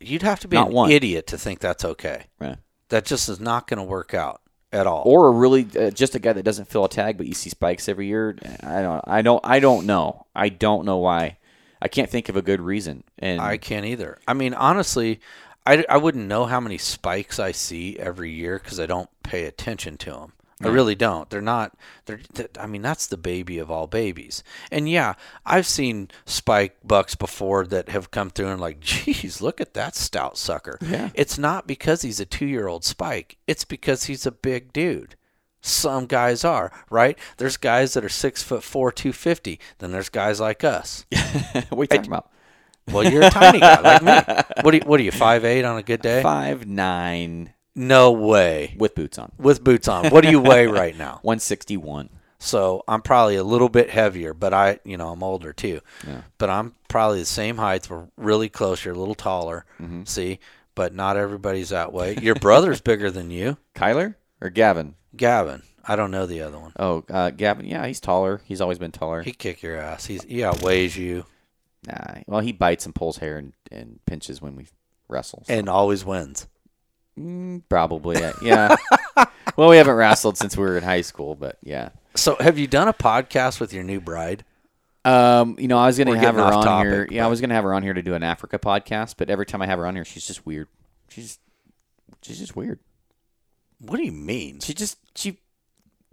B: you'd have to be
A: Not
B: an
A: one.
B: idiot to think that's okay.
A: Right.
B: That just is not going to work out at all.
A: Or a really uh, just a guy that doesn't fill a tag, but you see spikes every year. I don't. I don't. I don't know. I don't know why. I can't think of a good reason. And
B: I can't either. I mean, honestly, I, I wouldn't know how many spikes I see every year because I don't pay attention to them. I really don't. They're not. They're. th- I mean, that's the baby of all babies. And yeah, I've seen spike bucks before that have come through and like, geez, look at that stout sucker.
A: Yeah.
B: It's not because he's a two-year-old spike. It's because he's a big dude. Some guys are right. There's guys that are six foot four, two fifty. Then there's guys like us.
A: what are you talking about?
B: Well, you're a tiny guy like me. What are you, what are you? Five eight on a good day?
A: Five nine
B: No way.
A: with boots on.
B: With boots on. What do you weigh right now?
A: One sixty one.
B: So I'm probably a little bit heavier, but I, you know, I'm older too.
A: Yeah.
B: But I'm probably the same height. We're really close. You're a little taller.
A: Mm-hmm.
B: See, but not everybody's that way. Your brother's bigger than you,
A: Kyler or Gavin?
B: Gavin. I don't know the other one.
A: Oh, uh, Gavin. Yeah, he's taller. He's always been taller.
B: He kick your ass. He's he outweighs you
A: Nah. Well, he bites and pulls hair and, and pinches when we wrestle. so-
B: and always wins.
A: Mm, probably. Yeah. well, we haven't wrestled since we were in high school, but yeah.
B: So, have you done a podcast with your new bride?
A: Um, you know, I was gonna have her on
B: off
A: here.
B: topic,
A: Yeah, I was gonna have her on here to do an Africa podcast, but every time I have her on here, she's just weird. She's she's just weird.
B: What do you mean?
A: She just she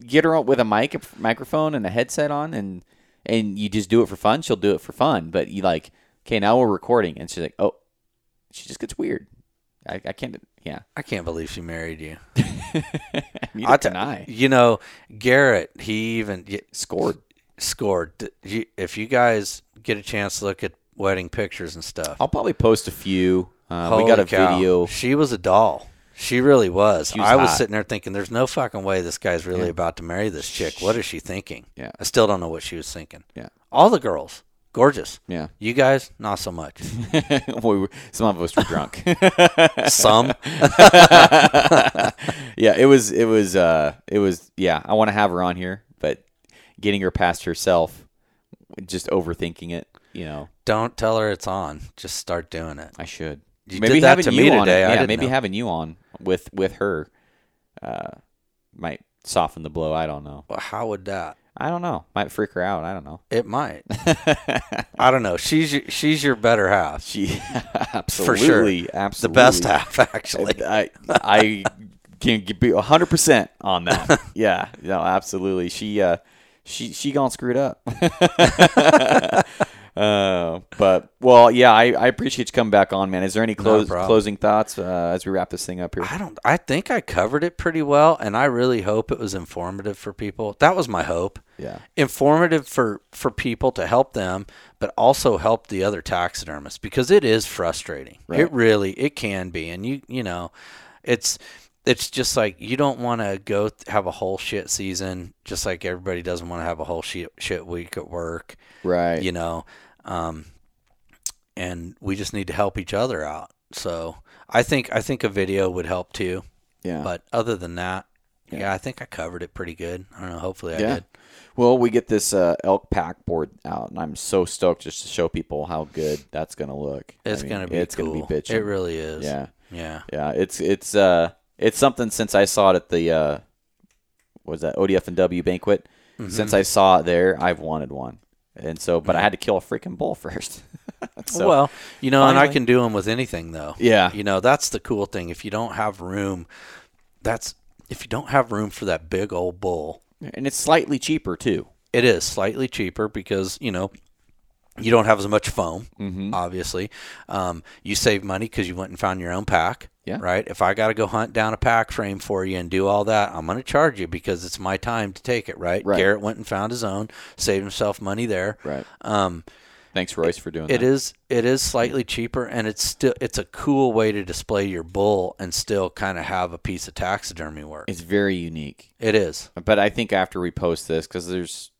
A: get her with a mic, a microphone, and a headset on, and and you just do it for fun. She'll do it for fun, but you like, okay, now we're recording, and she's like, oh, she just gets weird. I, I can't. Yeah,
B: I can't believe she married you. I t-
A: I.
B: You know, Garrett. He even y-
A: Scored.
B: scored. If you guys get a chance to look at wedding pictures and stuff,
A: I'll probably post a few. Uh, we got a
B: cow,
A: video.
B: She was a doll. She really was.
A: She was
B: I was
A: hot.
B: sitting there thinking, "There's no fucking way this guy's really
A: Yeah.
B: about to marry this chick. What is she thinking?"
A: Yeah.
B: I still don't know what she was thinking.
A: Yeah.
B: All the girls, gorgeous.
A: Yeah.
B: You guys, not so much.
A: we were, some of us were drunk.
B: Some.
A: yeah, it was it was uh it was yeah, I want to have her on here, but getting her past herself just overthinking it, you know,
B: Don't tell her it's on. Just start doing it.
A: I should.
B: You did that
A: having
B: to
A: you
B: me
A: on
B: today.
A: yeah, maybe
B: know.
A: having you on with with her uh might soften the blow, I don't know.
B: Well, how would that?
A: I don't know. Might freak her out, I don't know.
B: It might. I don't know. She's your, she's your better half.
A: She
B: For sure.
A: absolutely
B: The best half, actually.
A: I I can be hundred percent on that. Yeah, no, absolutely. She uh, she she gone screwed up. Uh, but well, yeah, I, I appreciate you coming back on, man. Is there any close,
B: problem.
A: closing thoughts uh, as we wrap this thing up here?
B: I don't. I think I covered it pretty well, and I really hope it was informative for people. That was my hope.
A: Yeah,
B: Informative for for people to help them, but also help the other taxidermists because it is frustrating.
A: Right.
B: It really it can be, and you you know, it's it's just like you don't want to go th- have a whole shit season, just like everybody doesn't want to have a whole shit shit week at work.
A: right.
B: you know um, and we just need to help each other out so i think i think a video would help too
A: yeah,
B: but other than that yeah.
A: Yeah.
B: i think i covered it pretty good i don't know hopefully i
A: yeah.
B: did
A: Well, we get this uh, elk pack board out, and I'm so stoked just to show people how good that's gonna look. I
B: it's
A: mean,
B: gonna be
A: it's
B: cool.
A: gonna be bitchin'.
B: it really is
A: yeah.
B: yeah
A: Yeah, it's it's uh it's something since I saw it at the uh what was that ODF and W banquet.
B: Mm-hmm.
A: Since I saw it there, I've wanted one, and so but I had to kill a freaking bull first. so,
B: well you know and i can do them with anything though
A: yeah,
B: you know that's the cool thing if you don't have room that's if you don't have room for that big old bull
A: and it's slightly cheaper too.
B: It is slightly cheaper because you know you don't have as much foam.
A: Mm-hmm.
B: Obviously, um, you save money because you went and found your own pack.
A: Yeah.
B: Right. If I got to go hunt down a pack frame for you and do all that, I'm going to charge you because it's my time to take it. Right.
A: Right.
B: Garrett went and found his own, saved himself money there.
A: Right.
B: Um,
A: Thanks, Royce, for doing
B: it
A: that.
B: is it is slightly cheaper and it's still it's a cool way to display your bull and still kind of have a piece of taxidermy work.
A: It's very unique.
B: It is.
A: But I think after we post this, because there's,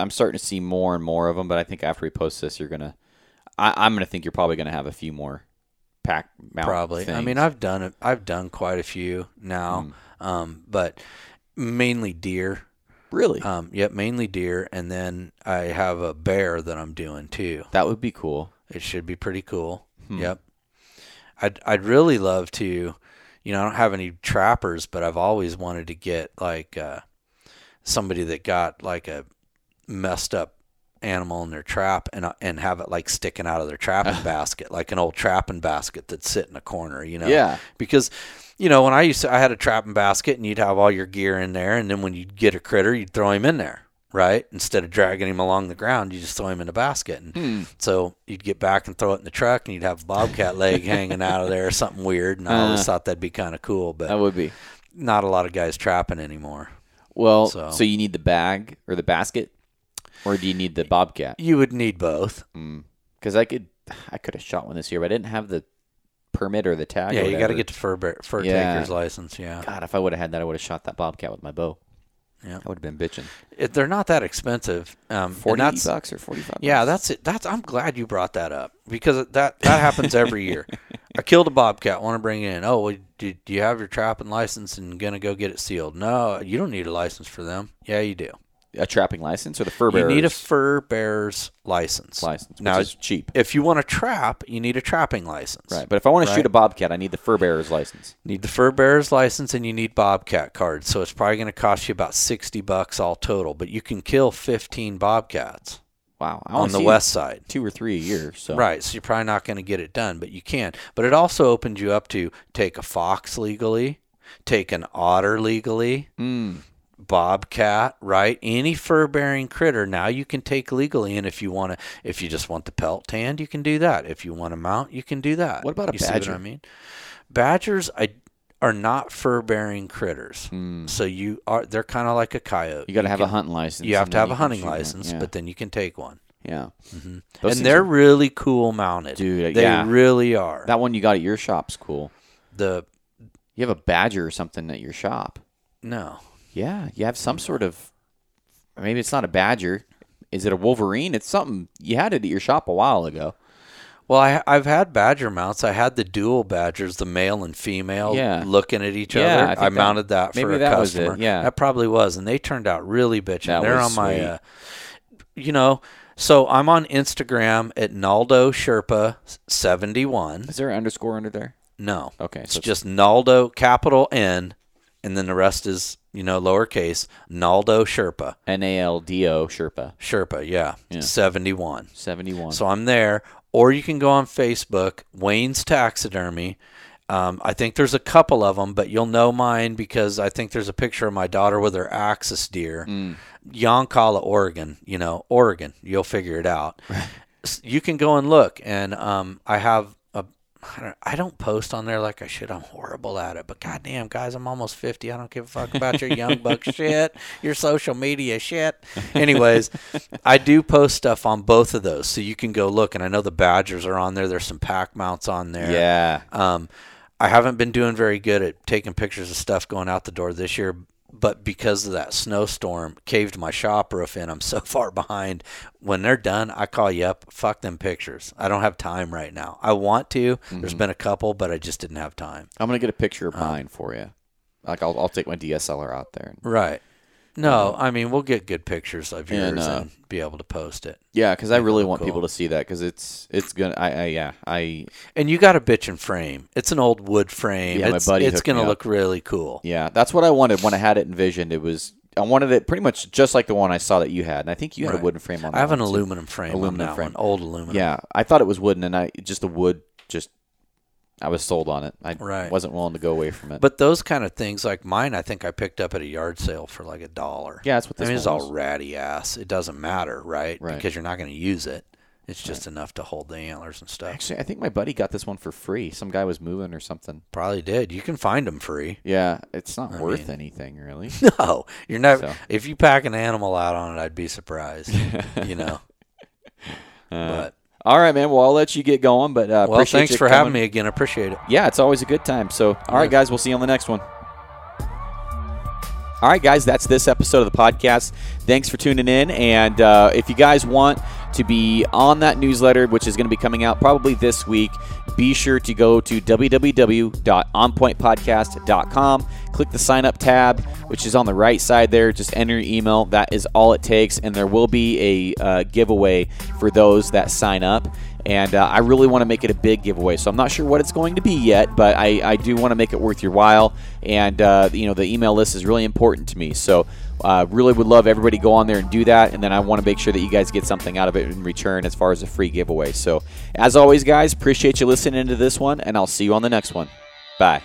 A: I'm starting to see more and more of them. But I think after we post this, you're gonna, I, I'm gonna think you're probably gonna have a few more pack mount.
B: probably. I mean, I've done it. I've done quite a few now,
A: Hmm.
B: um, but mainly deer.
A: really
B: Um, yep, mainly deer, and then I have a bear that I'm doing too.
A: that would be cool.
B: It should be pretty cool.
A: Hmm.
B: Yep. I'd I'd really love to. You know, I don't have any trappers, but I've always wanted to get like uh, somebody that got like a messed up animal in their trap and uh, and have it like sticking out of their trapping basket, like an old trapping basket that's sit in a corner. You know,
A: Yeah.
B: because you know, when I used to, I had a trapping basket, and you'd have all your gear in there, and then when you'd get a critter, you'd throw him in there, right? Instead of dragging him along the ground, you just throw him in a basket, and
A: Hmm.
B: so you'd get back and throw it in the truck, and you'd have a bobcat leg hanging out of there, or something weird. And I always
A: Uh.
B: thought that'd be kind of cool, but That
A: would be.
B: not a lot of guys trapping anymore.
A: Well, so.
B: So-
A: you need the bag or the basket, or do you need the bobcat?
B: You would need both.
A: Because I could, I could have shot one this year, but I didn't have the permit or the tag.
B: yeah,
A: or
B: you got to
A: whatever.
B: get the fur bear, fur
A: Yeah.
B: taker's license. Yeah,
A: God, if I would have had that, I would have shot that bobcat with my bow.
B: Yeah.
A: I would have been bitching.
B: it, they're not that expensive. Um, and
A: Forty
B: that's
A: bucks or forty-five.
B: Yeah,
A: bucks?
B: that's it. That's I'm glad you brought that up because that that happens every year. I killed a bobcat, want to bring it in. Oh, well, do, do you have your trapping license and gonna go get it sealed? No, you don't need a license for them. Yeah, you do.
A: A trapping license or the fur
B: You
A: bearer's
B: need a fur bearer's license.
A: license, which
B: Now,
A: is cheap.
B: if you want to trap, you need a trapping license.
A: Right, but if I want to shoot a bobcat, I need the fur bearer's license.
B: Need the fur bearer's license and you need bobcat cards. So it's probably going to cost you about sixty bucks all total. But you can kill fifteen bobcats
A: Wow, I
B: on the west side.
A: two or three a year. So
B: Right, so you're probably not going to get it done, but you can. But it also opens you up to take a fox legally, take an otter legally,
A: Mm,
B: bobcat, right? Any fur-bearing critter now you can take legally, and if you want to, if you just want the pelt tanned, you can do that. If you want to mount, you can do that.
A: What about a
B: you See
A: badger?
B: what I mean? Badgers, I are not fur-bearing critters,
A: mm.
B: so you are. They're kind of like a coyote.
A: You got to have a hunting license.
B: You have to have a hunting license,
A: Yeah.
B: but then you can take one.
A: yeah, Those
B: and they're
A: are-
B: really cool mounted,
A: Dude,
B: They
A: yeah.
B: really are.
A: that one you got at your shop's cool.
B: the
A: You have a badger or something at your shop.
B: no,
A: Yeah, you have some sort of. Maybe it's not a badger. Is it a wolverine? It's something you had it at your shop a while ago.
B: Well, I, I've had badger mounts. I had the dual badgers, the male and female,
A: Yeah.
B: looking at each
A: Yeah,
B: other.
A: think
B: I,
A: that-
B: mounted that for
A: maybe
B: a
A: that was it,
B: customer.
A: yeah.
B: that probably was, and they turned out really bitchin'.
A: That
B: They're on my,
A: sweet.
B: uh, you know. So I'm on Instagram at Naldo Sherpa seventy one.
A: Is there an underscore under there?
B: No,
A: Okay,
B: it's
A: so
B: just Naldo capital N, and then the rest is you know lowercase Naldo Sherpa
A: N A L D O Sherpa
B: Sherpa. Yeah,
A: Yeah.
B: seventy one.
A: seventy one.
B: So I'm there, or you can go on Facebook, Wayne's Taxidermy. Um, I think there's a couple of them, but you'll know mine because I think there's a picture of my daughter with her axis deer,
A: Mm.
B: Yoncalla, Oregon. You know, Oregon. You'll figure it out. You can go and look, and um, I have. I don't, I don't post on there like I should. I'm horrible at it. But goddamn, guys, I'm almost 50. I don't give a fuck about your young buck shit, your social media shit. Anyways, I do post stuff on both of those, so you can go look. And I know the Badgers are on there. There's some pack mounts on there.
A: yeah,
B: Um, I haven't been doing very good at taking pictures of stuff going out the door this year, but because of that snowstorm, caved my shop roof in. I'm so far behind. When they're done, I call you up. Fuck them pictures. I don't have time right now. I want to. There's been a couple, but I just didn't have time.
A: I'm gonna get a picture
B: Uh,
A: of mine for you. Like I'll I'll take my DSLR out there.
B: Right. No, I mean we'll get good pictures of yours
A: And, uh,
B: and be able to post it.
A: Yeah, because I really want
B: cool.
A: people to see that because it's it's gonna. I, I yeah I
B: And you got a bitchin' frame. It's an old wood frame.
A: Yeah, my
B: it's
A: buddy
B: it's gonna look really cool.
A: yeah that's what I wanted when I had it envisioned. It was I wanted it pretty much just like the one I saw that you had, and I think you had
B: Right.
A: a wooden frame on. It.
B: I have an aluminum frame.
A: Aluminum frame.
B: One, old aluminum.
A: Yeah, I thought it was wooden, and I just the wood just I was sold on it. I
B: Right.
A: wasn't willing to go away from it.
B: But those kind of things like mine, I think I picked up at a yard sale for like a dollar.
A: yeah, that's what this I
B: mean, it's all
A: was.
B: ratty ass. It doesn't matter, right?
A: Right.
B: Because you're not going to use it. It's just enough to hold the antlers and stuff.
A: Actually, I think my buddy got this one for free. Some guy was moving or something.
B: Probably did. You can find them free.
A: Yeah, it's not
B: I
A: worth
B: mean-
A: anything really.
B: No, you're never.
A: So.
B: If you pack an animal out on it, I'd be surprised. you know.
A: Uh,
B: But
A: all right, man. Well, I'll let you get going, but uh,
B: well, thanks for
A: coming.
B: having me again. I appreciate it.
A: Yeah, it's always a good time. So, all right,
B: Yeah.
A: guys, we'll see you on the next one. All right, guys, that's this episode of the podcast. Thanks for tuning in. And uh, if you guys want to be on that newsletter, which is going to be coming out probably this week, be sure to go to www.onpointpodcast.com. Click the sign up tab, which is on the right side there. Just enter your email. That is all it takes. And there will be a uh, giveaway for those that sign up and uh, I really want to make it a big giveaway. So I'm not sure what it's going to be yet, but I, I do want to make it worth your while. And uh, you know, the email list is really important to me. So uh, really would love everybody go on there and do that. And then I want to make sure that you guys get something out of it in return as far as a free giveaway. So as always, guys, appreciate you listening to this one, and I'll see you on the next one. Bye.